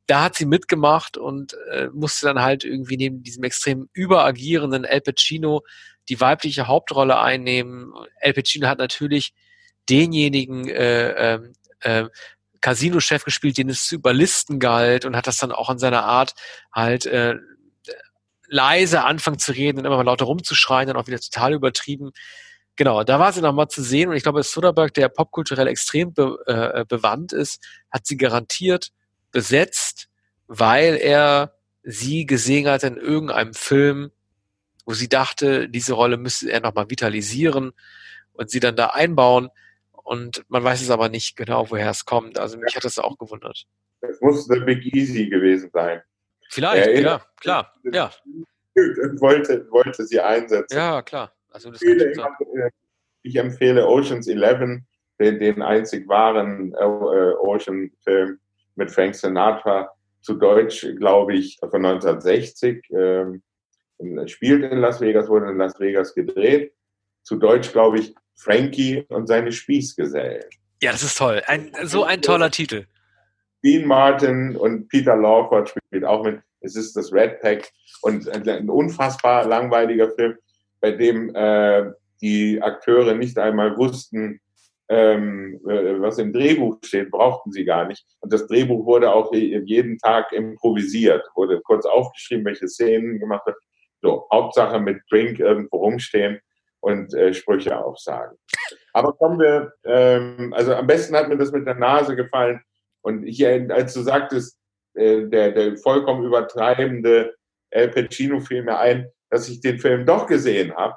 da hat sie mitgemacht und äh, musste dann halt irgendwie neben diesem extrem überagierenden El Pacino die weibliche Hauptrolle einnehmen. El Pacino hat natürlich denjenigen äh, äh, äh, Casino-Chef gespielt, den es zu überlisten galt und hat das dann auch in seiner Art halt äh, leise anfangen zu reden und immer mal lauter rumzuschreien, dann auch wieder total übertrieben. Genau, da war sie nochmal zu sehen und ich glaube, Soderbergh, der popkulturell extrem be, äh, bewandt ist, hat sie garantiert besetzt, weil er sie gesehen hat in irgendeinem Film, wo sie dachte, diese Rolle müsste er nochmal vitalisieren und sie dann da einbauen. Und man weiß es aber nicht genau, woher es kommt. Also mich hat das auch gewundert. Es muss The Big Easy gewesen sein. Vielleicht, er ja, klar, ja. Und wollte, wollte sie einsetzen. Ja, klar. Also das ich, empfehle, ich empfehle Oceans 11, den, den einzig wahren äh, Ocean-Film mit Frank Sinatra, zu Deutsch, glaube ich, von 1960. Ähm, spielt in Las Vegas, wurde in Las Vegas gedreht. Zu Deutsch, glaube ich, Frankie und seine Spießgesellen. Ja, das ist toll. Ein, so ein toller Titel. Dean Martin und Peter Lawford spielt auch mit. Es ist das Red Pack und ein unfassbar langweiliger Film, bei dem äh, die Akteure nicht einmal wussten, ähm, äh, was im Drehbuch steht, brauchten sie gar nicht. Und das Drehbuch wurde auch jeden Tag improvisiert, wurde kurz aufgeschrieben, welche Szenen gemacht wird. So, Hauptsache mit Drink irgendwo rumstehen und äh, Sprüche aufsagen. Aber kommen wir, ähm, also am besten hat mir das mit der Nase gefallen. Und ich, als du sagtest, äh, der, der vollkommen übertreibende El Pacino fiel mir ein, dass ich den Film doch gesehen habe.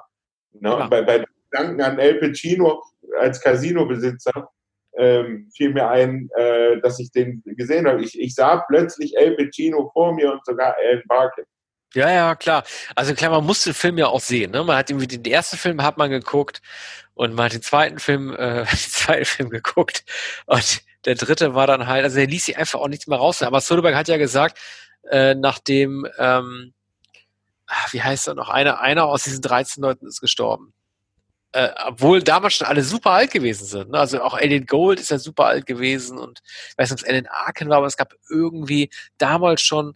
Ne? Ja. Bei, bei Gedanken an El Pacino als Casino-Besitzer ähm, fiel mir ein, äh, dass ich den gesehen habe. Ich, ich sah plötzlich El Pacino vor mir und sogar Alan Barkin. Ja, ja, klar. Also klar, man muss den Film ja auch sehen. Ne? Man hat irgendwie den ersten Film hat man geguckt und man hat den zweiten Film, äh, den zweiten Film geguckt und der dritte war dann halt, also er ließ sich einfach auch nichts mehr raus. Aber Soderbergh hat ja gesagt, äh, nachdem, ähm, wie heißt er noch, einer, einer aus diesen 13 Leuten ist gestorben äh, obwohl damals schon alle super alt gewesen sind. Ne? Also auch Alien Gold ist ja super alt gewesen und ich weiß nicht, ob es Alan Arkin war, aber es gab irgendwie damals schon,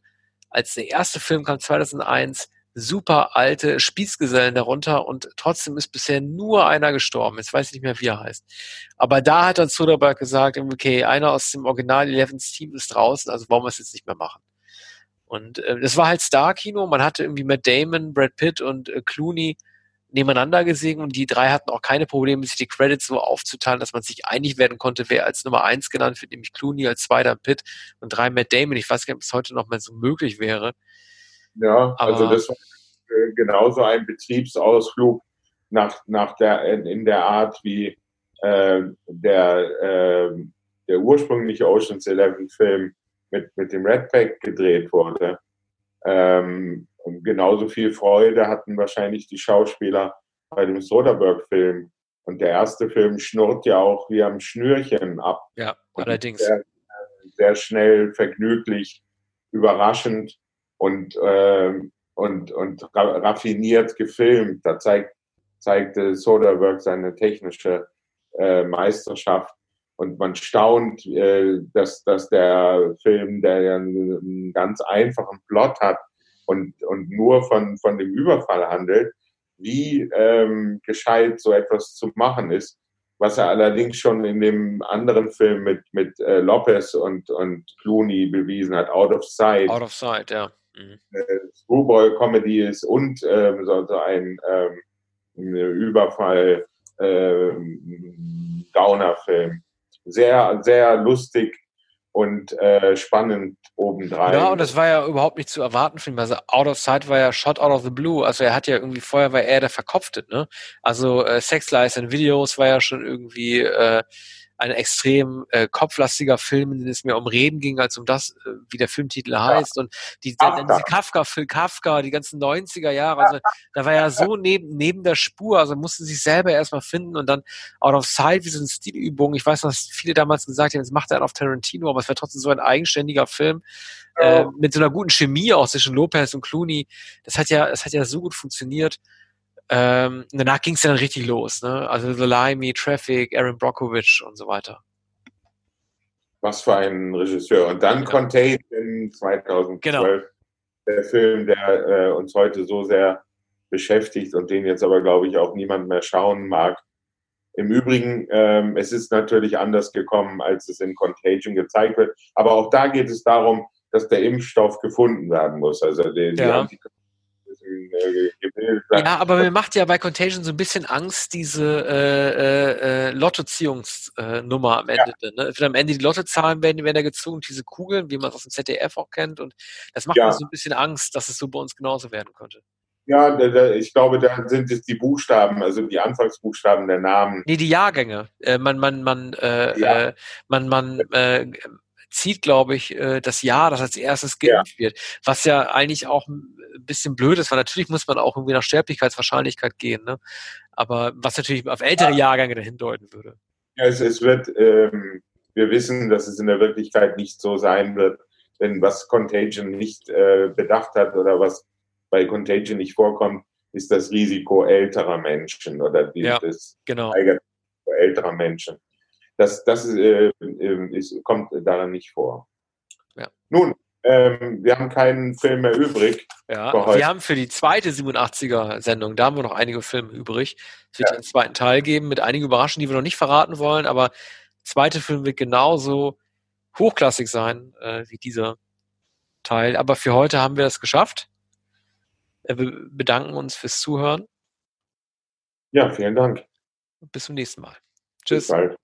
als der erste Film kam, 2001, super alte Spießgesellen darunter und trotzdem ist bisher nur einer gestorben. Jetzt weiß ich nicht mehr, wie er heißt. Aber da hat dann Soderbergh gesagt, okay, einer aus dem Original Elevens Team ist draußen, also wollen wir es jetzt nicht mehr machen. Und äh, das war halt Star-Kino. Man hatte irgendwie Matt Damon, Brad Pitt und äh, Clooney nebeneinander gesehen und die drei hatten auch keine Probleme, sich die Credits so aufzuteilen, dass man sich einig werden konnte, wer als Nummer eins genannt wird, nämlich Clooney als zweiter Pitt und drei Matt Damon. Ich weiß gar nicht, ob es heute noch mal so möglich wäre. Ja, also Aber also das war äh, genauso ein Betriebsausflug nach, nach der, in der Art, wie äh, der, äh, der ursprüngliche Ocean's Eleven Film mit, mit dem Red Pack gedreht wurde. Ähm, und genauso viel Freude hatten wahrscheinlich die Schauspieler bei dem Soderbergh-Film. Und der erste Film schnurrt ja auch wie am Schnürchen ab. Ja, allerdings. Sehr, sehr, schnell, vergnüglich, überraschend und, äh, und, und raffiniert gefilmt. Da zeigt, zeigte Soderbergh seine technische äh, Meisterschaft. Und man staunt, äh, dass, dass der Film, der ja einen ganz einfachen Plot hat, und, und nur von, von dem Überfall handelt, wie ähm, gescheit so etwas zu machen ist. Was er allerdings schon in dem anderen Film mit, mit äh, Lopez und, und Clooney bewiesen hat, Out of Sight. Out of Sight, ja. Mhm. Äh, Screwball-Comedy ist und ähm, so, so ein ähm, Überfall ähm, Gauner-Film. Sehr, sehr lustig, und äh, spannend obendrein. Ja, und das war ja überhaupt nicht zu erwarten für ihn. Also Out of Sight war ja Shot Out of the Blue. Also er hat ja irgendwie vorher war er der Verkopfte, ne? Also äh, Sex Lies and Videos war ja schon irgendwie äh, ein extrem äh, kopflastiger Film, in dem es mehr um Reden ging, als um das, äh, wie der Filmtitel ja. heißt. Und die, Kafka. diese Kafka, Phil Kafka, die ganzen 90er Jahre, also da war ja so neben, neben der Spur, also mussten sich selber erstmal finden und dann out of sight, wie so eine Stilübung. Ich weiß, was viele damals gesagt haben, jetzt macht er auf Tarantino, aber es wäre trotzdem so ein eigenständiger Film. Ja. Äh, mit so einer guten Chemie auch zwischen Lopez und Clooney. Das hat ja, das hat ja so gut funktioniert. Ähm, danach ging es dann richtig los, ne? Also The Limey, Traffic, Aaron Brockovich und so weiter. Was für ein Regisseur. Und dann ja. Contagion 2012. Genau. Der Film, der äh, uns heute so sehr beschäftigt und den jetzt aber, glaube ich, auch niemand mehr schauen mag. Im Übrigen, ähm, es ist natürlich anders gekommen, als es in Contagion gezeigt wird. Aber auch da geht es darum, dass der Impfstoff gefunden werden muss. Also die, ja. die äh, gebildet Ja, aber mir macht ja bei Contagion so ein bisschen Angst diese äh, äh, äh Lottoziehungsnummer am Ende. Ja. Ne? Am Ende die Lottozahlen werden, werden ja gezogen, diese Kugeln, wie man es aus dem ZDF auch kennt. Und das macht ja. mir so ein bisschen Angst, dass es so bei uns genauso werden könnte. Ja, da, da, ich glaube, da sind es die Buchstaben, also die Anfangsbuchstaben der Namen. Nee, die Jahrgänge. Äh, man, man, man, äh, ja. äh, man, man äh, zieht, glaube ich, äh, das Jahr, das als erstes geimpft ja. wird. Was ja eigentlich auch ein bisschen blöd ist, weil natürlich muss man auch irgendwie nach Sterblichkeitswahrscheinlichkeit gehen. Ne? Aber was natürlich auf ältere ja. Jahrgänge dahin deuten würde. Ja, es, es wird, ähm, wir wissen, dass es in der Wirklichkeit nicht so sein wird, denn was Contagion nicht äh, bedacht hat oder was bei Contagion nicht vorkommt, ist das Risiko älterer Menschen oder die, ja, das genau. älterer Menschen. Das, das äh, äh, ist, kommt daran nicht vor. Ja. Nun, ähm, wir haben keinen Film mehr übrig. Ja, wir haben für die zweite 87er-Sendung, da haben wir noch einige Filme übrig. Es wird ja. einen zweiten Teil geben mit einigen Überraschungen, die wir noch nicht verraten wollen, aber der zweite Film wird genauso hochklassig sein äh, wie dieser Teil. Aber für heute haben wir es geschafft. Äh, wir bedanken uns fürs Zuhören. Ja, vielen Dank. Bis zum nächsten Mal. Tschüss. Bis bald.